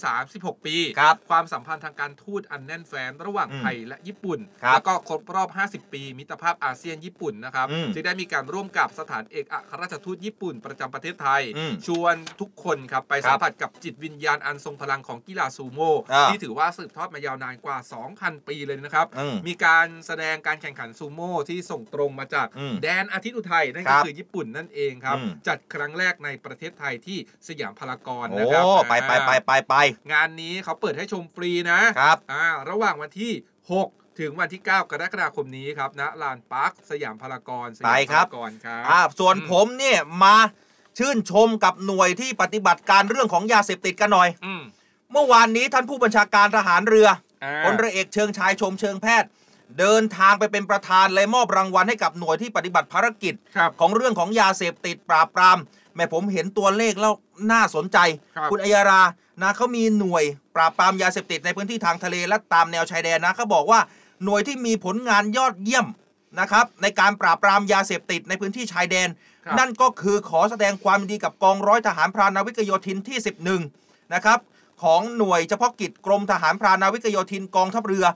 [SPEAKER 3] 136 ปี
[SPEAKER 2] ครับ
[SPEAKER 3] ความสัมพันธ์ทางการทูตอันแน่นแฟ้นระหว่าง
[SPEAKER 2] อืม
[SPEAKER 3] ไทยและญี่ปุ่น
[SPEAKER 2] ครับ
[SPEAKER 3] แล้วก็ครบรอบ 50 ปี มิตรภาพอาเซียนญี่ปุ่นนะครับ
[SPEAKER 2] อืม
[SPEAKER 3] จึงได้มีการร่วมกับสถานเอกอัครราชทูตญี่ปุ่น ประจำประเทศไทย
[SPEAKER 2] อืม
[SPEAKER 3] ชวนทุกคนครับไป
[SPEAKER 2] ครั
[SPEAKER 3] สั
[SPEAKER 2] บ
[SPEAKER 3] มผัสกับจิตวิญญาณอันทรงพลังของกีฬาซูโม่
[SPEAKER 2] อ่า
[SPEAKER 3] ที่ถือว่าสืบทอดมายาวนานกว่า 2,000 ปีเลยนะครับ
[SPEAKER 2] อืม
[SPEAKER 3] มีการแสดงการแข่งขันซูโม่ที่ส่งตรงมาจาก
[SPEAKER 2] อืม
[SPEAKER 3] แดนอาทิตย์อุทัยนั่น
[SPEAKER 2] ครั
[SPEAKER 3] ก็
[SPEAKER 2] บ
[SPEAKER 3] คือญี่ปุ่นนั่นเองครับ
[SPEAKER 2] อืม
[SPEAKER 3] จัดครั้งแรกในประเทศไทยที่สยามพารากอน
[SPEAKER 2] โอ้
[SPEAKER 3] นะครับ
[SPEAKER 2] ไปไปไปไปไป
[SPEAKER 3] งานนี้เขาเปิดให้ชมฟรีนะครับอ่าระหว่างวันที่ 6ถึงวันที่ 9 กรกฎาคมนี้ครับณลานพาร์คสยามพารากอนสยาม
[SPEAKER 2] ไปครับ
[SPEAKER 3] พารากอนครับ
[SPEAKER 2] อ่าส่วน
[SPEAKER 3] อืม
[SPEAKER 2] ผมเนี่ยมาชื่นชมกับหน่วยที่ปฏิบัติการเรื่องของยาเสพติดกันหน่อย
[SPEAKER 3] อืม
[SPEAKER 2] เมื่อวานนี้ท่านผู้บัญชาการทหารเรือ
[SPEAKER 3] อ่า
[SPEAKER 2] พลเรือเอกเชิงชายชมเชิงแพทย์ เดินทางไปเป็นประธานเลยมอบรางวัลให้กับหน่วยที่ปฏิบัติภารกิจ
[SPEAKER 3] ครับ
[SPEAKER 2] ของเรื่องของยาเสพติดปราบปรามแม่ผมเห็นตัวเลขแล้วน่าสนใจ
[SPEAKER 3] ครับ
[SPEAKER 2] ณอัยยารานะเขามีหน่วยปราบปรามยาเสพติดในพื้นที่ทางทะเลและตามแนวชายแดนนะเขาบอกว่าหน่วยที่มีผลงานยอดเยี่ยมนะครับ ในการปราบปรามยาเสพติดในพื้นที่ชายแดน
[SPEAKER 3] ครับ
[SPEAKER 2] นั่นก็คือขอแสดงความยินดีกับกองร้อยทหารพรานนาวิกโยธินที่ 11นะครับของหน่วยเฉพาะกิจกรมทหารพรานนาวิกโยธินกองทัพเรือ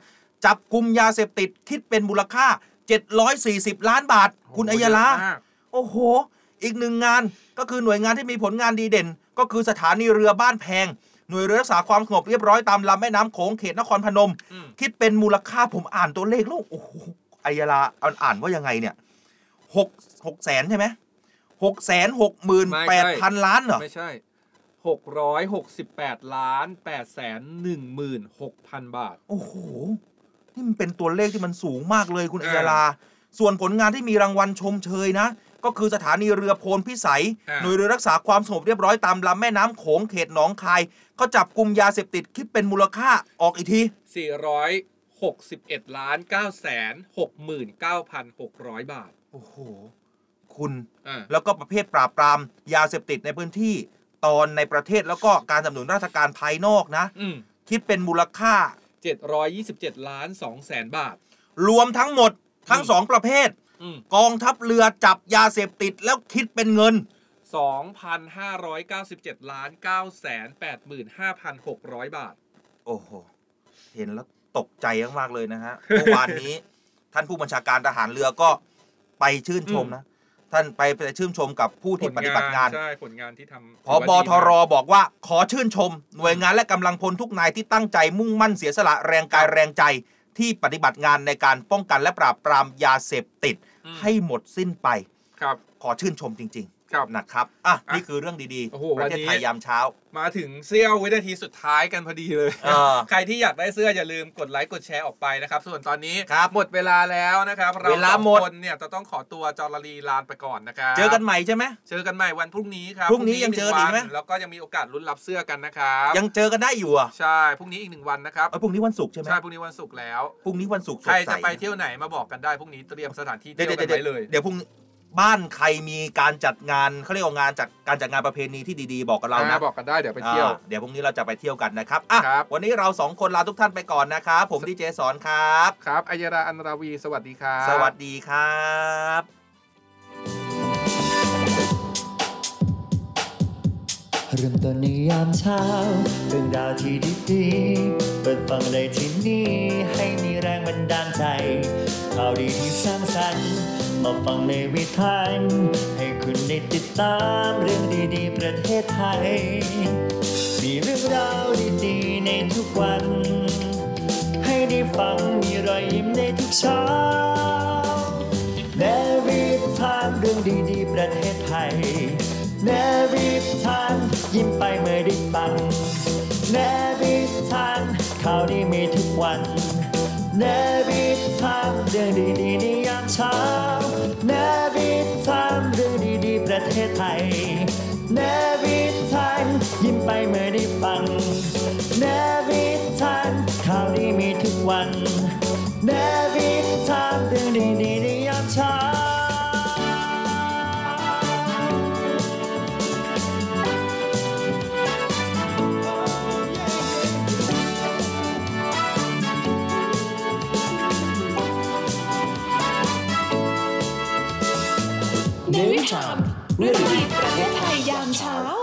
[SPEAKER 2] จับกลุ่มยาเสพติดคิดเป็นมูลค่า 740 ล้านบาท คุณอัยยาลา
[SPEAKER 3] โอ้โหเยอะมาก
[SPEAKER 2] โอ้โห อีกหนึ่งงานก็คือหน่วยงานที่มีผลงานดีเด่น ก็คือสถานีเรือบ้านแพง หน่วยเรือรักษาความสงบเรียบร้อยตามลำแม่น้ำโขงเขตนครพนม
[SPEAKER 3] อืม
[SPEAKER 2] คิดเป็นมูลค่าผมอ่านตัวเลขแล้วโอ้โหอัยยาลาอ่านอ่านว่ายังไงเนี่ยหกหกแสนใช่ไหมหกแสนหกหมื่นแปดพันล้านเหรอ
[SPEAKER 3] ไม่ใช่668ล้าน8แสน16,000บาท
[SPEAKER 2] โอ้โห นี่มันเป็นตัวเลขที่มันสูงมากเลยคุณอัยยาลาส่วนผลงานที่มีรางวัลชมเชยนะ ก็คือสถานีเรือโพนพิสัย
[SPEAKER 3] อ่า
[SPEAKER 2] หน่วยเรือรักษาความสงบเรียบร้อยตามลำแม่น้ำโขงเขตหนองคายเขาจับกลุ่มยาเสพติดคิดเป็นมูลค่าออกอีกที
[SPEAKER 3] 461ล้าน9แสน69,600 บาท
[SPEAKER 2] โอ้โห คุณ
[SPEAKER 3] อ่า
[SPEAKER 2] แล้วก็ประเภทปราบปรามยาเสพติดในพื้นที่ตอนในประเทศแล้วก็การสนับสนุนราชการภายนอกนะ
[SPEAKER 3] อืม
[SPEAKER 2] คิดเป็นมูลค่า
[SPEAKER 3] 727 ล้าน2แสนบาท
[SPEAKER 2] รวมทั้งหมดทั้ง
[SPEAKER 3] อืม
[SPEAKER 2] สองประเภท
[SPEAKER 3] อืม
[SPEAKER 2] กองทัพเรือจับยาเสพติดแล้วคิดเป็นเงิน
[SPEAKER 3] 2,597 ล้าน9แสน85,600 บาท
[SPEAKER 2] โอ้โห เห็นแล้วตกใจมากๆเลยนะฮะเมื่อวานนี้ ท่านผู้บัญชาการทหารเรือก็ไปชื่นชมนะ ท่านไปไปชื่นชมกับผู้ที่ปฏิบัติงาน
[SPEAKER 3] ใช่ผลงานที่ทำ
[SPEAKER 2] พบทรบอกว่าขอชื่นชม หน่วยงานและกำลังพลทุกนายที่ตั้งใจมุ่งมั่นเสียสละแรงกายแรงใจ ที่ปฏิบัติงานในการป้องกันและปราบปรามยาเสพติด
[SPEAKER 3] อืม
[SPEAKER 2] ให้หมดสิ้นไป
[SPEAKER 3] ครับ
[SPEAKER 2] ขอชื่นชมจริง
[SPEAKER 3] ครับ
[SPEAKER 2] ๆนะครับอะ
[SPEAKER 3] อะ
[SPEAKER 2] นี่คือเรื่องดี
[SPEAKER 3] โอ้โห
[SPEAKER 2] ๆ ประเทศ
[SPEAKER 3] วันนี้
[SPEAKER 2] ไทยยามเช้า
[SPEAKER 3] มาถึงเสี้ยววินาทีสุดท้ายกันพอดีเลย
[SPEAKER 2] เออ
[SPEAKER 3] ใครที่อยากได้เสื้ออย่าลืมกดไลค์กดแชร์ออกไปนะครับ ส่วนตอนนี้
[SPEAKER 2] ครับ
[SPEAKER 3] หมดเวลาแล้วนะครับ เรา
[SPEAKER 2] เวลา
[SPEAKER 3] สอง
[SPEAKER 2] หมด
[SPEAKER 3] คนเนี่ยจะต้องขอตัวจอรลีลานไปก่อนนะครับ
[SPEAKER 2] เจอกันใหม่ใช่ไหม
[SPEAKER 3] เจอกันใหม่วันพรุ่งนี้ครับ
[SPEAKER 2] พรุ่งนี้ยังเจออีกไหม
[SPEAKER 3] นึ่งวันแล้วก็ยังมีโอกาสลุ้นรับเสื้อกันนะครับ
[SPEAKER 2] ยังเจอกันได้อยู่อะ
[SPEAKER 3] ใช่พรุ่งนี้อีกหนึ่งวันนะครับ
[SPEAKER 2] เอ้ยพรุ่งนี้วันศุกร์ใช่ไหม
[SPEAKER 3] ใช่พรุ่งนี้วันศุกร์แล้ว
[SPEAKER 2] พรุ่งนี้วันศุกร์ส
[SPEAKER 3] ใคร
[SPEAKER 2] ดใส
[SPEAKER 3] จะไปเที่ยวไหนมาบอกกันได้พรุ่งนี้เตรียมสถานที่
[SPEAKER 2] เดี๋
[SPEAKER 3] เที่
[SPEAKER 2] ย
[SPEAKER 3] ยวว
[SPEAKER 2] เดี๋
[SPEAKER 3] กั
[SPEAKER 2] ย
[SPEAKER 3] น
[SPEAKER 2] วเดี๋ยว
[SPEAKER 3] ไว้เลย
[SPEAKER 2] เดี๋ยวพรุ่ง บ้านใครมีการจัดงานเขาเรียกว่างานจัดการจัดงานประเพณีที่ดีๆ บอกกับเรานะ
[SPEAKER 3] อ่บอกกันได้เดี๋ยวไปเที่ยว
[SPEAKER 2] อ่าเดี๋ยวพรุ่งนี้เราจะไปเที่ยวกันนะครับอะ
[SPEAKER 3] ครับ
[SPEAKER 2] วันนี้เราสองคนลาทุกท่านไปก่อนนะครับผมดีเจสอนครับ
[SPEAKER 3] ครับอัยราอันราวี สวัสดีครับ
[SPEAKER 2] สวัสดีครับ
[SPEAKER 1] เริ่มต้นในยามเช้า เรื่องราวที่ดีๆ เปิดฟังได้ที่นี่ ให้มีแรงบันดาลใจข่าวดีที่สร้างสรรค์ มาฟังในวิถีให้คุณได้ติดตามเรื่องดีๆ ประเทศไทย มีเรื่องราวดีๆ ในทุกวัน ให้ได้ฟังมีรอยยิ้มในทุกเช้าแนวิทานเรื่องดีๆ ประเทศไทยแนวิทานยิ้มไปเมื่อได้ฟังแนวิทานข่าวดีมีทุกวันแนวิทานเรื่องดีๆในยามเช้า แนวิทานเรื่องดีๆ ประเทศไทยเนวิทานยิ้มไปเมื่อได้ฟังเนวิทานข่าวดีมีทุกวันเนวิทานเรื่องดีๆ
[SPEAKER 4] Time เรื่องดีประเทศไทยยามเช้า